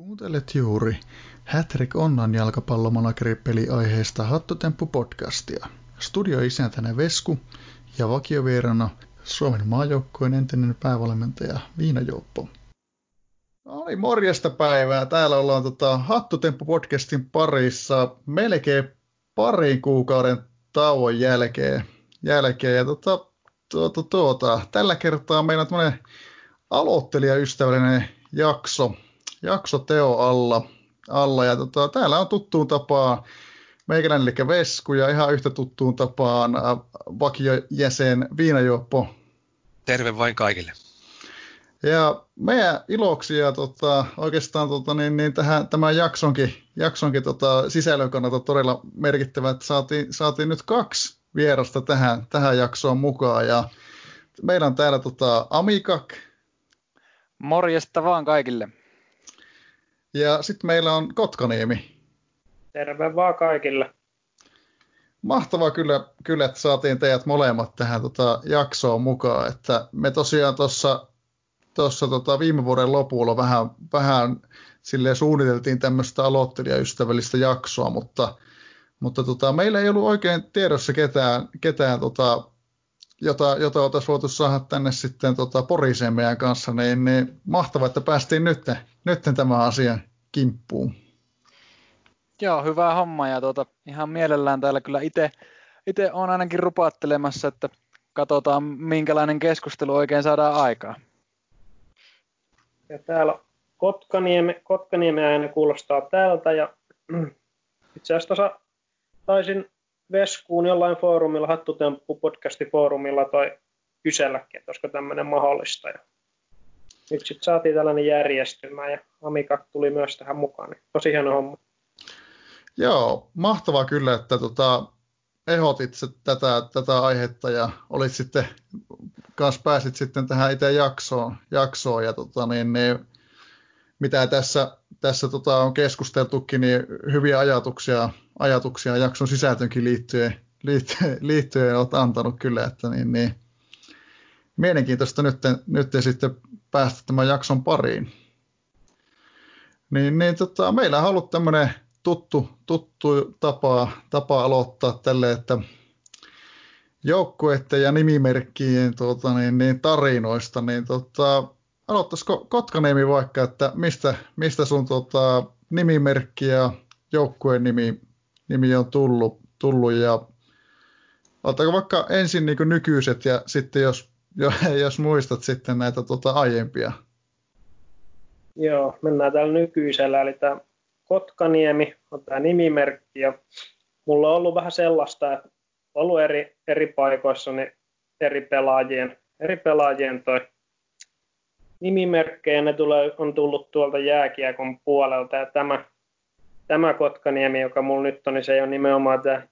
Kuuntelet juuri Hätrik Onnan jalkapallomanageri aiheesta Hattutemppu-podcastia. Studioisäntänä Vesku ja vakiovierana Suomen maajoukkueen entinen päävalmentaja Viina Jouppo. No niin, morjesta päivää. Täällä ollaan tota, Hattutemppu-podcastin parissa melkein parin kuukauden tauon jälkeen. jälkeen. Ja tota, tuota, tuota, tällä kertaa meillä on tämmöinen aloittelijaystävällinen jakso, jakso Teo alla, alla ja tota, täällä on tuttuun tapaan meikäläinen eli Vesku ja ihan yhtä tuttuun tapaan äh, vakiojäsen Viinajuoppo. Terve vain kaikille. Ja meidän iloksi ja tota, oikeastaan tota, niin, niin tähän, tämän jaksonkin, jaksonkin tota, sisällön kannalta todella merkittävä, että saatiin, saatiin nyt kaksi vierasta tähän, tähän jaksoon mukaan. Ja meillä on täällä tota, Amikak. Morjesta vaan kaikille. Ja sitten meillä on Kotkaniemi. Terve vaan kaikille. Mahtavaa kyllä, kyllä että saatiin teidät molemmat tähän tota, jaksoon mukaan. Että me tosiaan tuossa tossa, tota, viime vuoden lopulla vähän, vähän silleen suunniteltiin tämmöistä aloittelijaystävällistä jaksoa, mutta, mutta tota, meillä ei ollut oikein tiedossa ketään, ketään tota, jota, jota oltaisiin voitu saada tänne sitten tota, Poriseen meidän kanssa, niin, niin mahtavaa, että päästiin nyt, nyt tämän asian kimppuun. Joo, hyvä homma ja tuota, ihan mielellään täällä kyllä itse itse on ainakin rupaattelemassa, että katsotaan minkälainen keskustelu oikein saadaan aikaa. Ja täällä Kotkaniemi, Kotkaniemi ääni kuulostaa täältä ja itse asiassa taisin Veskuun jollain foorumilla, Hattutemppu podcastin foorumilla toi kyselläkin, että olisiko tämmöinen mahdollista. Ja nyt sitten saatiin tällainen järjestymä ja Amika tuli myös tähän mukaan. Niin tosi hieno homma. Joo, mahtavaa kyllä, että tota, ehdotit tätä, tätä aihetta ja olit sitten, kanssa pääsit sitten tähän itse jaksoon, jaksoon ja tota, niin, niin, mitä tässä, tässä tota, on keskusteltukin, niin hyviä ajatuksia, ajatuksia jakson sisältönkin liittyen, liittyen, liittyen olet antanut kyllä, että niin, niin, mielenkiintoista nyt, nyt sitten päästä tämän jakson pariin. Niin, niin tota, meillä on ollut tämmöinen tuttu, tuttu tapa, tapa aloittaa tälle, että joukkueiden ja nimimerkkien tuota, niin, niin tarinoista, niin tota, aloittaisiko Kotkaniemi vaikka, että mistä, mistä sun tota, nimimerkki ja joukkueen nimi, nimi on tullut, tullut ja Oletko vaikka ensin niin nykyiset ja sitten jos, jos muistat sitten näitä tota, aiempia? Joo, mennään täällä nykyisellä, eli tämä Kotkaniemi on tämä nimimerkki ja mulla on ollut vähän sellaista, että ollut eri, eri paikoissa niin eri pelaajien, eri pelaajien toi nimimerkkejä, ne tulee, on tullut tuolta jääkiekon puolelta ja tämä, tämä Kotkaniemi, joka mulla nyt on, niin se ei ole nimenomaan tämä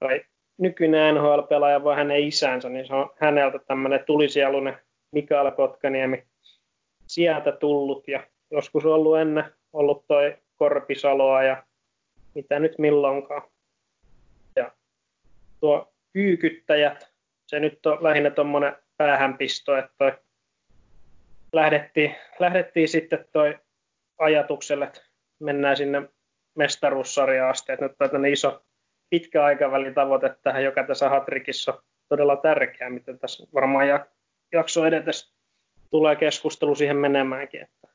toi nykyinen NHL-pelaaja, vaan hänen isänsä, niin se on häneltä tämmöinen tulisielunen Mikael Kotkaniemi sieltä tullut ja joskus ollut ennen ollut toi Korpisaloa ja mitä nyt milloinkaan. Ja tuo kyykyttäjät, se nyt on lähinnä tuommoinen päähänpisto, että toi lähdettiin, lähdettiin sitten toi ajatukselle, että mennään sinne mestaruussarjaan asti, että nyt on iso pitkä aikavälin tavoite tähän, joka tässä Hatrikissa on todella tärkeä, mitä tässä varmaan jakso edetessä tulee keskustelu siihen menemäänkin, että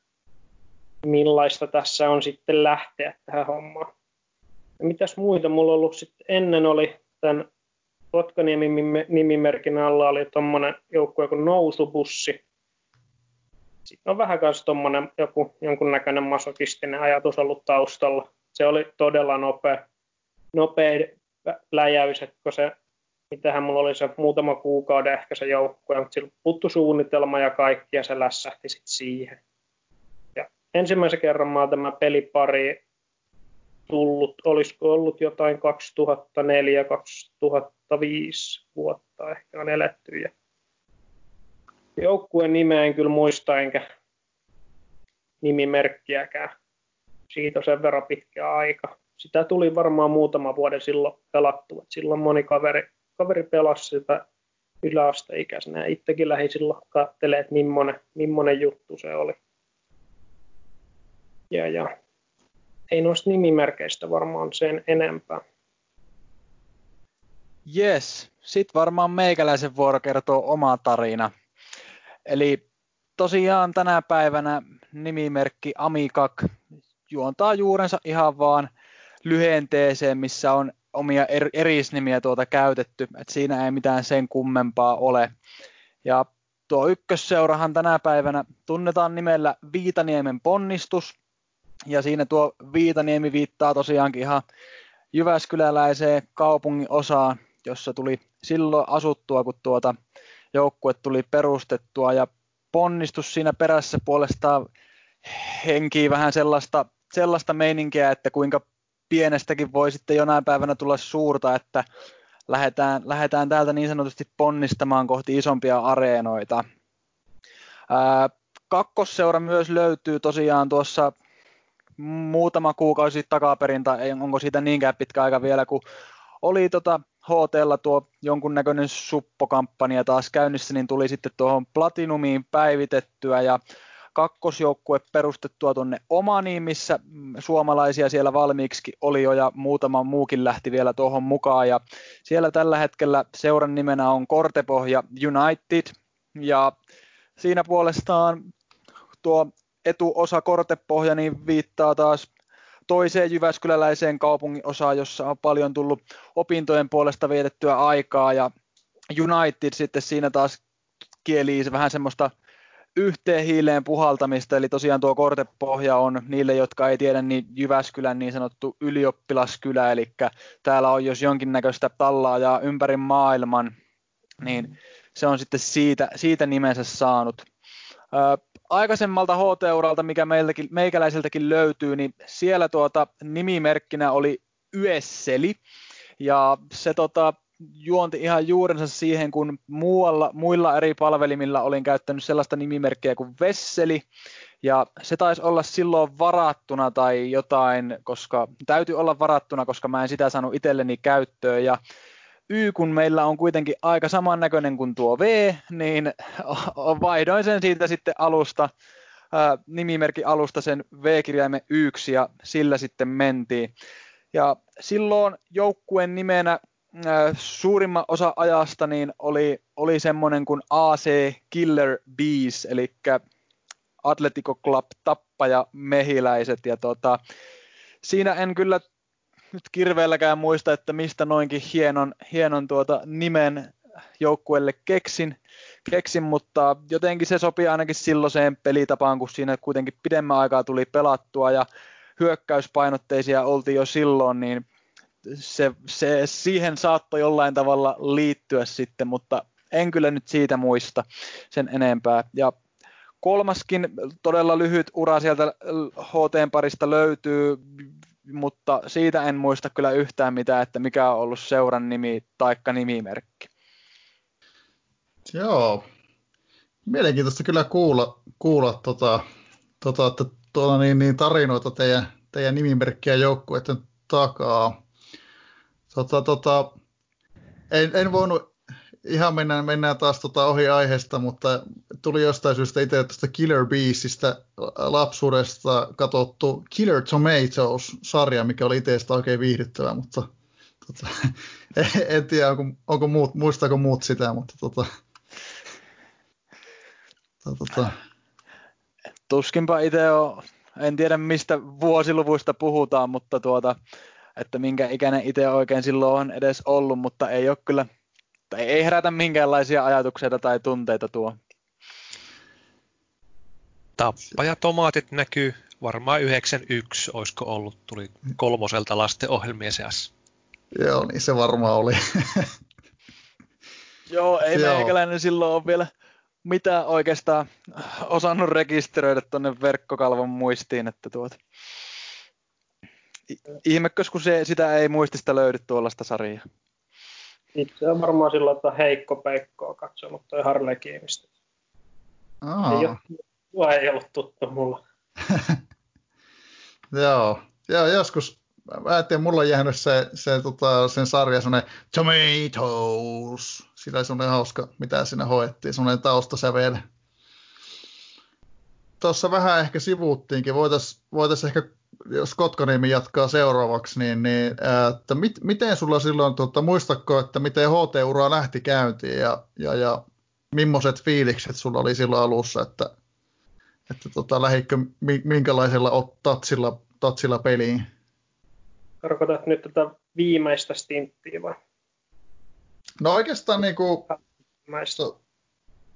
millaista tässä on sitten lähteä tähän hommaan. Ja mitäs muita mulla ollut sitten ennen oli tämän Kotkaniemin nimimerkin alla oli tuommoinen joukkue kuin Nousubussi. Sitten on vähän kanssa tuommoinen joku jonkunnäköinen masokistinen ajatus ollut taustalla. Se oli todella nopea, nopea läjäys, että kun se, mitähän mulla oli se muutama kuukauden ehkä se joukkue, mutta sillä puuttu suunnitelma ja kaikki ja se lässähti sitten siihen ensimmäisen kerran mä tämä pelipari tullut, olisiko ollut jotain 2004-2005 vuotta ehkä on eletty. Ja joukkueen nimeä en kyllä muista enkä nimimerkkiäkään. Siitä on sen verran pitkä aika. Sitä tuli varmaan muutama vuoden silloin pelattu. silloin moni kaveri, kaveri pelasi sitä yläasteikäisenä. Itsekin lähdin silloin katselemaan, että millainen, millainen juttu se oli. Ja, ja ei noista nimimerkeistä varmaan sen enempää. Yes, sitten varmaan meikäläisen vuoro kertoo oma tarina. Eli tosiaan tänä päivänä nimimerkki Amikak juontaa juurensa ihan vaan lyhenteeseen, missä on omia er, erisnimiä tuota käytetty, että siinä ei mitään sen kummempaa ole. Ja tuo ykkösseurahan tänä päivänä tunnetaan nimellä Viitaniemen ponnistus, ja siinä tuo Viitaniemi viittaa tosiaankin ihan Jyväskyläläiseen kaupungin osaan, jossa tuli silloin asuttua, kun tuota joukkue tuli perustettua, ja ponnistus siinä perässä puolestaan henkii vähän sellaista, sellaista meininkiä, että kuinka pienestäkin voi sitten jonain päivänä tulla suurta, että lähdetään, lähdetään täältä niin sanotusti ponnistamaan kohti isompia areenoita. Ää, kakkosseura myös löytyy tosiaan tuossa muutama kuukausi takaperin, tai onko siitä niinkään pitkä aika vielä, kun oli tota HTlla tuo jonkunnäköinen suppokampanja taas käynnissä, niin tuli sitten tuohon Platinumiin päivitettyä ja kakkosjoukkue perustettua tuonne Omaniin, missä suomalaisia siellä valmiiksi oli jo ja muutama muukin lähti vielä tuohon mukaan. Ja siellä tällä hetkellä seuran nimenä on Kortepohja United ja siinä puolestaan tuo etuosa Kortepohja niin viittaa taas toiseen Jyväskyläläiseen kaupungin osaan, jossa on paljon tullut opintojen puolesta vietettyä aikaa ja United sitten siinä taas kieli vähän semmoista yhteen hiileen puhaltamista, eli tosiaan tuo kortepohja on niille, jotka ei tiedä, niin Jyväskylän niin sanottu ylioppilaskylä, eli täällä on jos jonkinnäköistä tallaajaa ympäri maailman, niin se on sitten siitä, siitä nimensä saanut. Aikaisemmalta HT-uralta, mikä meiltäkin, meikäläiseltäkin löytyy, niin siellä tuota nimimerkkinä oli Yesseli, ja se tota, juonti ihan juurensa siihen, kun muualla, muilla eri palvelimilla olin käyttänyt sellaista nimimerkkiä kuin Vesseli, ja se taisi olla silloin varattuna tai jotain, koska täytyy olla varattuna, koska mä en sitä saanut itselleni käyttöön, ja Y, kun meillä on kuitenkin aika samannäköinen kuin tuo V, niin vaihdoin sen siitä sitten alusta, ää, nimimerkki alusta sen V-kirjaimen yksi ja sillä sitten mentiin. Ja silloin joukkueen nimenä suurimman osa ajasta niin oli, oli semmoinen kuin AC Killer Bees, eli Atletico Club tappaja mehiläiset. Ja tota, siinä en kyllä nyt kirveelläkään muista, että mistä noinkin hienon, hienon tuota nimen joukkueelle keksin, keksin, mutta jotenkin se sopii ainakin silloiseen pelitapaan, kun siinä kuitenkin pidemmän aikaa tuli pelattua ja hyökkäyspainotteisia oltiin jo silloin, niin se, se siihen saattoi jollain tavalla liittyä sitten, mutta en kyllä nyt siitä muista sen enempää. Ja kolmaskin todella lyhyt ura sieltä HT parista löytyy, mutta siitä en muista kyllä yhtään mitään, että mikä on ollut seuran nimi taikka nimimerkki. Joo, mielenkiintoista kyllä kuulla, kuulla tota, tota, että tuolla niin, niin tarinoita teidän, teidän nimimerkkiä joukkueiden takaa. Tota, tota, en, en voinut ihan mennä, mennään taas tota ohi aiheesta, mutta tuli jostain syystä itse tästä Killer Beastistä lapsuudesta katsottu Killer Tomatoes-sarja, mikä oli itse oikein viihdyttävä, mutta tota, en tiedä, onko, onko muut, muistaako muut sitä, mutta tota, tota. Tuskinpa itse on, en tiedä mistä vuosiluvuista puhutaan, mutta tuota, että minkä ikäinen itse oikein silloin on edes ollut, mutta ei ole kyllä, tai ei herätä minkäänlaisia ajatuksia tai tunteita tuo. Tappaja tomaatit näkyy varmaan 91, olisiko ollut, tuli kolmoselta lasten ohjelmien seassa. Joo, niin se varmaan oli. Joo, ei Joo. meikäläinen silloin ole vielä mitään oikeastaan osannut rekisteröidä tuonne verkkokalvon muistiin, että tuota, ihmekös, kun se, sitä ei muistista löydy tuollaista sarjaa. Itse on varmaan sillä, että Heikko Peikkoa katsonut toi Harley. Ei, ole, ei ollut tuttu mulla. Joo. Joo, joskus, mä en tiedä, mulla on jäänyt se, se tota, sen sarja semmoinen Tomatoes. Sillä semmoinen hauska, mitä siinä hoettiin, semmoinen taustasävel. tuossa vähän ehkä sivuuttiinkin, voitaisiin voitais ehkä, jos Kotkaniemi jatkaa seuraavaksi, niin, niin että mit, miten sulla silloin, tuota, muistatko, että miten HT-ura lähti käyntiin ja, ja, ja millaiset fiilikset sulla oli silloin alussa, että, että tota, lähikö minkälaisella tatsilla, tatsilla peliin? Tarkoitat nyt tätä viimeistä stinttiä vai? No oikeastaan niin kuin,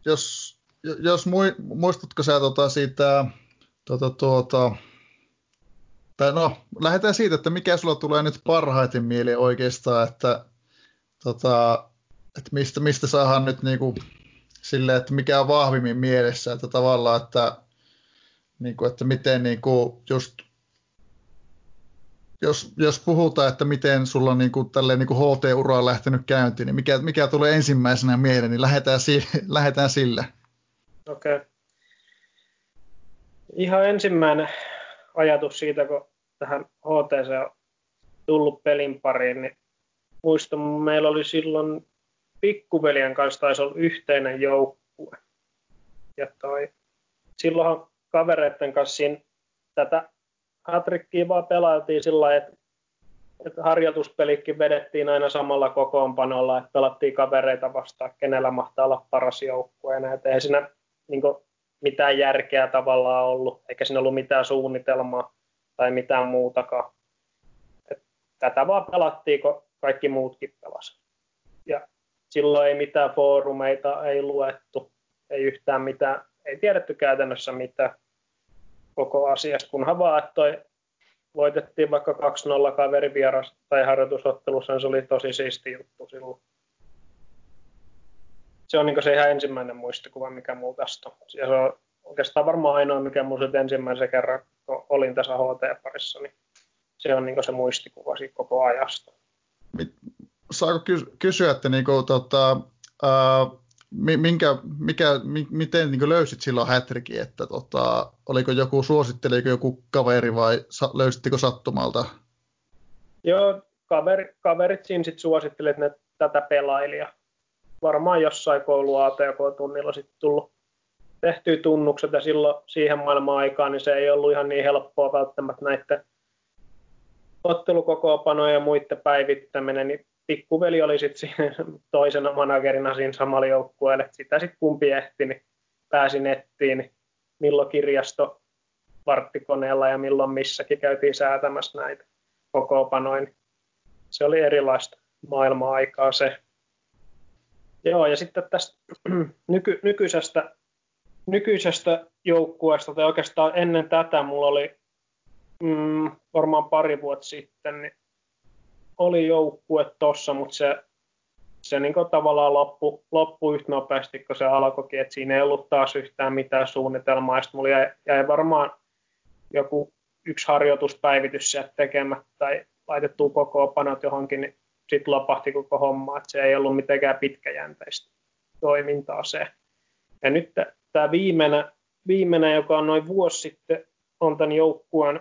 jos, jos muistatko sä tota siitä, tota, tuota, tai no, lähdetään siitä, että mikä sulla tulee nyt parhaiten mieleen oikeastaan, että, tota, että mistä, mistä saadaan nyt niinku, silleen, että mikä on vahvimmin mielessä, että tavallaan, että, niinku, että miten niinku, just jos, jos puhutaan, että miten sulla niin kuin, tälleen, niin kuin HT-ura on lähtenyt käyntiin, niin mikä, mikä tulee ensimmäisenä mieleen, niin lähdetään, si- lähdetään sillä. Okei. Okay. Ihan ensimmäinen ajatus siitä, kun tähän HTC on tullut pelin pariin, niin muistan, meillä oli silloin pikkuveljen kanssa taisi olla yhteinen joukkue. Ja toi, silloinhan kavereiden kanssa siinä tätä hatrikkiä vaan pelailtiin sillä lailla, että, että harjoituspelikin vedettiin aina samalla kokoonpanolla, että pelattiin kavereita vastaan, kenellä mahtaa olla paras joukkue. Ja ei siinä niin kuin, mitään järkeä tavallaan ollut, eikä siinä ollut mitään suunnitelmaa tai mitään muutakaan. Et tätä vaan pelattiin, kun kaikki muutkin pelasivat. Ja silloin ei mitään foorumeita, ei luettu, ei yhtään mitään, ei tiedetty käytännössä mitään koko asiasta, kunhan vaan, että toi voitettiin vaikka 2-0 kaveri vieras tai harjoitusottelussa, niin se oli tosi siisti juttu silloin. Se on niin se ihan ensimmäinen muistikuva, mikä mulla tästä on. Ja se on oikeastaan varmaan ainoa, mikä mulla ensimmäisen kerran, olin tässä HT-parissa, niin se on niin se muistikuva siitä koko ajasta. Saako kysyä, että niin kuin, tota, uh, minkä, mikä, miten niin löysit silloin hätrikin, että tota, oliko joku, suositteliko joku kaveri vai sa, löysittekö sattumalta? Joo, kaveri, kaverit siinä sitten suosittelivat, että ne tätä pelailija. Varmaan jossain koulu ATK-tunnilla sitten tullut tehtyä tunnukset ja silloin siihen maailman aikaan, niin se ei ollut ihan niin helppoa välttämättä näiden ottelukokoopanojen ja muiden päivittäminen, niin pikkuveli oli sitten toisena managerina siinä samalla joukkueelle. Sitä sitten kumpi ehti, niin pääsi nettiin, niin milloin kirjasto varttikoneella ja milloin missäkin käytiin säätämässä näitä kokoopanoin. Se oli erilaista maailma-aikaa se. Joo, ja sitten tästä nyky, nykyisestä, nykyisestä joukkueesta, tai oikeastaan ennen tätä mulla oli mm, varmaan pari vuotta sitten, niin oli joukkue tossa, mutta se, se niin tavallaan loppu, loppu yhtä nopeasti, kun se alkoikin, että siinä ei ollut taas yhtään mitään suunnitelmaa. Ja mulla jäi, jäi varmaan joku yksi harjoituspäivitys sieltä tekemättä tai laitettu koko panot johonkin, niin sitten lopahti koko homma, että se ei ollut mitenkään pitkäjänteistä toimintaa se. Ja nyt tämä viimeinen, viimeinen, joka on noin vuosi sitten, on tämän joukkueen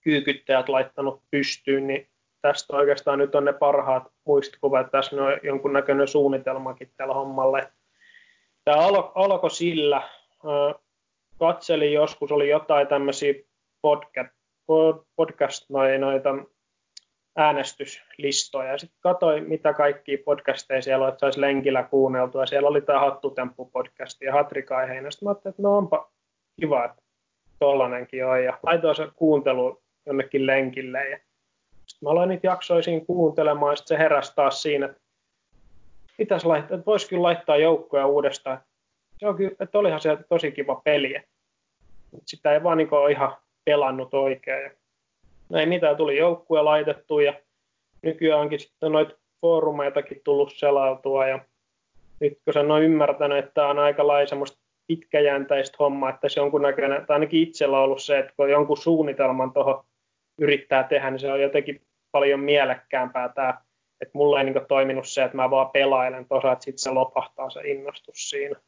kyykyttäjät laittanut pystyyn, niin tästä oikeastaan nyt on ne parhaat muistikuvat, tässä on jonkunnäköinen suunnitelmakin tällä hommalle. Tämä alo, alkoi sillä, katselin joskus, oli jotain tämmöisiä podcast, podcast noita äänestyslistoja. Sitten katsoin, mitä kaikki podcasteja siellä on, että saisi lenkillä kuunneltua. Siellä oli tämä Hattutemppu-podcast ja Hatrikaiheina. Sitten mä ajattelin, että no onpa kiva, että tollanenkin on. Ja laitoin se kuuntelu jonnekin lenkille. Ja sitten mä aloin niitä jaksoja siinä kuuntelemaan, ja sitten se heräsi taas siinä, että pitäisi laittaa, että voisi kyllä laittaa joukkoja uudestaan. Se on kyllä, että olihan se tosi kiva peli. Sitä ei vaan niin ihan pelannut oikein. Ja näin mitä tuli joukkuja laitettu ja nykyäänkin sitten noita foorumeitakin tullut selailtua ja nyt kun sen on ymmärtänyt, että tämä on aika lailla semmoista pitkäjänteistä hommaa, että se jonkunnäköinen, tai ainakin itsellä on ollut se, että kun jonkun suunnitelman tuohon yrittää tehdä, niin se on jotenkin paljon mielekkäämpää tämä, että mulla ei niin toiminut se, että mä vaan pelailen tuossa, että sitten se lopahtaa se innostus siinä.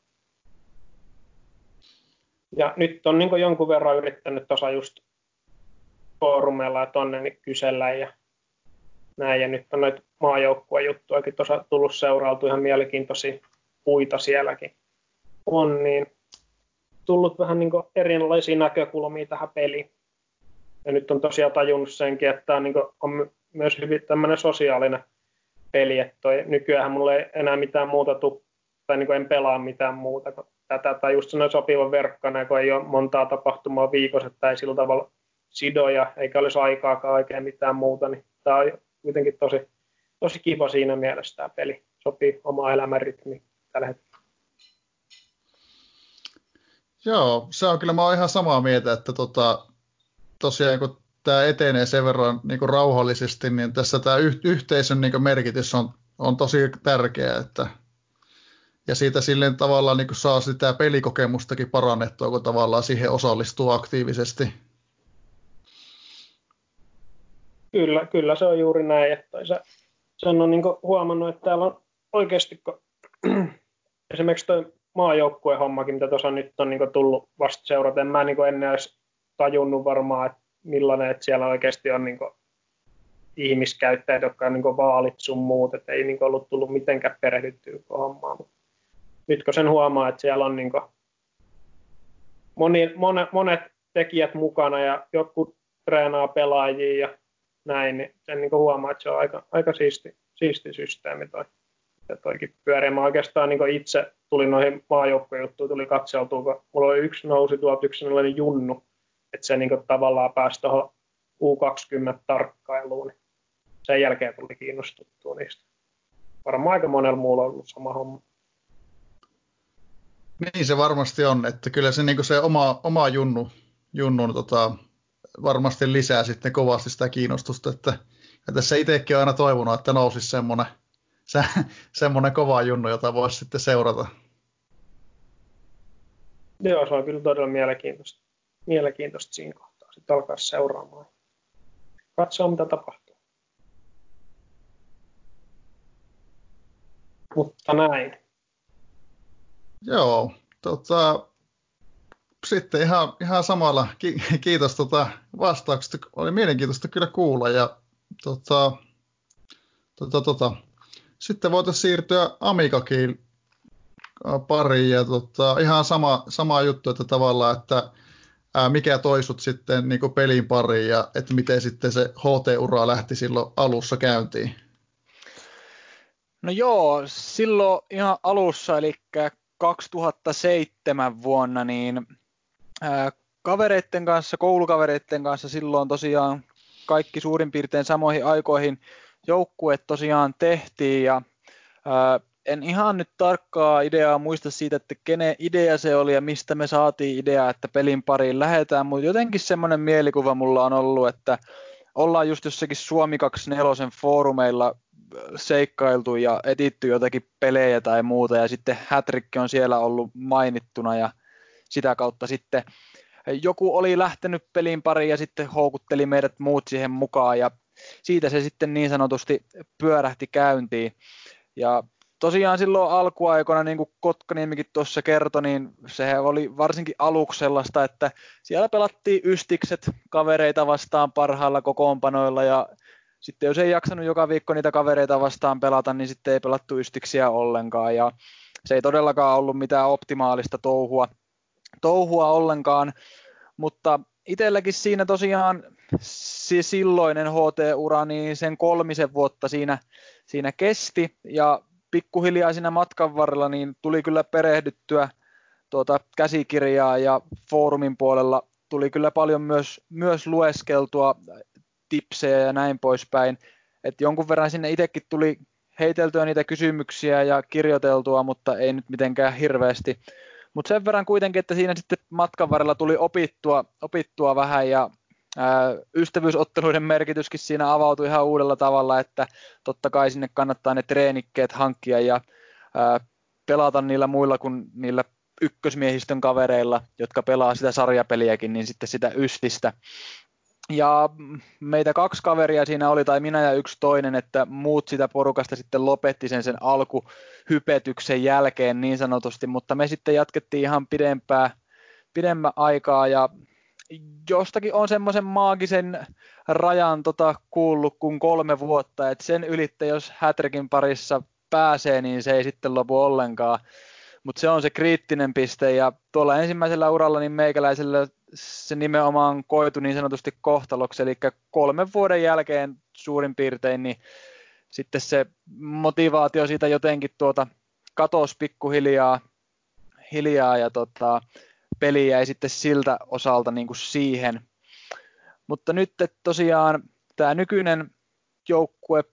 Ja nyt on niin jonkun verran yrittänyt tuossa just foorumeilla ja tonne niin kysellä ja näin. Ja nyt on noita maajoukkuejuttuakin tuossa tullut seurailtu ihan mielenkiintoisia puita sielläkin on, niin tullut vähän niin erilaisia näkökulmia tähän peliin. Ja nyt on tosiaan tajunnut senkin, että tämä on, niin on myös hyvin tämmöinen sosiaalinen peli, että toi, nykyään mulla ei enää mitään muuta tu, tai niin en pelaa mitään muuta kuin tätä, tai just sellainen sopiva verkkana, kun ei ole montaa tapahtumaa viikossa, ei sillä tavalla sidoja, eikä olisi aikaakaan oikein mitään muuta, niin tämä on kuitenkin tosi, tosi kiva siinä mielessä tämä peli. Sopii oma elämän rytmi tällä hetkellä. Joo, se on kyllä, mä oon ihan samaa mieltä, että tota, tosiaan kun tämä etenee sen verran niin kuin rauhallisesti, niin tässä tämä yhteisön niin kuin merkitys on, on tosi tärkeä, että ja siitä silleen tavallaan niin saa sitä pelikokemustakin parannettua, kun tavallaan siihen osallistuu aktiivisesti. Kyllä, kyllä se on juuri näin. Että se, sen on niin huomannut, että täällä on oikeasti, kun esimerkiksi tuo maajoukkueen hommakin, mitä tuossa nyt on niin tullut vasta seurata, en mä niin ennen edes tajunnut varmaan, että millainen, että siellä oikeasti on niin ihmiskäyttäjät, jotka on niin vaalit sun muut, että ei niin ollut tullut mitenkään perehdyttyä hommaan. nyt kun sen huomaa, että siellä on niin moni, monet, monet tekijät mukana ja joku treenaa pelaajia ja näin, niin sen niin huomaa, että se on aika, aika siisti, siisti systeemi toi. Ja toikin pyörii. Mä oikeastaan niin itse tulin noihin maajoukkojen tuli katseltua, kun mulla oli yksi nousi tuolta yksi junnu, että se niin tavallaan pääsi tuohon U20-tarkkailuun. Sen jälkeen tuli kiinnostuttua niistä. Varmaan aika monella muulla on ollut sama homma. Niin se varmasti on, että kyllä se, niin se oma, oma junnu, junnun tota, varmasti lisää sitten kovasti sitä kiinnostusta, että ja tässä itsekin on aina toivonut, että nousisi semmoinen, se, semmoinen kova junnu, jota voisi sitten seurata. Joo, se on kyllä todella mielenkiintoista, mielenkiintoista siinä kohtaa. Sitten alkaa seuraamaan. Katsoa, mitä tapahtuu. Mutta näin. Joo, tota, sitten ihan, ihan samalla ki, kiitos tota vastauksesta. Oli mielenkiintoista kyllä kuulla. Ja, tota, tota, tota. Sitten voitaisiin siirtyä Amikakin pariin. Ja, tota, ihan sama, sama juttu, että tavallaan, että ää, mikä toisut sitten niin pelin pariin ja että miten sitten se HT-ura lähti silloin alussa käyntiin. No joo, silloin ihan alussa, eli 2007 vuonna, niin kavereiden kanssa, koulukavereiden kanssa silloin tosiaan kaikki suurin piirtein samoihin aikoihin joukkueet tosiaan tehtiin ja ää, en ihan nyt tarkkaa ideaa muista siitä, että kenen idea se oli ja mistä me saatiin idea, että pelin pariin lähetään, mutta jotenkin semmoinen mielikuva mulla on ollut, että ollaan just jossakin Suomi 24 foorumeilla seikkailtu ja etitty jotakin pelejä tai muuta ja sitten Hätrikki on siellä ollut mainittuna ja sitä kautta sitten joku oli lähtenyt pelin pariin ja sitten houkutteli meidät muut siihen mukaan ja siitä se sitten niin sanotusti pyörähti käyntiin. Ja tosiaan silloin alkuaikoina, niin kuin Kotkaniemikin tuossa kertoi, niin se oli varsinkin aluksi sellaista, että siellä pelattiin ystikset kavereita vastaan parhailla kokoonpanoilla ja sitten jos ei jaksanut joka viikko niitä kavereita vastaan pelata, niin sitten ei pelattu ystiksiä ollenkaan ja se ei todellakaan ollut mitään optimaalista touhua touhua ollenkaan, mutta itselläkin siinä tosiaan se silloinen HT-ura, niin sen kolmisen vuotta siinä, siinä kesti ja pikkuhiljaa siinä matkan varrella niin tuli kyllä perehdyttyä tuota käsikirjaa ja foorumin puolella tuli kyllä paljon myös, myös lueskeltua tipsejä ja näin poispäin. Et jonkun verran sinne itsekin tuli heiteltyä niitä kysymyksiä ja kirjoiteltua, mutta ei nyt mitenkään hirveästi. Mutta sen verran kuitenkin, että siinä sitten matkan varrella tuli opittua, opittua vähän ja ää, ystävyysotteluiden merkityskin siinä avautui ihan uudella tavalla, että totta kai sinne kannattaa ne treenikkeet hankkia ja ää, pelata niillä muilla kuin niillä ykkösmiehistön kavereilla, jotka pelaa sitä sarjapeliäkin, niin sitten sitä ystistä. Ja meitä kaksi kaveria siinä oli, tai minä ja yksi toinen, että muut sitä porukasta sitten lopetti sen sen alkuhypetyksen jälkeen niin sanotusti, mutta me sitten jatkettiin ihan pidempää, pidemmän aikaa ja jostakin on semmoisen maagisen rajan tota, kuullut kuin kolme vuotta, että sen ylittä, jos Hätrikin parissa pääsee, niin se ei sitten lopu ollenkaan. Mutta se on se kriittinen piste ja tuolla ensimmäisellä uralla niin meikäläisellä se nimenomaan koitu niin sanotusti kohtaloksi, eli kolmen vuoden jälkeen suurin piirtein, niin sitten se motivaatio siitä jotenkin tuota katosi pikkuhiljaa hiljaa ja tota, peli jäi sitten siltä osalta niin kuin siihen. Mutta nyt tosiaan tämä nykyinen joukkue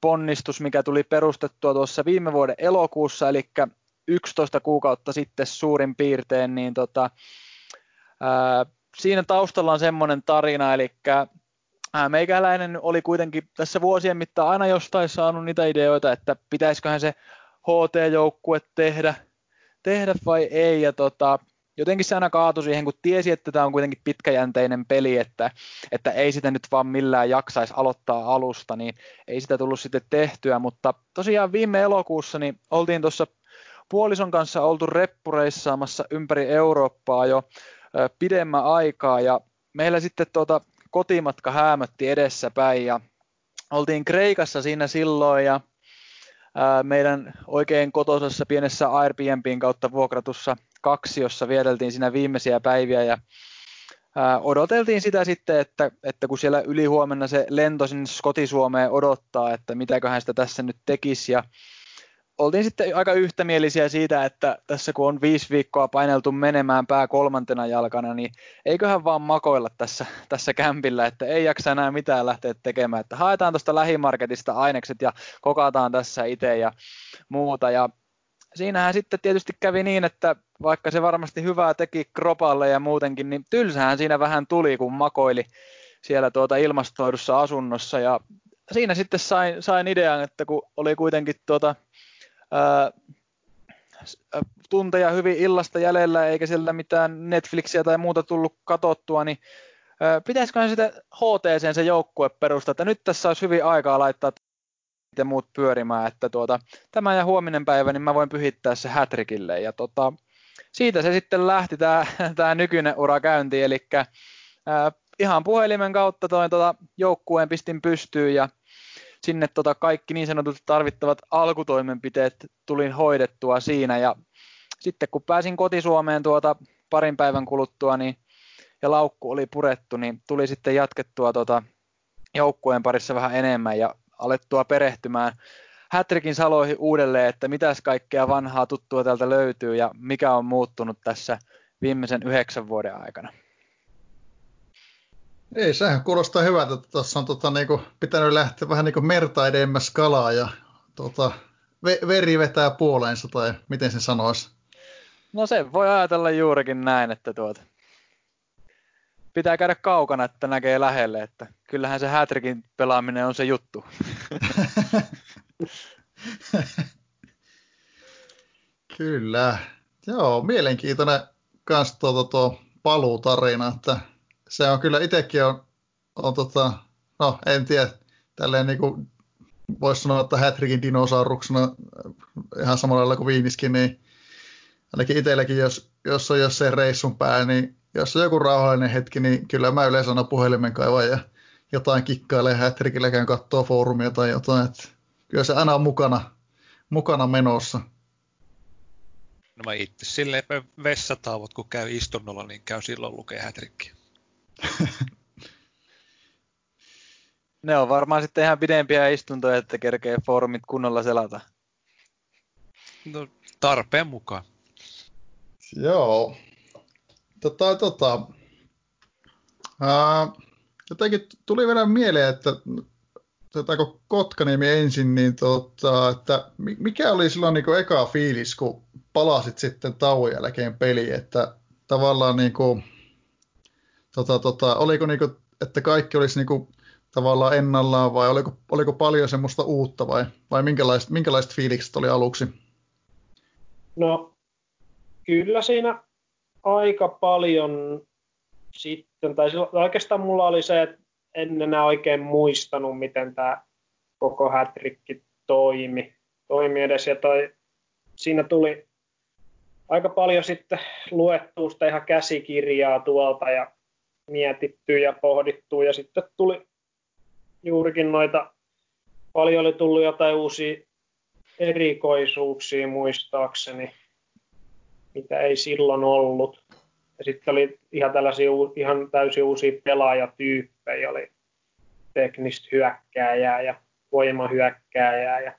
ponnistus, mikä tuli perustettua tuossa viime vuoden elokuussa, eli 11 kuukautta sitten suurin piirtein, niin tota, ää, siinä taustalla on semmoinen tarina, eli meikäläinen oli kuitenkin tässä vuosien mittaan aina jostain saanut niitä ideoita, että pitäisiköhän se HT-joukkue tehdä, tehdä vai ei, ja tota, jotenkin se aina kaatui siihen, kun tiesi, että tämä on kuitenkin pitkäjänteinen peli, että, että ei sitä nyt vaan millään jaksaisi aloittaa alusta, niin ei sitä tullut sitten tehtyä, mutta tosiaan viime elokuussa niin oltiin tuossa puolison kanssa oltu reppureissaamassa ympäri Eurooppaa jo pidemmän aikaa ja meillä sitten tuota kotimatka häämötti edessäpäin ja oltiin Kreikassa siinä silloin ja meidän oikein kotosassa pienessä Airbnbin kautta vuokratussa kaksi, jossa vieteltiin siinä viimeisiä päiviä ja odoteltiin sitä sitten, että, että kun siellä ylihuomenna se lento sinne Skotisuomeen odottaa, että mitäköhän sitä tässä nyt tekisi ja oltiin sitten aika yhtämielisiä siitä, että tässä kun on viisi viikkoa paineltu menemään pää kolmantena jalkana, niin eiköhän vaan makoilla tässä, tässä kämpillä, että ei jaksa enää mitään lähteä tekemään, että haetaan tuosta lähimarketista ainekset ja kokataan tässä itse ja muuta. Ja siinähän sitten tietysti kävi niin, että vaikka se varmasti hyvää teki kropalle ja muutenkin, niin tylsähän siinä vähän tuli, kun makoili siellä tuota ilmastoidussa asunnossa ja siinä sitten sain, sain idean, että kun oli kuitenkin tuota tunteja hyvin illasta jäljellä, eikä sieltä mitään Netflixiä tai muuta tullut katottua, niin pitäisiköhän sitä HTC se joukkue perustaa, että nyt tässä olisi hyvin aikaa laittaa ja muut pyörimään, että tuota, tämä ja huominen päivä, niin mä voin pyhittää se hätrikille. Ja tota, siitä se sitten lähti tämä, tämä nykyinen ura käyntiin, eli ihan puhelimen kautta toin tota joukkueen pistin pystyyn ja sinne tota kaikki niin sanotut tarvittavat alkutoimenpiteet tulin hoidettua siinä ja sitten kun pääsin kotisuomeen tuota parin päivän kuluttua niin, ja laukku oli purettu, niin tuli sitten jatkettua tuota joukkueen parissa vähän enemmän ja alettua perehtymään Hätrikin saloihin uudelleen, että mitäs kaikkea vanhaa tuttua täältä löytyy ja mikä on muuttunut tässä viimeisen yhdeksän vuoden aikana. Ei, sehän kuulostaa hyvältä, että tuossa on tota, niinku, pitänyt lähteä vähän niin merta edemmäs kalaa ja tota, veri vetää puoleensa, tai miten se sanoisi? No se voi ajatella juurikin näin, että tuota, pitää käydä kaukana, että näkee lähelle, että kyllähän se hätrikin pelaaminen on se juttu. Kyllä. Joo, mielenkiintoinen kans tuo, tuo, tuo paluutarina, että se on kyllä itsekin on, on tota, no en tiedä, tälleen niin kuin voisi sanoa, että Hätrikin dinosauruksena ihan samalla lailla kuin Viiniskin, niin ainakin itselläkin, jos, jos on jossain reissun pää, niin jos on joku rauhallinen hetki, niin kyllä mä yleensä aina puhelimen kaivan ja jotain kikkailee Hätrikillä, käyn katsoo foorumia tai jotain, että kyllä se aina on mukana, mukana menossa. No mä itse silleen vessatauot, kun käy istunnolla, niin käy silloin lukee hätrikkiä. Ne on varmaan sitten ihan pidempiä istuntoja, että kerkee foorumit kunnolla selata. No, tarpeen mukaan. Joo. Tota, tota. Ää, jotenkin tuli vielä mieleen, että otetaanko Kotkaniemi ensin, niin tota, että mikä oli silloin niin eka fiilis, kun palasit sitten tauon jälkeen peliin, että tavallaan niin kuin, tota, tota, oliko niinku, että kaikki olisi niinku tavallaan ennallaan vai oliko, oliko paljon semmoista uutta vai, vai minkälaiset, minkälaiset fiilikset oli aluksi? No kyllä siinä aika paljon sitten, tai oikeastaan mulla oli se, että en enää oikein muistanut, miten tämä koko hätrikki toimi, toimi edes, ja toi, siinä tuli aika paljon sitten luettua sitä ihan käsikirjaa tuolta, ja mietitty ja pohdittu ja sitten tuli juurikin noita, paljon oli tullut jotain uusia erikoisuuksia muistaakseni. mitä ei silloin ollut. Ja sitten oli ihan tällaisia ihan täysin uusia pelaajatyyppejä, oli teknistä hyökkääjää ja voimahyökkääjää ja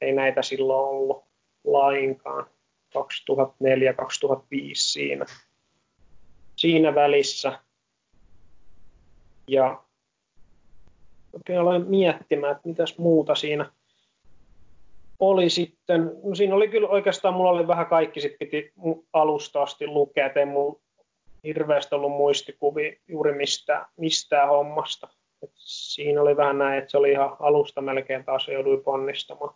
ei näitä silloin ollut lainkaan 2004-2005 siinä, siinä välissä. Ja oikein aloin miettimään, että mitäs muuta siinä oli sitten, no siinä oli kyllä oikeastaan, mulla oli vähän kaikki, sit piti alusta asti lukea, ettei mulla hirveästi ollut muistikuvi juuri mistään, mistään hommasta. Et siinä oli vähän näin, että se oli ihan alusta melkein taas joudui ponnistamaan.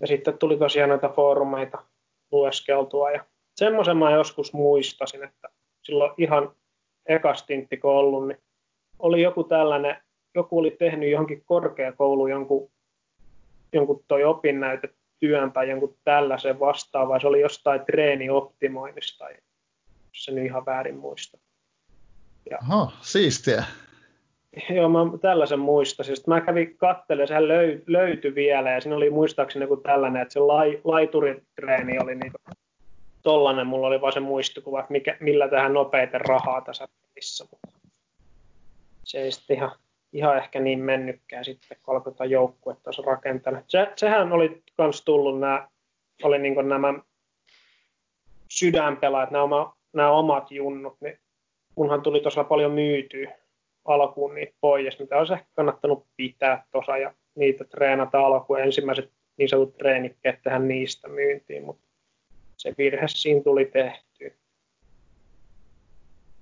Ja sitten tuli tosiaan näitä foorumeita lueskeltua ja semmoisen mä joskus muistasin, että silloin ihan ekastintti kun ollut, niin oli joku tällainen, joku oli tehnyt johonkin korkeakouluun jonkun, jonkun toi opinnäytetyön tai jonkun tällaisen vastaavaa. Se oli jostain treenioptimoinnista tai jos se nyt ihan väärin muista. Ja, Aha, siistiä. Joo, mä tällaisen muistasin. Sitten mä kävin katselemaan, sehän löy, löytyi vielä, ja siinä oli muistaakseni joku tällainen, että se lai, laituritreeni oli niin tollanen, mulla oli vaan se muistikuva, että mikä, millä tähän nopeiten rahaa tässä pelissä. Se ei sitten ihan, ihan ehkä niin mennytkään sitten, kun alkoi tuota joukkuetta rakentanut. Se, sehän oli myös tullut nämä, oli niin nämä sydänpelaajat, nämä, oma, nämä omat junnut, niin kunhan tuli tosiaan paljon myytyä alkuun niitä pois, mitä olisi ehkä kannattanut pitää tuossa ja niitä treenata alkuun. Ensimmäiset niin sanotut treenikkeet tehdä niistä myyntiin, mutta se virhe siinä tuli tehty.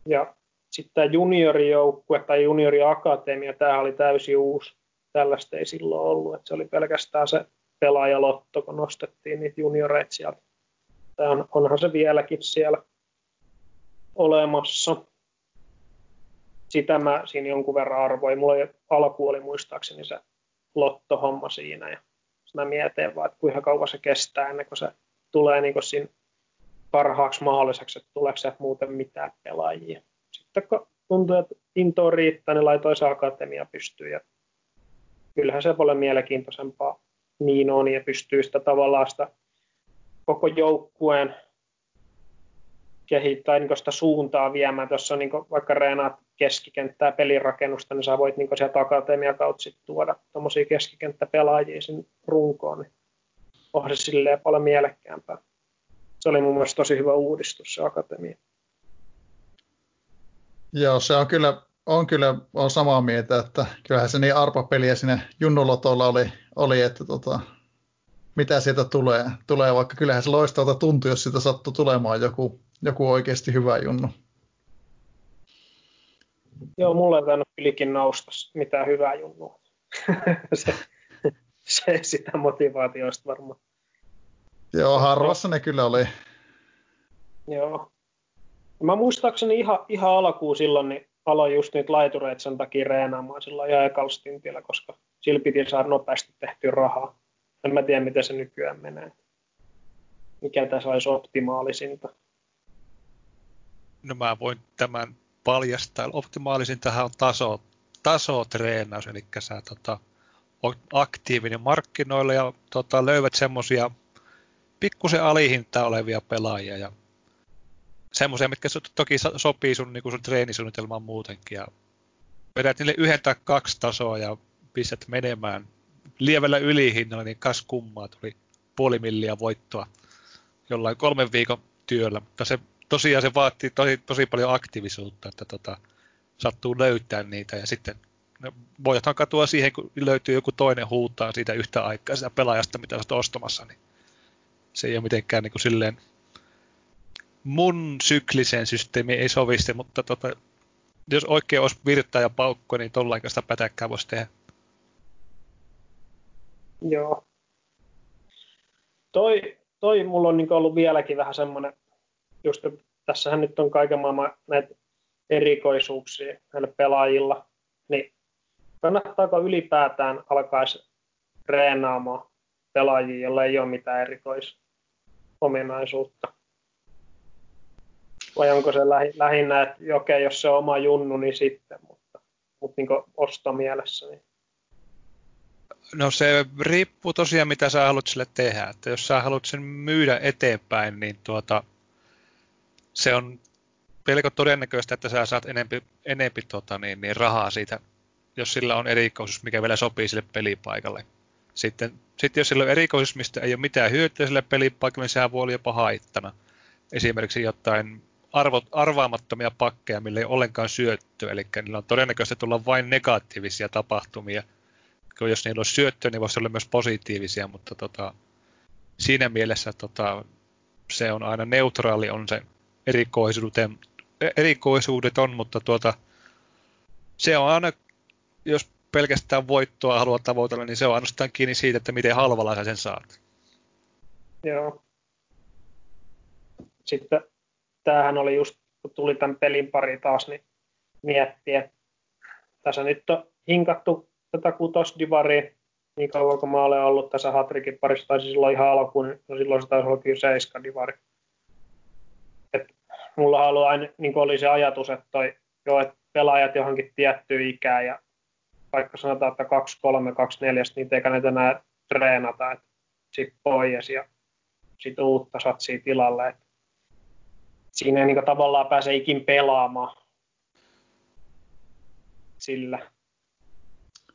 Ja sitten tämä juniorijoukkue tai junioriakatemia, tämä oli täysin uusi. Tällaista ei silloin ollut, että se oli pelkästään se pelaajalotto, kun nostettiin niitä junioreita sieltä. Tämä on, onhan se vieläkin siellä olemassa sitä mä siinä jonkun verran arvoin. Mulla oli, alku oli muistaakseni se lottohomma siinä ja mä mietin vaan, että kuinka kauan se kestää ennen kuin se tulee niin siinä parhaaksi mahdolliseksi, että tuleeko se muuten mitään pelaajia. Sitten kun tuntuu, että into riittää, niin laitoin se akatemia pystyyn ja kyllähän se paljon mielenkiintoisempaa niin on ja pystyy sitä tavallaan sitä koko joukkueen kehittää niin sitä suuntaa viemään. Tuossa niin vaikka reenaat keskikenttää pelirakennusta, niin sä voit niin sieltä akatemia kautta sit tuoda tuommoisia keskikenttäpelaajia sinne runkoon, niin on se silleen paljon mielekkäämpää. Se oli mun mielestä tosi hyvä uudistus se akatemia. Joo, se on kyllä, on kyllä on samaa mieltä, että kyllähän se niin arpapeliä sinne Junnulotolla oli, oli että tota, mitä sieltä tulee, tulee, vaikka kyllähän se loistalta tuntui, jos siitä sattui tulemaan joku, joku oikeasti hyvä junnu. Joo, mulle ei tainnut kylläkin nousta mitään hyvää junnua. se, se sitä motivaatioista varmaan. Joo, harvassa ne kyllä oli. Joo. Mä muistaakseni ihan, ihan alkuun silloin, niin aloin just niitä laitureita sen takia reenaamaan silloin ihan koska sillä piti saada nopeasti tehtyä rahaa. En mä tiedä, miten se nykyään menee. Mikä tässä olisi optimaalisinta. No mä voin tämän paljastaa. Optimaalisin tähän on taso, tasotreenaus, eli sä tota, aktiivinen markkinoilla ja tota, löydät semmosia pikkusen alihintaa olevia pelaajia ja semmoisia, mitkä toki sopii sun, niin sun treenisuunnitelmaan muutenkin. Ja vedät niille yhden tai kaksi tasoa ja pistät menemään lievällä ylihinnalla, niin kas kummaa tuli puoli milliä voittoa jollain kolmen viikon työllä. Mutta se tosiaan se vaatii tosi, tosi paljon aktiivisuutta, että tota, sattuu löytää niitä ja sitten no, voithan katua siihen, kun löytyy joku toinen huutaa siitä yhtä aikaa sitä pelaajasta, mitä olet ostamassa, niin se ei ole mitenkään niin kuin silleen mun sykliseen systeemiin ei soviste, mutta tota, jos oikein olisi virtaa ja paukko, niin tollaikaista pätäkkää voisi tehdä. Joo. Toi, toi mulla on niin ollut vieläkin vähän semmoinen just tässähän nyt on kaiken maailman näitä erikoisuuksia näillä pelaajilla, kannattaako ylipäätään alkaa reenaamaan pelaajia, joilla ei ole mitään erikoisominaisuutta? Vai onko se lähinnä, että okei, jos se on oma junnu, niin sitten, mutta, mutta niin ostomielessä. Niin. No se riippuu tosiaan, mitä sä haluat sille tehdä. Että jos sä haluat sen myydä eteenpäin, niin tuota, se on pelko todennäköistä, että sä saat enempi, enempi tota, niin, niin rahaa siitä, jos sillä on erikoisuus, mikä vielä sopii sille pelipaikalle. Sitten, sitten jos sillä on erikoisuus, mistä ei ole mitään hyötyä sille pelipaikalle, niin sehän voi olla jopa haittana. Esimerkiksi jotain arvo, arvaamattomia pakkeja, millä ei ole ollenkaan syöttöä, eli niillä on todennäköistä tulla vain negatiivisia tapahtumia. Jos niillä on syöttöä, niin voisi olla myös positiivisia, mutta tota, siinä mielessä tota, se on aina neutraali on se erikoisuuden, erikoisuudet on, mutta tuota, se on aina, jos pelkästään voittoa haluaa tavoitella, niin se on ainoastaan kiinni siitä, että miten halvalla sä sen saat. Joo. Sitten tämähän oli just, kun tuli tämän pelin pari taas, niin miettiä. Tässä nyt on hinkattu tätä kutosdivaria niin kauan kuin mä olen ollut tässä Hatrikin parissa, tai siis silloin ihan alkuun, no silloin se taisi olla kyllä seiska divari. Et mulla on ollut aina, niin oli se ajatus, että, toi, jo, että pelaajat johonkin tiettyyn ikään ja vaikka sanotaan, että 2, 3, 2, 4, niin eikä näitä enää treenata, että sit pois ja sitten uutta satsia tilalle. Että siinä ei niin tavallaan pääse ikin pelaamaan sillä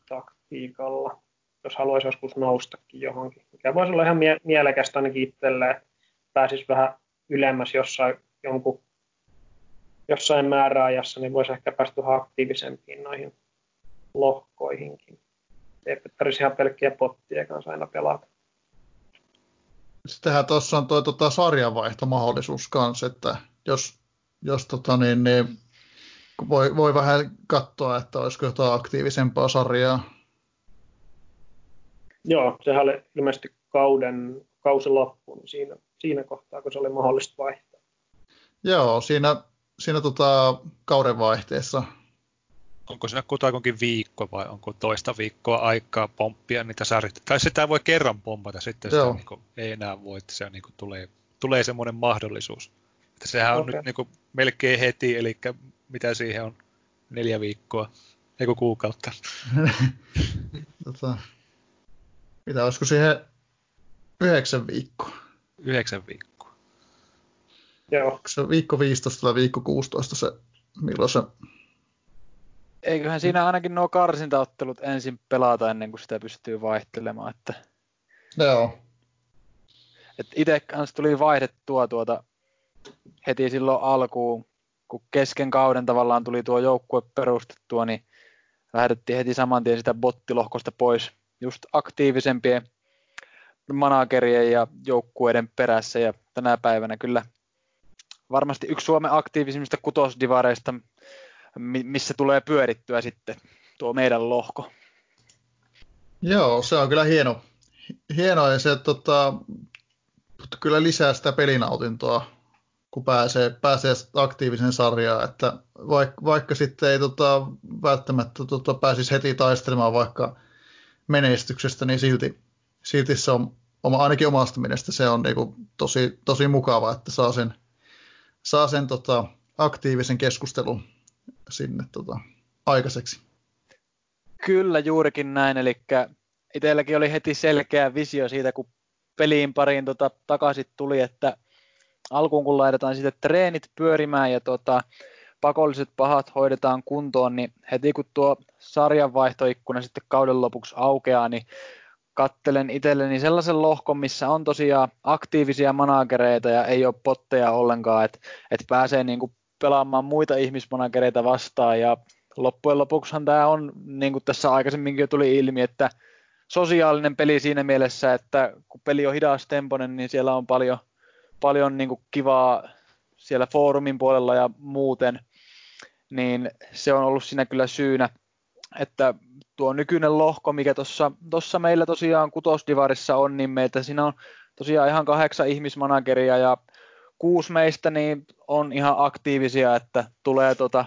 taktiikalla, jos haluaisi joskus noustakin johonkin. Mikä voisi olla ihan mie- mielekästä ainakin itselle, että pääsisi vähän ylemmäs jossain jonkun jossain määräajassa, niin voisi ehkä päästä aktiivisempiin noihin lohkoihinkin. Ei tarvitsisi ihan pelkkiä pottia kanssa aina pelata. Sittenhän tuossa on tuo tota, sarjanvaihtomahdollisuus kanssa, että jos, jos tota, niin, niin, voi, voi vähän katsoa, että olisiko jotain aktiivisempaa sarjaa. Joo, sehän oli ilmeisesti kauden, kausi loppuun niin siinä, siinä kohtaa, kun se oli mahdollista vaihtaa. Joo, siinä, siinä tota, kauden vaihteessa. Onko siinä kutakuinkin viikko vai onko toista viikkoa aikaa pomppia niitä sarjoja? Tai sitä voi kerran pompata sitten, sitä niin kuin, ei enää voi, että se niin kuin, tulee, tulee semmoinen mahdollisuus. Että sehän on okay. nyt niin kuin, melkein heti, eli mitä siihen on neljä viikkoa, eikö kuukautta. tota, mitä olisiko siihen yhdeksän viikkoa? Yhdeksän viikkoa. Joo. Onko se viikko 15 tai viikko 16 se, milloin se... Eiköhän siinä ainakin nuo karsintaottelut ensin pelata ennen kuin sitä pystyy vaihtelemaan. Että... Joo. Et itse kanssa tuli vaihdettua tuota heti silloin alkuun, kun kesken kauden tavallaan tuli tuo joukkue perustettua, niin lähdettiin heti saman tien sitä bottilohkosta pois just aktiivisempien managerien ja joukkueiden perässä ja tänä päivänä kyllä varmasti yksi Suomen aktiivisimmista kutosdivareista, missä tulee pyörittyä sitten tuo meidän lohko. Joo, se on kyllä hieno. Hienoa ja se tota, kyllä lisää sitä pelinautintoa kun pääsee, pääsee aktiivisen sarjaan, että vaikka, vaikka sitten ei tota, välttämättä tota, pääsisi heti taistelemaan vaikka menestyksestä, niin silti, silti se on oma, ainakin omasta mielestä se on niinku tosi, tosi mukava, että saa sen, saa sen tota, aktiivisen keskustelun sinne tota, aikaiseksi. Kyllä juurikin näin, eli itselläkin oli heti selkeä visio siitä, kun peliin pariin tota, takaisin tuli, että alkuun kun laitetaan sitten treenit pyörimään ja tota, pakolliset pahat hoidetaan kuntoon, niin heti kun tuo sarjanvaihtoikkuna sitten kauden lopuksi aukeaa, niin kattelen itselleni sellaisen lohkon, missä on tosiaan aktiivisia managereita ja ei ole potteja ollenkaan, että et pääsee niinku pelaamaan muita ihmismanagereita vastaan. Ja loppujen lopuksihan tämä on, niin kuin tässä aikaisemminkin jo tuli ilmi, että sosiaalinen peli siinä mielessä, että kun peli on hidas temponen, niin siellä on paljon – paljon niin kuin kivaa siellä foorumin puolella ja muuten, niin se on ollut siinä kyllä syynä, että tuo nykyinen lohko, mikä tuossa meillä tosiaan kutosdivarissa on, niin meitä siinä on tosiaan ihan kahdeksan ihmismanageria ja kuusi meistä niin on ihan aktiivisia, että tulee tota,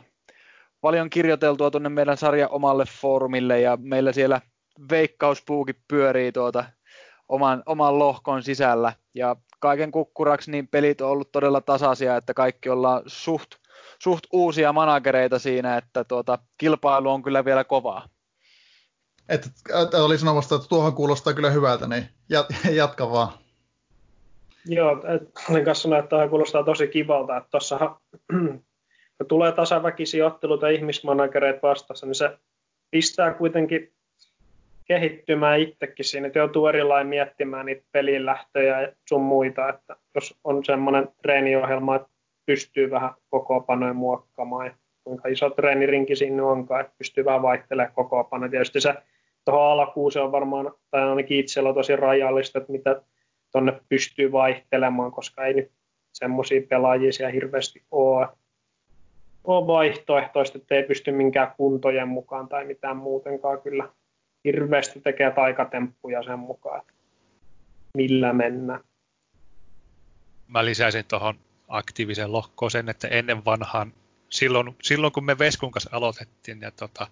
paljon kirjoiteltua tuonne meidän sarjan omalle foorumille ja meillä siellä veikkauspuukin pyörii tuota oman, oman lohkon sisällä ja kaiken kukkuraksi niin pelit on ollut todella tasaisia, että kaikki ollaan suht, suht uusia managereita siinä, että tuota, kilpailu on kyllä vielä kovaa. että, että oli sanomassa, että tuohon kuulostaa kyllä hyvältä, niin jatka vaan. Joo, olin kanssa sanoa, että tuohon kuulostaa tosi kivalta, että tuossa tulee tasaväkisiä otteluita ihmismanagereita vastassa, niin se pistää kuitenkin kehittymään itsekin siinä, että joutuu erilainen miettimään niitä pelin lähtöjä ja sun muita, että jos on semmoinen treeniohjelma, että pystyy vähän koko panoja muokkaamaan ja kuinka iso treenirinki siinä onkaan, että pystyy vähän vaihtelemaan koko panoja. Tietysti se tuohon alkuun se on varmaan, tai ainakin itsellä on tosi rajallista, että mitä tuonne pystyy vaihtelemaan, koska ei nyt semmoisia pelaajia siellä hirveästi ole. ole vaihtoehtoista, että ei pysty minkään kuntojen mukaan tai mitään muutenkaan kyllä hirveästi tekee taikatemppuja sen mukaan, että millä mennään. Mä lisäisin tuohon aktiivisen lohkoon sen, että ennen vanhaan, silloin, silloin kun me Veskun kanssa aloitettiin, ja tota,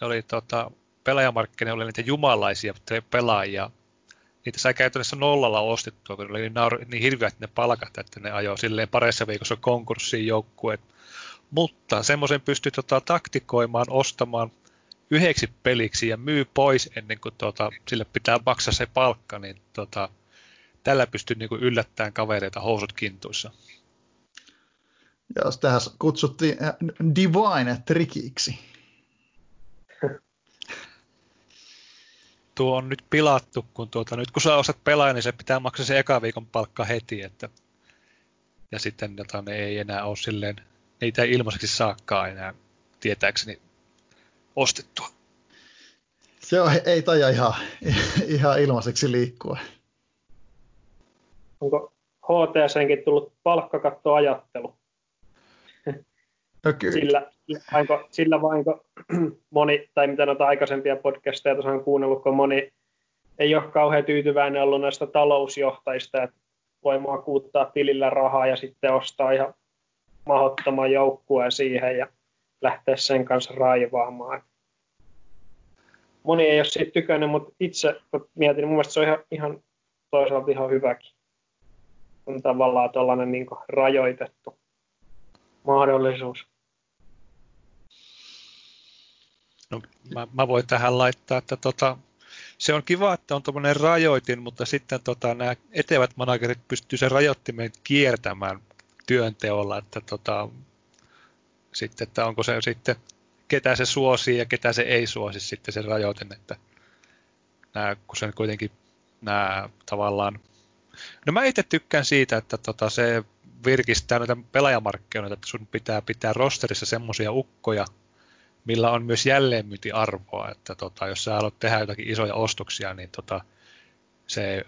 ne oli tota, pelaajamarkkinoilla oli niitä jumalaisia pelaajia, niitä sai käytännössä nollalla ostettua, kun ne oli niin, niin hirveät ne palkat, että ne ajoi silleen parissa viikossa konkurssiin joukkueet. Mutta semmoisen pystyi tota, taktikoimaan, ostamaan yhdeksi peliksi ja myy pois ennen kuin tota, sille pitää maksaa se palkka, niin tota, tällä pystyy niin yllättämään kavereita housut kintuissa. Ja tähän kutsuttiin äh, Divine Trikiksi. Tuo on nyt pilattu, kun tuota, nyt kun sä osat pelaa, niin se pitää maksaa se eka viikon palkka heti, että ja sitten jota ne ei enää ole silleen, niitä ei ilmaiseksi saakkaa enää tietääkseni ostettua. Se on, ei taja ihan, ihan ilmaiseksi liikkua. Onko HTCnkin tullut palkkakattoajattelu? Kyllä. Sillä, vainko, sillä vainko moni, tai mitä noita aikaisempia podcasteja tuossa on kuunnellut, kun moni ei ole kauhean tyytyväinen ollut näistä talousjohtajista, että voi makuuttaa tilillä rahaa ja sitten ostaa ihan mahdottoman joukkueen siihen ja lähteä sen kanssa raivaamaan. Moni ei ole siitä tykännyt, mutta itse mietin, niin mun mielestä se on ihan, ihan toisaalta ihan hyväkin. On tavallaan tuollainen niin rajoitettu mahdollisuus. No, mä, mä voin tähän laittaa, että tota, se on kiva, että on tuommoinen rajoitin, mutta sitten tota, nämä etevät managerit pystyy sen rajoittimen kiertämään työnteolla, että tota, sitten, että onko se sitten, ketä se suosii ja ketä se ei suosi sitten se rajoitin, että nämä, kun se kuitenkin nämä tavallaan, no mä itse tykkään siitä, että tota, se virkistää noita pelaajamarkkinoita, että sun pitää pitää rosterissa semmoisia ukkoja, millä on myös jälleenmyyntiarvoa, että tota, jos sä haluat tehdä jotakin isoja ostoksia, niin tota, se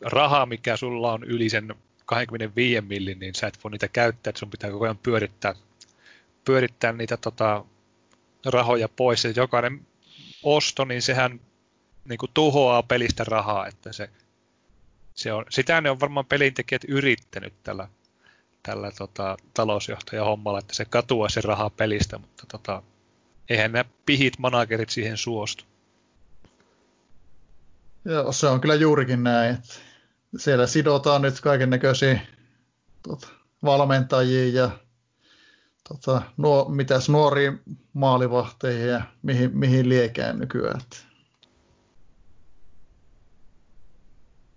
raha, mikä sulla on yli sen 25 millin, niin sä et voi niitä käyttää, että sun pitää koko ajan pyörittää pyörittää niitä tota, rahoja pois. Ja jokainen osto, niin sehän niin kuin tuhoaa pelistä rahaa, että se, se on, sitä ne on varmaan pelintekijät yrittänyt tällä, tällä tota, talousjohtajahommalla, että se katuaa se rahaa pelistä, mutta tota, eihän nämä pihit managerit siihen suostu. Joo, se on kyllä juurikin näin, että siellä sidotaan nyt kaiken näköisiä tota, valmentajia ja tota, nuo, mitäs nuoria maalivahteihin ja mihin, mihin liekään nykyään.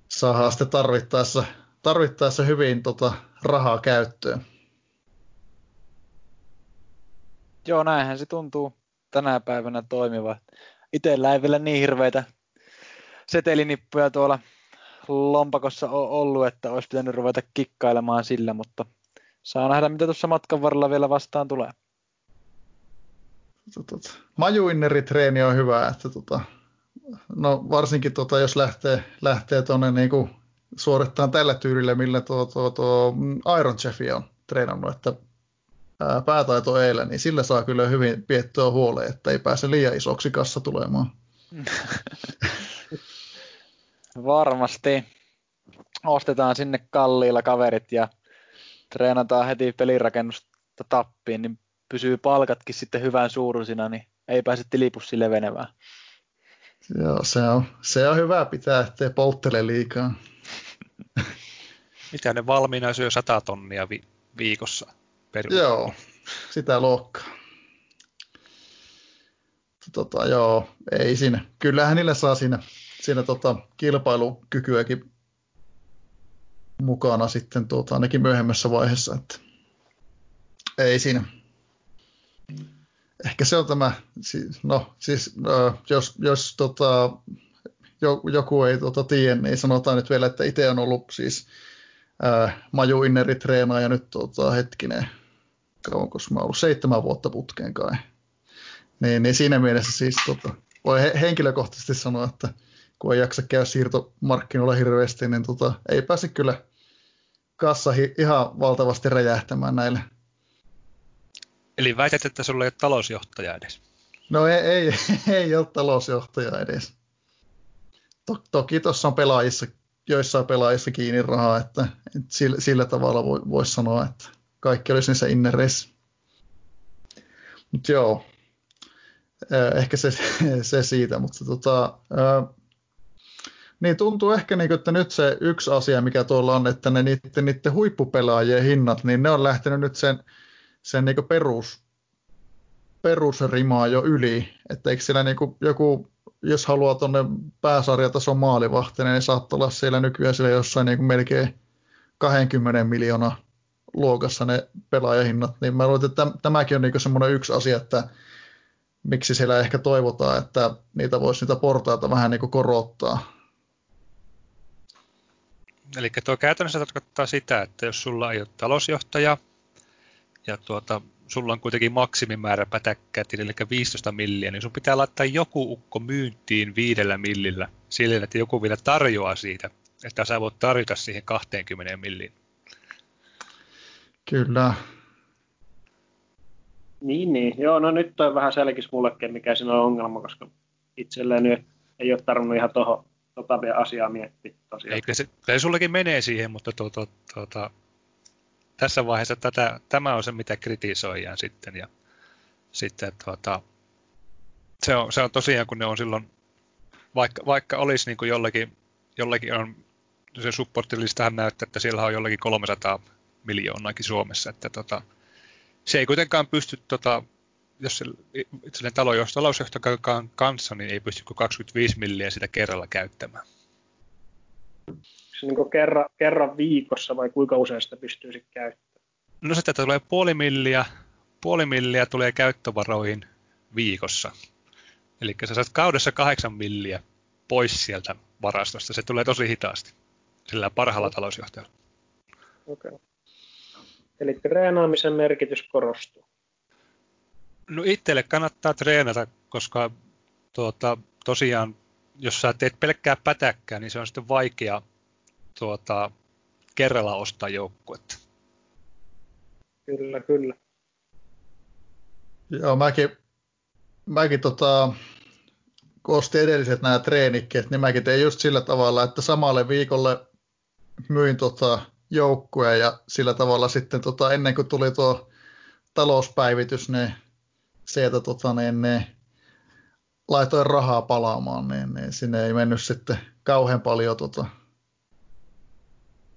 Saadaan sitten tarvittaessa, tarvittaessa hyvin tota, rahaa käyttöön. Joo, näinhän se tuntuu tänä päivänä toimiva. Itsellä ei vielä niin hirveitä setelinippuja tuolla lompakossa ollut, että olisi pitänyt ruveta kikkailemaan sillä, mutta saa nähdä, mitä tuossa matkan varrella vielä vastaan tulee. Majuinneritreeni on hyvä, että tota, no varsinkin tota, jos lähtee, lähtee tuonne niinku suorittaa tällä tyylillä, millä tuo, tuo, tuo Iron Jeffi on treenannut, että päätaito eilen, niin sillä saa kyllä hyvin piettyä huoleen, että ei pääse liian isoksi kassa tulemaan. Varmasti. Ostetaan sinne kalliilla kaverit ja treenataan heti pelirakennusta tappiin, niin pysyy palkatkin sitten hyvän suuruisina, niin ei pääse tilipussi levenemään. Joo, se on, se on hyvä pitää, ettei polttele liikaa. Mitä ne valmiina syö 100 tonnia vi- viikossa per Joo, sitä luokkaa. tota, joo, ei siinä. Kyllähän niillä saa siinä, siinä tota, kilpailukykyäkin mukana sitten tuota, ainakin myöhemmässä vaiheessa, että ei siinä. Ehkä se on tämä, no siis jos, jos tota, joku ei tota, tiedä, niin sanotaan nyt vielä, että itse on ollut siis ää, Maju Inneri ja nyt tota, hetkinen, kauanko mä ollut seitsemän vuotta putkeen kai. Niin, niin siinä mielessä siis tota, voi he, henkilökohtaisesti sanoa, että kun ei jaksa käydä siirtomarkkinoilla hirveästi, niin tota, ei pääse kyllä kassa hi, ihan valtavasti räjähtämään näille. Eli väität, että sulla ei ole talousjohtaja edes? No ei, ei, ei ole talousjohtaja edes. To, toki tuossa on pelaajissa, joissain pelaajissa kiinni rahaa, että, että sillä, sillä tavalla voi, voisi sanoa, että kaikki olisi niissä innereissä. Mutta joo, ehkä se, se siitä, mutta tota, niin tuntuu ehkä, niin kuin, että nyt se yksi asia, mikä tuolla on, että ne niiden, niiden huippupelaajien hinnat, niin ne on lähtenyt nyt sen, sen niin perus, perusrimaa jo yli. Että eikö siellä niin joku, jos haluaa tuonne pääsarjatason maalivahtinen, niin saattaa olla siellä nykyään siellä jossain niin melkein 20 miljoonaa luokassa ne pelaajahinnat, niin mä luulen, että tämäkin on niin semmoinen yksi asia, että miksi siellä ehkä toivotaan, että niitä voisi niitä portaita vähän niin korottaa. Eli tuo käytännössä tarkoittaa sitä, että jos sulla ei ole talousjohtaja ja tuota, sulla on kuitenkin maksimimäärä pätäkkää eli 15 milliä, niin sun pitää laittaa joku ukko myyntiin viidellä millillä sillä, että joku vielä tarjoaa siitä, että sä voit tarjota siihen 20 milliin. Kyllä. Niin, niin. Joo, no nyt toi vähän selkis mullekin, mikä siinä on ongelma, koska itselleen nyt ei ole tarvinnut ihan toho, tota asiaa miettiä tosiaan. Eikö se, se sullekin menee siihen, mutta tuota, tuota, tässä vaiheessa tätä, tämä on se, mitä kritisoidaan sitten. Ja sitten tuota, se, on, se on tosiaan, kun ne on silloin, vaikka, vaikka olisi niin kuin jollakin, jollakin on, se supportilistahan näyttää, että siellä on jollakin 300 miljoonaakin Suomessa, että tota, se ei kuitenkaan pysty, tota, jos se itselleen talousjohtajan kanssa, niin ei pysty kuin 25 milliä sitä kerralla käyttämään. Se niin kerran, kerran viikossa vai kuinka usein sitä pystyy sitten käyttämään? No sitä tulee puoli milliä, puoli milliä tulee käyttövaroihin viikossa. Eli sä saat kaudessa kahdeksan milliä pois sieltä varastosta. Se tulee tosi hitaasti sillä parhaalla talousjohtajalla. Okei. Okay. Eli treenaamisen merkitys korostuu. No itselle kannattaa treenata, koska tuota, tosiaan, jos sä teet pelkkää pätäkkää, niin se on sitten vaikea tuota, kerralla ostaa joukkuetta. Kyllä, kyllä. Joo, mäkin, mäkin tota, kun ostin edelliset nämä treenikkeet, niin mäkin tein just sillä tavalla, että samalle viikolle myin tota, joukkueen ja sillä tavalla sitten tota, ennen kuin tuli tuo talouspäivitys, niin sieltä tota, niin, niin, laitoin rahaa palaamaan, niin, niin sinne ei mennyt sitten kauhean paljon tota,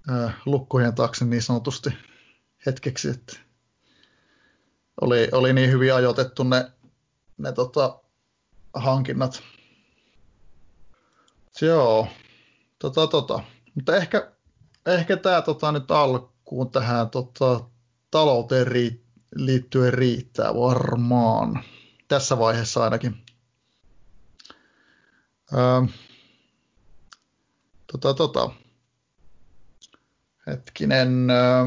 ää, lukkojen taakse niin sanotusti hetkeksi, että oli, oli niin hyvin ajoitettu ne, ne tota, hankinnat. Joo, tota, tota. mutta ehkä ehkä tämä tota, nyt alkuun tähän tota, talouteen ri, liittyen riittää varmaan. Tässä vaiheessa ainakin. Öö, tota, tota. Hetkinen. Öö,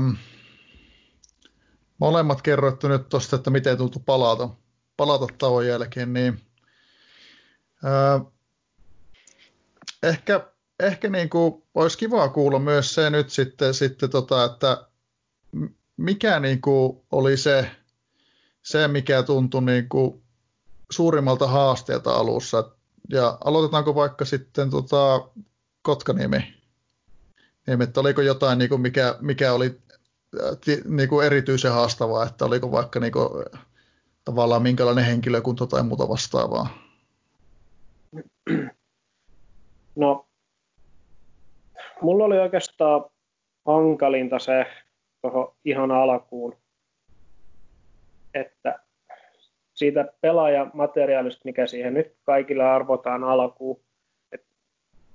molemmat kerroitte nyt tuosta, että miten tultu palata, palata tauon jälkeen, niin öö, ehkä ehkä niin kuin, olisi kiva kuulla myös se nyt sitten, sitten tota, että mikä niin kuin oli se, se, mikä tuntui niin kuin suurimmalta haasteelta alussa. Ja aloitetaanko vaikka sitten tota Kotkaniemi? Niin, että oliko jotain, niin kuin mikä, mikä oli niin kuin erityisen haastavaa, että oliko vaikka niin kuin, tavallaan minkälainen henkilökunta tai muuta vastaavaa? No mulla oli oikeastaan hankalinta se tuohon ihan alkuun, että siitä pelaajamateriaalista, mikä siihen nyt kaikille arvotaan alkuun, että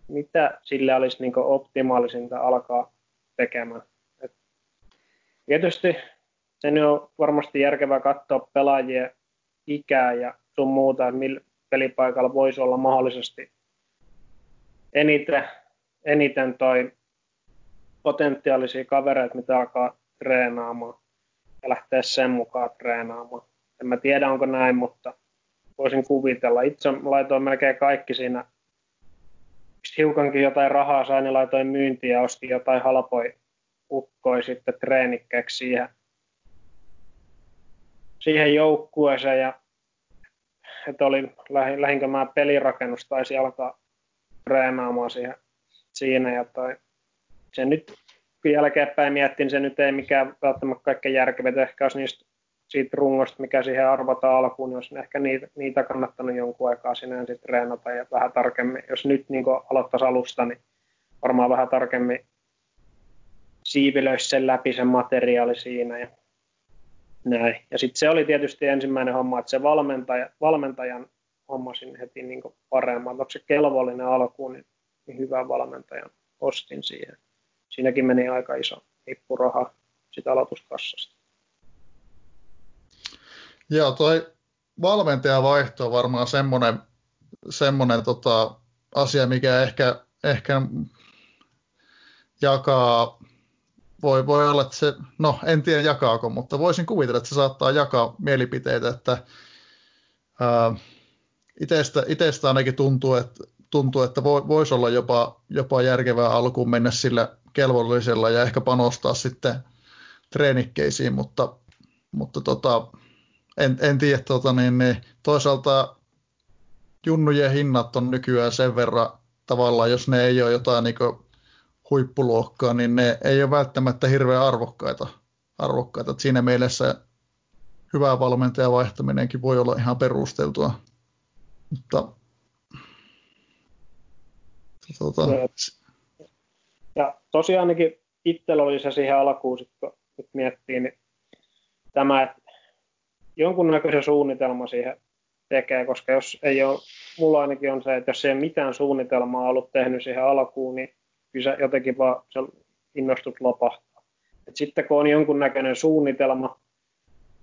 mitä sillä olisi niin optimaalisinta alkaa tekemään. Et tietysti sen on varmasti järkevää katsoa pelaajien ikää ja sun muuta, että millä pelipaikalla voisi olla mahdollisesti eniten, eniten toi potentiaalisia kavereita, mitä alkaa treenaamaan ja lähteä sen mukaan treenaamaan. En mä tiedä, onko näin, mutta voisin kuvitella. Itse laitoin melkein kaikki siinä. Hiukankin jotain rahaa sain, niin laitoin myyntiä ja ostin jotain halpoja ukkoi sitten treenikkeeksi siihen, siihen joukkueeseen ja että oli, lähin, lähinkö mä pelirakennus taisi alkaa treenaamaan siihen, siinä ja toi, se nyt kun jälkeenpäin miettin, se nyt ei mikään välttämättä kaikkein järkevät, ehkä olisi niistä siitä rungosta, mikä siihen arvotaan alkuun, niin olisi ehkä niitä, niitä kannattanut jonkun aikaa sinä sitten treenata ja vähän tarkemmin. Jos nyt niin aloittaisi alusta, niin varmaan vähän tarkemmin siivilöisi sen läpi sen materiaali siinä ja näin. Ja sitten se oli tietysti ensimmäinen homma, että se valmentaja, valmentajan hommasin heti niin paremmin. Onko se kelvollinen alkuun, niin, niin hyvän valmentajan ostin siihen. Siinäkin meni aika iso nippuraha sitä aloituskassasta. Joo, toi valmentajavaihto on varmaan semmoinen, semmoinen tota, asia, mikä ehkä, ehkä jakaa, voi, voi olla, että se, no en tiedä jakaako, mutta voisin kuvitella, että se saattaa jakaa mielipiteitä, että ää, itestä, itestä ainakin tuntuu, että, tuntuu, että voisi olla jopa, jopa järkevää alkuun mennä sillä kelvollisella ja ehkä panostaa sitten treenikkeisiin, mutta, mutta tota, en, en tiedä, tota, niin, niin, toisaalta junnujen hinnat on nykyään sen verran tavallaan, jos ne ei ole jotain niin huippuluokkaa, niin ne ei ole välttämättä hirveän arvokkaita. arvokkaita. Siinä mielessä hyvä valmentaja vaihtaminenkin voi olla ihan perusteltua. Mutta, tuota... Ja tosiaan ainakin itsellä oli se siihen alkuun, sit, kun nyt miettii, niin tämä, että jonkunnäköisen suunnitelma siihen tekee, koska jos ei ole, mulla ainakin on se, että jos ei mitään suunnitelmaa ollut tehnyt siihen alkuun, niin kyllä jotenkin vaan se innostut lopahtaa. Et sitten kun on jonkunnäköinen suunnitelma,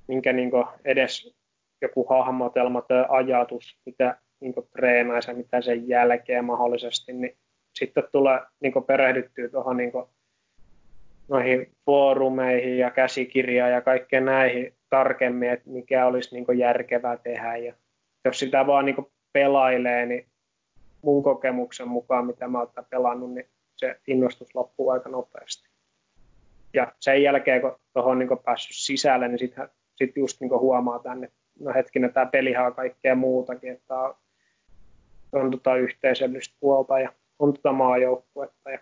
minkä niin edes joku hahmotelma tai ajatus, mitä niin treenaisi ja mitä sen jälkeen mahdollisesti, niin sitten tulee niin perehdyttyä tuohon niin noihin foorumeihin ja käsikirjaan ja kaikkeen näihin tarkemmin, että mikä olisi niin järkevää tehdä. Ja jos sitä vaan niin pelailee, niin mun kokemuksen mukaan, mitä mä oon pelannut, niin se innostus loppuu aika nopeasti. Ja sen jälkeen, kun tuohon niin päässyt sisälle, niin sitten sit just niin huomaa tänne, no hetkinen, tämä pelihan on kaikkea muutakin, että on, on tota yhteisöllistä puolta ja on tota maajoukkuetta ja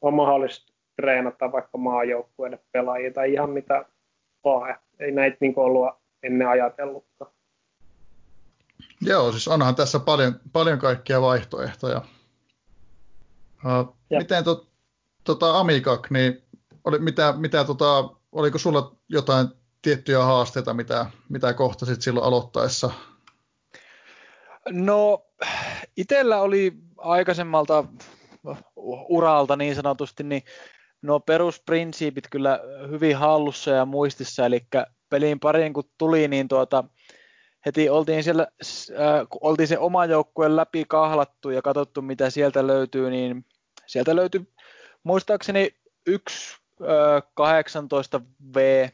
on mahdollista treenata vaikka maajoukkueiden pelaajia tai ihan mitä vaan. Ei näitä niin ollut ennen ajatellutkaan. Joo, siis onhan tässä paljon, paljon kaikkia vaihtoehtoja. Uh, miten to, tota Amikak, niin oli, mitä, mitä tota, oliko sulla jotain tiettyjä haasteita, mitä, mitä kohtasit silloin aloittaessa? No, itsellä oli aikaisemmalta uralta niin sanotusti, niin nuo perusprinsiipit kyllä hyvin hallussa ja muistissa, eli peliin pariin kun tuli, niin tuota, heti oltiin, siellä, äh, kun oltiin se oma joukkue läpi kahlattu ja katsottu, mitä sieltä löytyy, niin sieltä löytyi muistaakseni yksi äh, 18V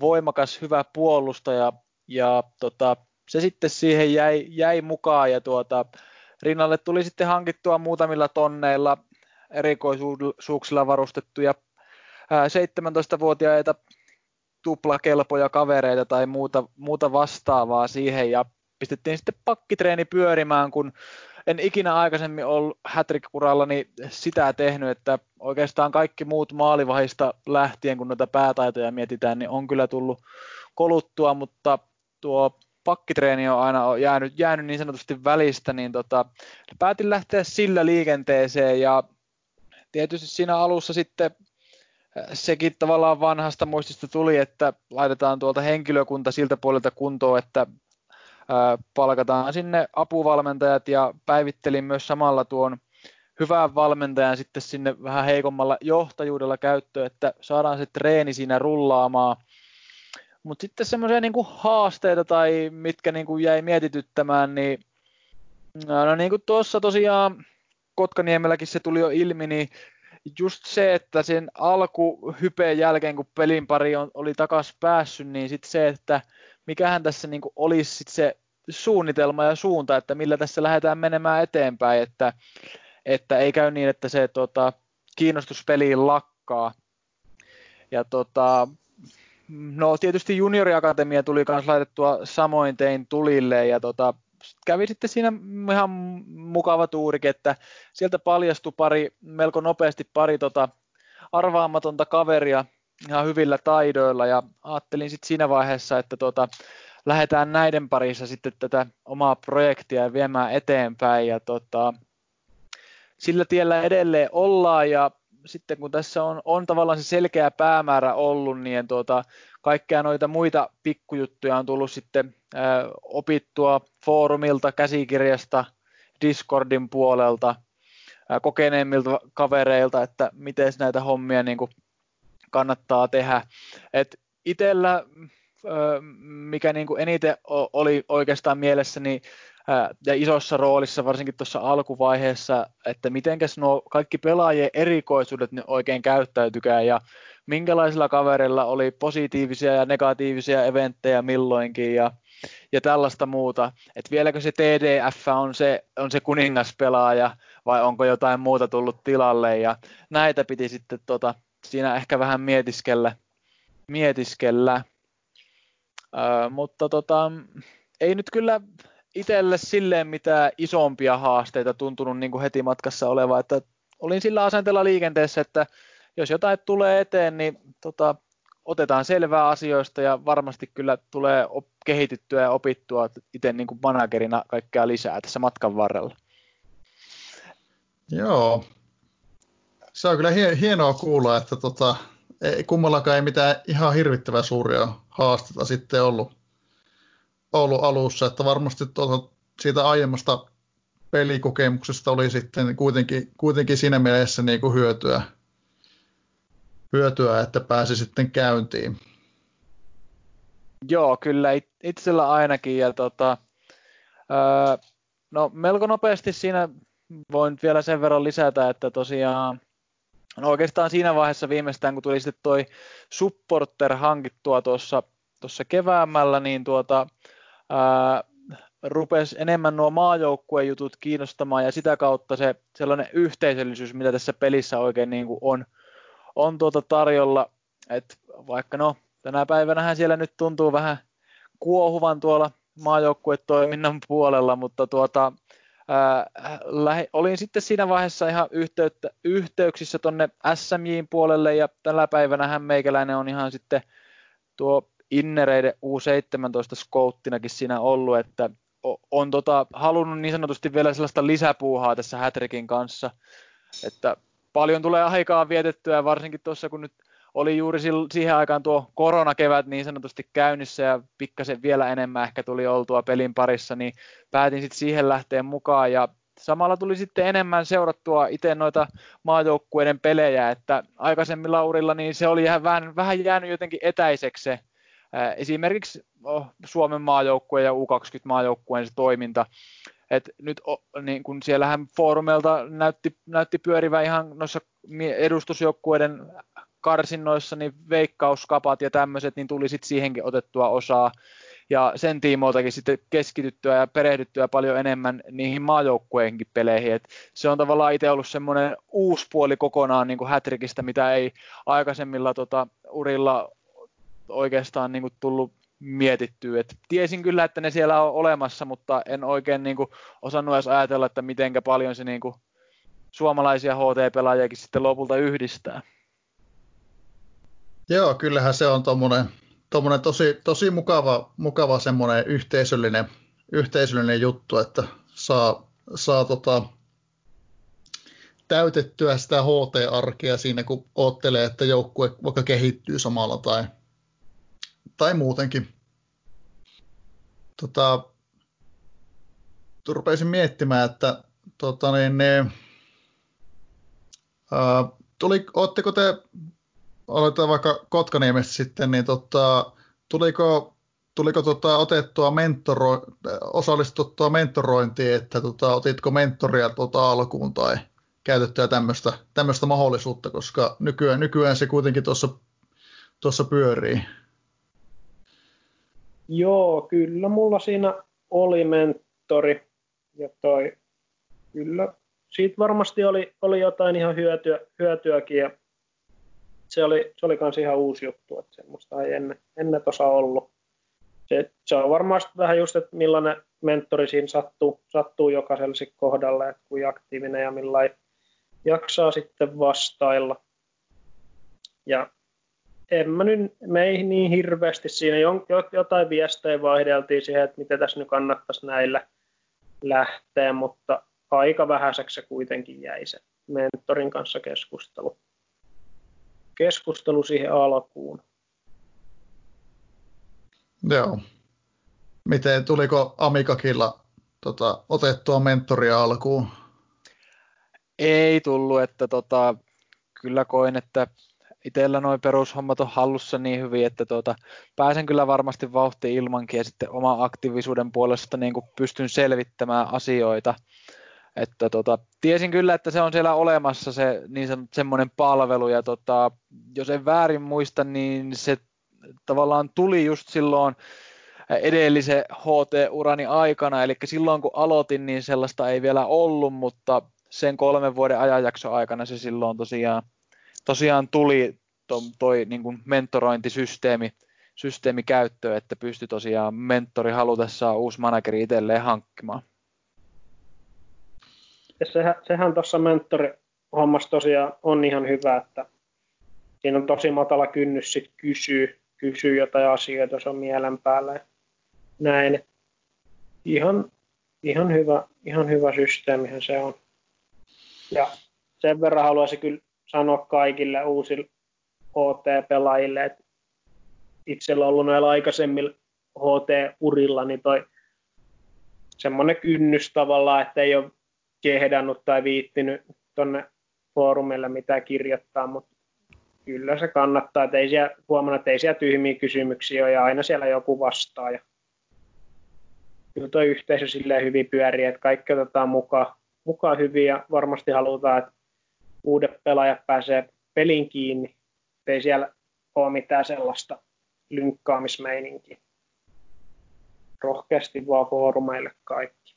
voimakas, hyvä puolustaja, ja tota, se sitten siihen jäi, jäi mukaan, ja tuota, rinnalle tuli sitten hankittua muutamilla tonneilla erikoisuuksilla varustettuja 17-vuotiaita tuplakelpoja kavereita tai muuta, muuta vastaavaa siihen. Ja pistettiin sitten pakkitreeni pyörimään, kun en ikinä aikaisemmin ollut hätrick-urallani sitä tehnyt, että oikeastaan kaikki muut maalivahista lähtien, kun noita päätaitoja mietitään, niin on kyllä tullut koluttua, mutta tuo pakkitreeni on aina jäänyt, jäänyt niin sanotusti välistä, niin tota, päätin lähteä sillä liikenteeseen ja tietysti siinä alussa sitten äh, sekin tavallaan vanhasta muistista tuli, että laitetaan tuolta henkilökunta siltä puolelta kuntoon, että palkataan sinne apuvalmentajat ja päivittelin myös samalla tuon hyvän valmentajan sitten sinne vähän heikommalla johtajuudella käyttöön, että saadaan se treeni siinä rullaamaan. Mutta sitten semmoisia niinku haasteita tai mitkä niinku jäi mietityttämään, niin no niin kuin tuossa tosiaan Kotkaniemelläkin se tuli jo ilmi, niin just se, että sen alkuhypeen jälkeen, kun pelin pari on, oli takas päässyt, niin sitten se, että mikähän tässä niin kuin olisi sit se suunnitelma ja suunta, että millä tässä lähdetään menemään eteenpäin, että, että ei käy niin, että se tota, kiinnostus peliin lakkaa. Ja tota, no tietysti junioriakatemia tuli myös laitettua samoin tein tulille ja tota, kävi sitten siinä ihan mukava tuurikin, että sieltä paljastui pari, melko nopeasti pari tota, arvaamatonta kaveria ihan hyvillä taidoilla ja ajattelin sitten siinä vaiheessa, että tota, lähdetään näiden parissa sitten tätä omaa projektia viemään eteenpäin ja tota, sillä tiellä edelleen ollaan ja sitten kun tässä on, on tavallaan se selkeä päämäärä ollut, niin tuota, kaikkea noita muita pikkujuttuja on tullut sitten ää, opittua foorumilta, käsikirjasta, Discordin puolelta, ää, kokeneemmilta kavereilta, että miten näitä hommia niin kuin kannattaa tehdä. Et itellä, mikä niin kuin eniten oli oikeastaan mielessä, niin ja isossa roolissa varsinkin tuossa alkuvaiheessa, että mitenkäs nuo kaikki pelaajien erikoisuudet ne oikein käyttäytykään ja minkälaisilla kavereilla oli positiivisia ja negatiivisia eventtejä milloinkin ja, ja tällaista muuta. Että vieläkö se TDF on se, on se kuningaspelaaja vai onko jotain muuta tullut tilalle ja näitä piti sitten tota, siinä ehkä vähän mietiskellä. mietiskellä. Öö, mutta tota, ei nyt kyllä itselle silleen mitään isompia haasteita tuntunut niin kuin heti matkassa oleva, että olin sillä asenteella liikenteessä, että jos jotain tulee eteen, niin tota, otetaan selvää asioista ja varmasti kyllä tulee op- kehityttyä ja opittua itse niin kuin managerina kaikkea lisää tässä matkan varrella. Joo, se on kyllä hienoa kuulla, että tota, ei, kummallakaan ei mitään ihan hirvittävän suuria haasteita sitten ollut, ollut alussa, että varmasti tuota, siitä aiemmasta pelikokemuksesta oli sitten kuitenkin, kuitenkin siinä mielessä niin kuin hyötyä, hyötyä, että pääsi sitten käyntiin. Joo, kyllä itsellä ainakin. Ja tota, öö, no, melko nopeasti siinä voin vielä sen verran lisätä, että tosiaan no oikeastaan siinä vaiheessa viimeistään, kun tuli sitten toi supporter hankittua tuossa tuossa keväämällä, niin tuota, rupesi enemmän nuo maajoukkuejutut kiinnostamaan ja sitä kautta se sellainen yhteisöllisyys, mitä tässä pelissä oikein niin kuin on, on tuota tarjolla, että vaikka no tänä päivänä siellä nyt tuntuu vähän kuohuvan tuolla maajoukkuetoiminnan puolella, mutta tuota, ää, lähe, olin sitten siinä vaiheessa ihan yhteyttä, yhteyksissä tuonne SMJin puolelle ja tällä päivänä meikäläinen on ihan sitten tuo Innereiden U17 skouttinakin siinä ollut, että on tota, halunnut niin sanotusti vielä sellaista lisäpuuhaa tässä Hätrikin kanssa, että paljon tulee aikaa vietettyä, varsinkin tuossa kun nyt oli juuri siihen aikaan tuo koronakevät niin sanotusti käynnissä ja pikkasen vielä enemmän ehkä tuli oltua pelin parissa, niin päätin sitten siihen lähteä mukaan. Ja samalla tuli sitten enemmän seurattua itse noita maajoukkueiden pelejä, että aikaisemmilla urilla niin se oli vähän, vähän jäänyt jotenkin etäiseksi se esimerkiksi oh, Suomen maajoukkue ja U20-maajoukkueen se toiminta. Et nyt niin kun siellähän foorumeilta näytti, näytti pyörivä ihan noissa edustusjoukkueiden karsinnoissa, niin veikkauskapat ja tämmöiset, niin tuli sitten siihenkin otettua osaa. Ja sen tiimoiltakin sitten keskityttyä ja perehdyttyä paljon enemmän niihin maajoukkueenkin peleihin. Et se on tavallaan itse ollut semmoinen uusi puoli kokonaan niin Hätrikistä, mitä ei aikaisemmilla tota, urilla oikeastaan niin kuin tullut mietittyä. Et tiesin kyllä, että ne siellä on olemassa, mutta en oikein niin kuin osannut edes ajatella, että mitenkä paljon se niin kuin suomalaisia HT-pelaajakin sitten lopulta yhdistää. Joo, kyllähän se on tuommoinen tommonen tosi, tosi mukava, mukava semmoinen yhteisöllinen, yhteisöllinen juttu, että saa, saa tota, täytettyä sitä HT-arkea siinä, kun oottelee, että joukkue vaikka kehittyy samalla tai, tai muutenkin. Tota, rupesin miettimään, että tota niin, niin, ää, tuli, ootteko te, olette vaikka Kotkaniemestä sitten, niin tota, tuliko, tuliko tota, otettua mentoro, osallistuttua mentorointiin, että tota, otitko mentoria tota, alkuun tai käytettyä tämmöistä, tämmöistä mahdollisuutta, koska nykyään, nykyään se kuitenkin tuossa, tuossa pyörii. Joo, kyllä mulla siinä oli mentori ja toi, kyllä siitä varmasti oli, oli jotain ihan hyötyä, hyötyäkin ja se oli, se oli kans ihan uusi juttu, että semmoista ei ennen, ennen tuossa ollut. Se, se, on varmasti vähän just, että millainen mentori siinä sattuu, sattuu jokaiselle kohdalle, että kuin aktiivinen ja millainen jaksaa sitten vastailla. Ja en mä nyt, me ei niin hirveästi siinä, jotain viestejä vaihdeltiin siihen, että miten tässä nyt kannattaisi näillä lähteä, mutta aika vähäiseksi se kuitenkin jäi se mentorin kanssa keskustelu. Keskustelu siihen alkuun. Joo. Miten, tuliko Amikakilla tota, otettua mentoria alkuun? Ei tullut, että tota, kyllä koin, että itsellä noin perushommat on hallussa niin hyvin, että tuota, pääsen kyllä varmasti vauhtiin ilmankin ja sitten oma aktiivisuuden puolesta niin kuin pystyn selvittämään asioita. Että tota, tiesin kyllä, että se on siellä olemassa se niin sanottu semmoinen palvelu ja tota, jos en väärin muista, niin se tavallaan tuli just silloin edellisen HT-urani aikana, eli silloin kun aloitin, niin sellaista ei vielä ollut, mutta sen kolmen vuoden ajanjakson aikana se silloin tosiaan tosiaan tuli to, toi niin kuin mentorointisysteemi systeemi käyttöön, että pystyi tosiaan mentori halutessaan uusi manageri itselleen hankkimaan. Ja sehän, sehän tuossa mentorihommassa tosiaan on ihan hyvä, että siinä on tosi matala kynnys sit kysyä, kysyä jotain asioita, jos on mielen päällä näin. Ihan, ihan, hyvä, ihan hyvä systeemihän se on. Ja sen verran haluaisin kyllä sanoa kaikille uusille HT-pelaajille, että itsellä on ollut näillä aikaisemmilla HT-urilla, niin toi semmoinen kynnys tavallaan, että ei ole kehdannut tai viittinyt tuonne foorumille mitä kirjoittaa, mutta kyllä se kannattaa, että ei siellä, huomannut, että ei siellä tyhmiä kysymyksiä ole ja aina siellä joku vastaa. Ja kyllä tuo yhteisö silleen hyvin pyörii, että kaikki otetaan mukaan, mukaan hyvin ja varmasti halutaan, että uudet pelaajat pääsee pelin kiinni. Ei siellä ole mitään sellaista lynkkaamismeininkiä. Rohkeasti vaan foorumeille kaikki.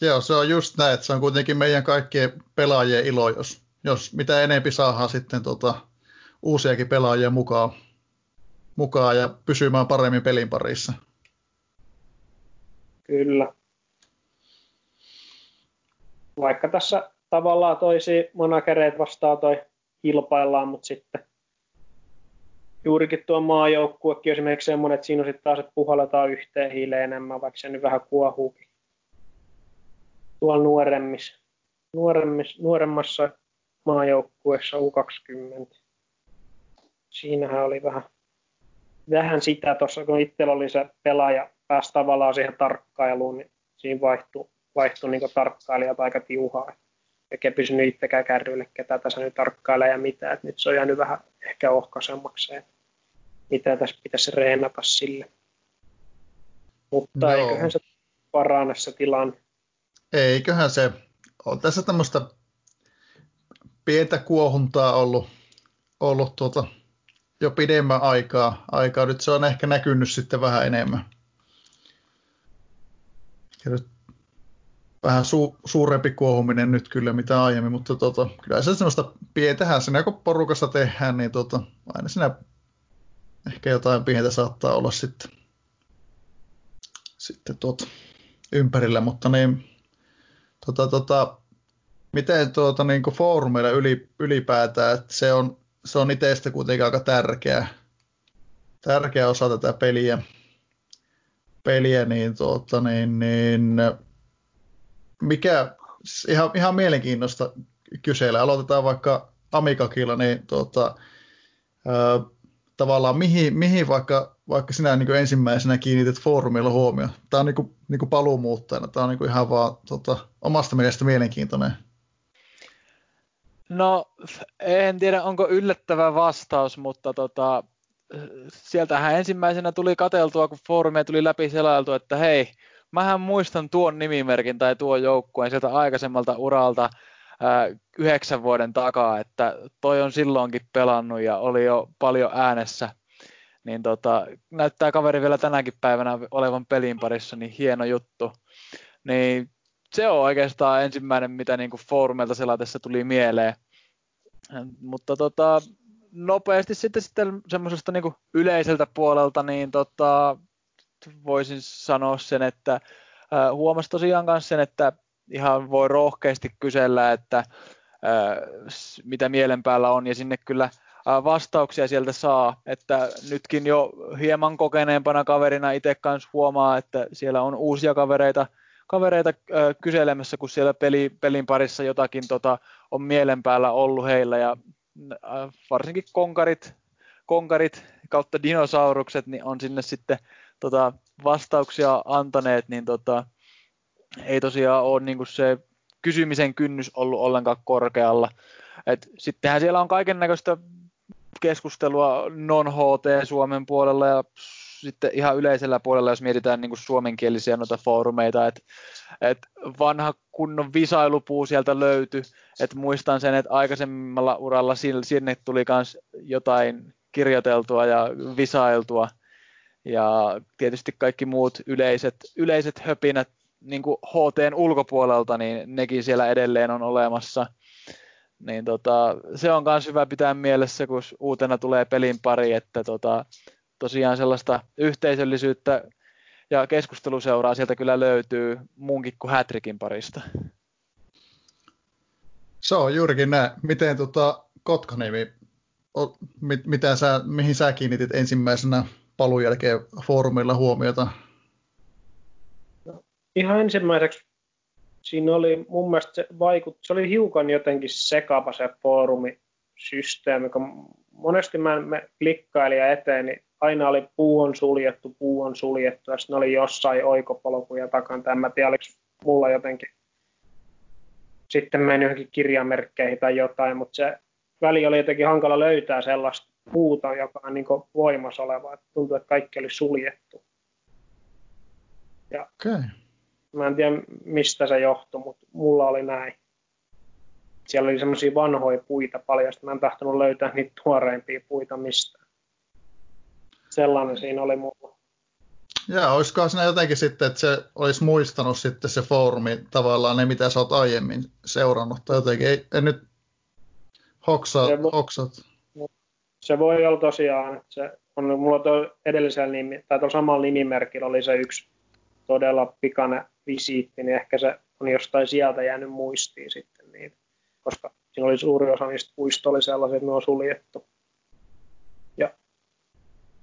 Joo, se on just näin, että se on kuitenkin meidän kaikkien pelaajien ilo, jos, jos mitä enempi saadaan sitten tota, uusiakin pelaajia mukaan, mukaan ja pysymään paremmin pelin parissa. Kyllä. Vaikka tässä tavallaan toisi monakereet vastaan toi kilpaillaan, mutta sitten juurikin tuo maajoukkuekin esimerkiksi semmoinen, että siinä sitten taas, että puhalletaan yhteen hiileen enemmän, vaikka se nyt vähän kuohuukin. Tuolla nuoremmis, nuoremmis, nuoremmassa maajoukkueessa U20. Siinähän oli vähän, vähän sitä tuossa, kun itsellä oli se pelaaja pääsi tavallaan siihen tarkkailuun, niin siinä vaihtui, vaihtui niin tarkkailijat aika tiuhaa eikä pysynyt itsekään kärryille, ketä tässä nyt tarkkailee ja mitä. Et nyt se on jäänyt vähän ehkä ohkaisemmaksi, mitä tässä pitäisi reenata sille. Mutta Joo. eiköhän se parane se tilanne. Eiköhän se. On tässä tämmöistä pientä kuohuntaa ollut, ollut tuota, jo pidemmän aikaa, aikaa. Nyt se on ehkä näkynyt sitten vähän enemmän. Ja nyt vähän su, suurempi kuohuminen nyt kyllä mitä aiemmin, mutta tota, kyllä se semmoista pientähän siinä kun porukassa tehdään, niin tota, aina siinä ehkä jotain pientä saattaa olla sitten, sitten tuota, ympärillä, mutta niin, tota, tota, miten tuota, niin foorumeilla yli, ylipäätään, että se on, se on itsestä kuitenkin aika tärkeä, tärkeä osa tätä peliä, peliä niin, tuota, niin, niin mikä, ihan, ihan mielenkiintoista kysellä. Aloitetaan vaikka Amikakilla, niin tuota, ää, tavallaan mihin, mihin vaikka, vaikka sinä niin ensimmäisenä kiinnität foorumilla huomioon? Tämä on niin kuin, niin kuin paluumuuttajana, tämä on niin kuin ihan vaan tota, omasta mielestä mielenkiintoinen. No, en tiedä onko yllättävä vastaus, mutta tota, sieltähän ensimmäisenä tuli kateltua, kun foorumia tuli läpi selailtu, että hei, mähän muistan tuon nimimerkin tai tuon joukkueen sieltä aikaisemmalta uralta yhdeksän vuoden takaa, että toi on silloinkin pelannut ja oli jo paljon äänessä. Niin tota, näyttää kaveri vielä tänäkin päivänä olevan pelin parissa, niin hieno juttu. Niin se on oikeastaan ensimmäinen, mitä niin kuin foorumeilta selatessa tuli mieleen. Mutta tota, nopeasti sitten, sitten semmoisesta niin yleiseltä puolelta, niin tota, voisin sanoa sen, että huomasi tosiaan myös sen, että ihan voi rohkeasti kysellä, että mitä mielen päällä on, ja sinne kyllä vastauksia sieltä saa, että nytkin jo hieman kokeneempana kaverina itse kanssa huomaa, että siellä on uusia kavereita, kavereita kyselemässä, kun siellä peli, pelin parissa jotakin tota, on mielen päällä ollut heillä, ja varsinkin konkarit, konkarit kautta dinosaurukset, niin on sinne sitten tota, vastauksia antaneet, niin tota, ei tosiaan ole niin se kysymisen kynnys ollut ollenkaan korkealla. Et sittenhän siellä on kaiken näköistä keskustelua non-HT Suomen puolella ja sitten ihan yleisellä puolella, jos mietitään niin kuin suomenkielisiä noita foorumeita, että et vanha kunnon visailupuu sieltä löytyi, että muistan sen, että aikaisemmalla uralla sinne tuli myös jotain kirjoiteltua ja visailtua, ja tietysti kaikki muut yleiset, yleiset höpinät niin kuin HTn ulkopuolelta, niin nekin siellä edelleen on olemassa. Niin tota, se on myös hyvä pitää mielessä, kun uutena tulee pelin pari, että tota, tosiaan sellaista yhteisöllisyyttä ja keskusteluseuraa sieltä kyllä löytyy muunkin kuin Hätrikin parista. Se on juurikin näin. Miten tota, Kotkanimi, mit, mitä sä, mihin sä kiinnitit ensimmäisenä paluun jälkeen foorumilla huomiota? No, ihan ensimmäiseksi siinä oli mun mielestä se vaikut, se oli hiukan jotenkin sekava se foorumisysteemi, kun monesti mä, mä klikkailin ja eteen, niin aina oli puu on suljettu, puu on suljettu, ja sitten oli jossain oikopolkuja takan. En mä tiedä, oliko mulla jotenkin sitten mennyt johonkin kirjamerkkeihin tai jotain, mutta se väli oli jotenkin hankala löytää sellaista puuta, joka on niin voimassa oleva. Että tuntuu, että kaikki oli suljettu. Ja okay. Mä en tiedä, mistä se johtui, mutta mulla oli näin. Siellä oli semmoisia vanhoja puita paljon, mä en tahtonut löytää niitä tuoreimpia puita mistään. Sellainen siinä oli mulla. Ja olisiko siinä jotenkin sitten, että se olisi muistanut sitten se foorumi tavallaan ne, mitä sä oot aiemmin seurannut, tai jotenkin, ei, en nyt hoksaa, hoksat se voi olla tosiaan, että se on, mulla tuo edellisellä nimi, tai tuolla samalla nimimerkillä oli se yksi todella pikainen visiitti, niin ehkä se on jostain sieltä jäänyt muistiin sitten niin, koska siinä oli suuri osa niistä puista oli sellaisia, että ne on suljettu. Ja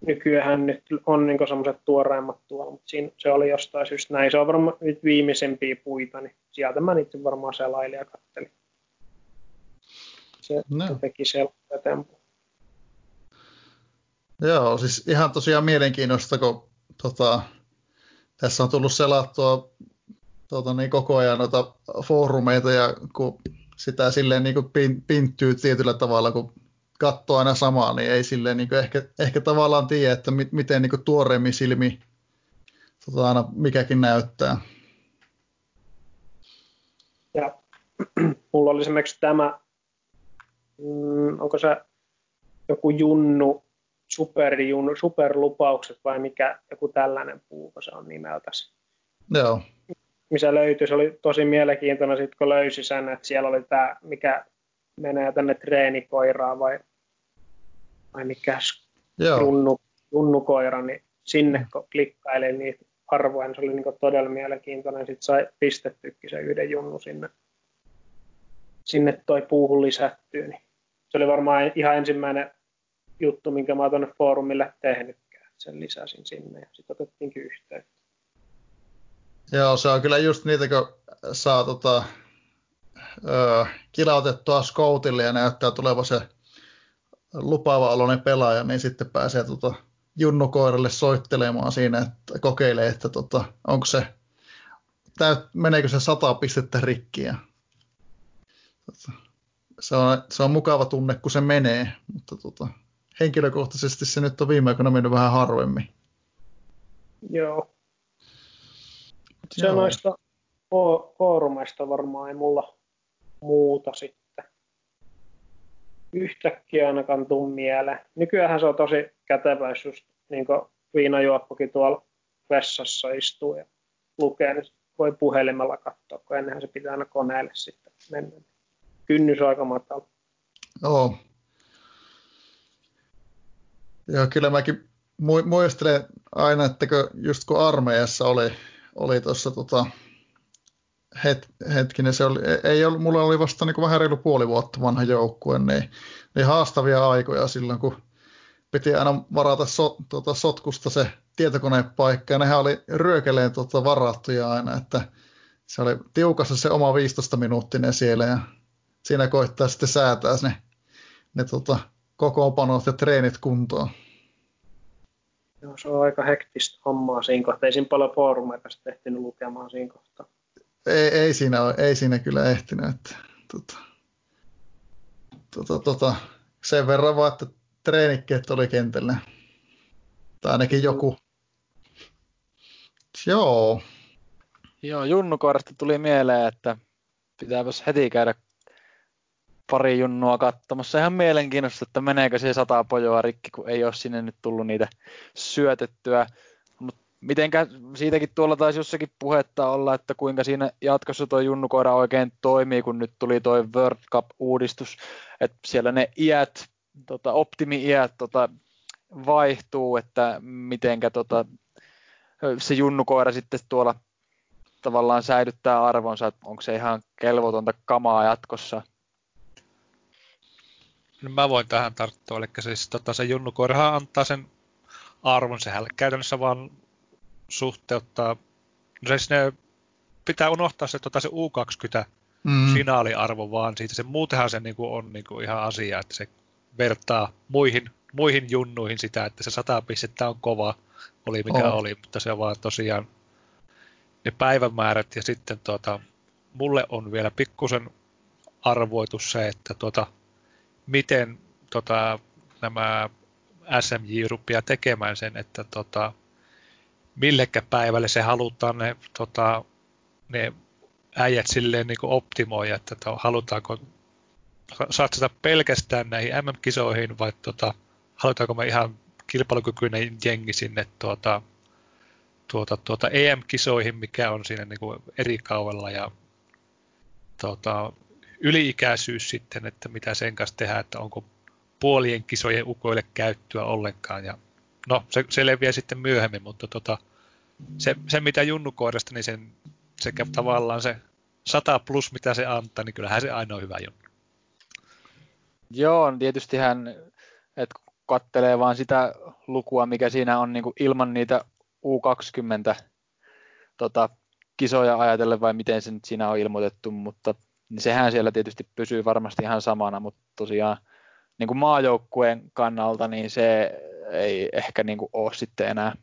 nykyään nyt on niin semmoiset tuoreimmat tuolla, mutta siinä, se oli jostain syystä näin. Se on varmaan nyt viimeisempiä puita, niin sieltä mä niitä varmaan selailin ja kattelin. Se, no. se teki sellainen tempo. Joo, siis ihan tosiaan mielenkiinnosta, kun tota, tässä on tullut selattua tota, niin koko ajan noita foorumeita ja kun sitä silleen niin kuin pin, pinttyy tietyllä tavalla, kun katsoo aina samaa, niin ei silleen niin kuin ehkä, ehkä tavallaan tiedä, että mi, miten niin kuin tuoreemmin silmi tota, aina mikäkin näyttää. Ja mulla oli esimerkiksi tämä, mm, onko se joku Junnu superjun, superlupaukset vai mikä joku tällainen puuko se on nimeltäsi. Joo. Missä löytyi, se oli tosi mielenkiintoinen sitten kun löysi sen, että siellä oli tämä, mikä menee tänne treenikoiraan vai, vai mikä junnu, junnukoira, niin sinne kun klikkailin niitä arvoja, niin se oli niin todella mielenkiintoinen. Sitten sai pistettykin se yhden junnu sinne, sinne toi puuhun lisättyä. Niin se oli varmaan ihan ensimmäinen juttu, minkä mä oon tuonne foorumille tehnytkään. Sen lisäsin sinne ja sitten otettiinkin yhteyttä. Joo, se on kyllä just niitä, kun saa tota, ö, kilautettua scoutille ja näyttää tuleva se lupaava oloinen pelaaja, niin sitten pääsee tota, junnukoiralle soittelemaan siinä, että kokeilee, että tota, onko se, täyt, meneekö se sata pistettä rikki. Ja, tota, se, on, se on mukava tunne, kun se menee, mutta tota, henkilökohtaisesti se nyt on viime aikoina mennyt vähän harvemmin. Joo. Se Joo. noista foorumeista varmaan ei mulla muuta sitten. Yhtäkkiä ainakaan tuu mieleen. Nykyään se on tosi kätevä, jos just niin viinajuoppokin tuolla vessassa istuu ja lukee, niin voi puhelimella katsoa, kun ennenhän se pitää aina koneelle sitten mennä. Kynnys on aika matala. Joo. Joo, kyllä mäkin muistelen aina, että just kun armeijassa oli, oli tuossa tota, het, hetkinen, se oli, ei ollut, mulla oli vasta niin kuin vähän reilu puoli vuotta vanha joukkue, niin, niin haastavia aikoja silloin, kun piti aina varata so, tota, sotkusta se tietokonepaikka, ja nehän oli ryökeleen tota, varattuja aina, että se oli tiukassa se oma 15 minuuttinen siellä, ja siinä koittaa sitten säätää ne, ne tota, kokoonpanot ja treenit kuntoon. Joo, se on aika hektistä hommaa siinä kohtaa. Ei siinä paljon foorumeita sitten ehtinyt lukemaan siinä kohtaa. Ei, ei, siinä, ole, ei siinä kyllä ehtinyt. Että, tota, tota, tota, sen verran vaan, että treenikkeet oli kentällä. Tai ainakin joku. Joo. Joo, Junnukoirasta tuli mieleen, että pitääpäs heti käydä pari junnua katsomassa. Ihan mielenkiintoista, että meneekö se sata pojoa rikki, kun ei ole sinne nyt tullut niitä syötettyä. Mutta mitenkä siitäkin tuolla taisi jossakin puhetta olla, että kuinka siinä jatkossa tuo junnukoira oikein toimii, kun nyt tuli tuo World Cup-uudistus, että siellä ne iät, tota, optimi-iät tota, vaihtuu, että mitenkä tota, se junnukoira sitten tuolla tavallaan säilyttää arvonsa, että onko se ihan kelvotonta kamaa jatkossa No mä voin tähän tarttua, eli siis tota, se junnukoirahan antaa sen arvon, sehän käytännössä vaan suhteuttaa, no siis ne pitää unohtaa se, tota, se U20 mm. finaaliarvo vaan siitä, se muutenhan se niinku on niinku ihan asia, että se vertaa muihin, muihin junnuihin sitä, että se sata pistettä on kova, oli mikä oh. oli, mutta se on vaan tosiaan ne päivämäärät. Ja sitten tuota, mulle on vielä pikkusen arvoitus se, että tuota, miten tota, nämä SMJ rupeaa tekemään sen, että tota, millekä päivälle se halutaan ne, tota, ne äijät silleen niin kuin optimoida, että to, halutaanko satsata pelkästään näihin MM-kisoihin vai tota, halutaanko me ihan kilpailukykyinen jengi sinne tuota, tuota, tuota EM-kisoihin, mikä on siinä niin kuin eri kaudella ja tuota, yliikäisyys sitten, että mitä sen kanssa tehdään, että onko puolien kisojen ukoille käyttöä ollenkaan. Ja, no, se, se leviää sitten myöhemmin, mutta tota, se, se, mitä junnukoirasta, niin sen, sekä tavallaan se 100 plus, mitä se antaa, niin kyllähän se ainoa hyvä junnu. Joo, tietysti hän, että kattelee vaan sitä lukua, mikä siinä on niin kuin ilman niitä U20 tota, kisoja ajatellen, vai miten se nyt siinä on ilmoitettu, mutta niin sehän siellä tietysti pysyy varmasti ihan samana, mutta tosiaan niin kuin maajoukkueen kannalta niin se ei ehkä niin kuin ole sitten enää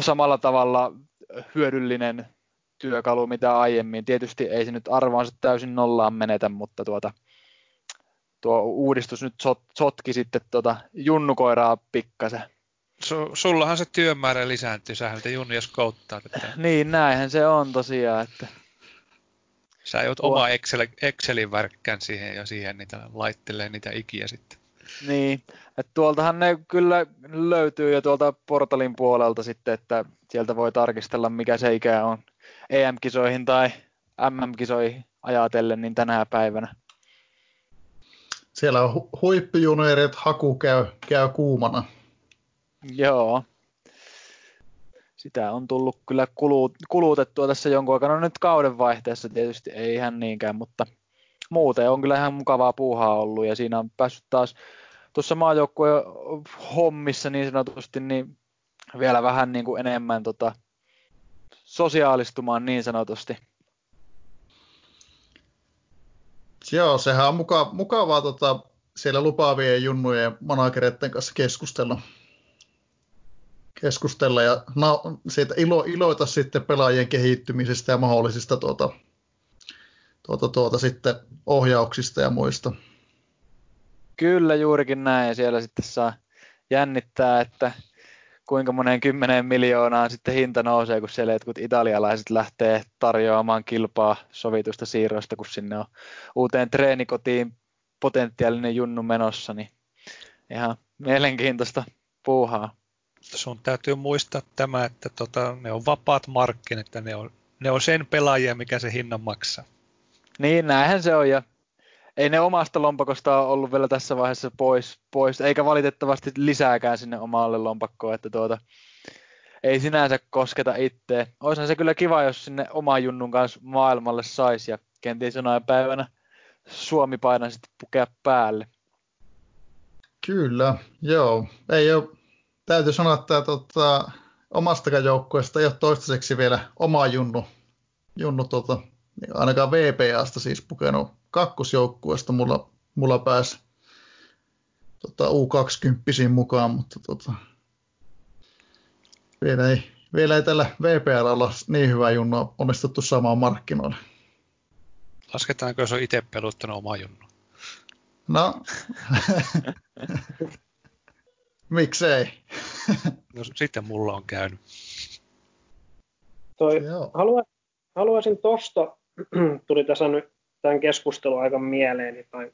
samalla tavalla hyödyllinen työkalu mitä aiemmin. Tietysti ei se nyt arvoansa täysin nollaan menetä, mutta tuota, tuo uudistus nyt sot, sotki sitten tuota junnukoiraa pikkasen. Su, sullahan se työmäärä lisääntyy, sähän niitä junnia skouttaa. Että... Niin, näinhän se on tosiaan, että Sä joudut oma Excel, Excelin värkkään siihen ja siihen niitä laittelee niitä ikiä sitten. Niin, että tuoltahan ne kyllä löytyy jo tuolta portalin puolelta sitten, että sieltä voi tarkistella mikä se ikä on EM-kisoihin tai MM-kisoihin ajatellen niin tänä päivänä. Siellä on hu- huippujuneerit, haku käy, käy kuumana. Joo, sitä on tullut kyllä kulutettua tässä jonkun aikana. No nyt kauden vaihteessa tietysti ei ihan niinkään, mutta muuten on kyllä ihan mukavaa puuhaa ollut ja siinä on päässyt taas tuossa maajoukkueen hommissa niin sanotusti niin vielä vähän niin kuin enemmän tota, sosiaalistumaan niin sanotusti. Joo, sehän on muka, mukavaa tota, siellä lupaavien junnujen managereiden kanssa keskustella, keskustella ja na, siitä ilo, iloita sitten pelaajien kehittymisestä ja mahdollisista tuota, tuota, tuota, sitten ohjauksista ja muista. Kyllä, juurikin näin. Siellä sitten saa jännittää, että kuinka moneen kymmeneen miljoonaan sitten hinta nousee, kun siellä jotkut italialaiset lähtee tarjoamaan kilpaa sovitusta siirroista, kun sinne on uuteen treenikotiin potentiaalinen junnu menossa, niin ihan mielenkiintoista puuhaa. Sun täytyy muistaa tämä, että tota, ne on vapaat markkinat, että ne on, ne on sen pelaajia, mikä se hinnan maksaa. Niin, näinhän se on, ja ei ne omasta lompakosta ole ollut vielä tässä vaiheessa pois, pois eikä valitettavasti lisääkään sinne omalle lompakkoon, että tuota, ei sinänsä kosketa itteen. Olisihan se kyllä kiva, jos sinne oma junnun kanssa maailmalle saisi ja kenties jonain päivänä Suomi painaisi pukea päälle. Kyllä, joo. Ei ole, täytyy sanoa, että tota, omastakaan joukkueesta ei ole toistaiseksi vielä oma junnu, junnu tota, ainakaan VPAsta siis pukenut kakkosjoukkueesta mulla, mulla pääsi tota, U20 mukaan, mutta tota, vielä, ei, vielä ei tällä VPL olla niin hyvä junnu onnistuttu samaan markkinoille. Lasketaanko, jos on itse peluttanut oma junnu? No, miksei? no, sitten mulla on käynyt. Toi, halua, haluaisin tuosta, tuli tässä nyt tämän keskustelun aika mieleen, niin toi,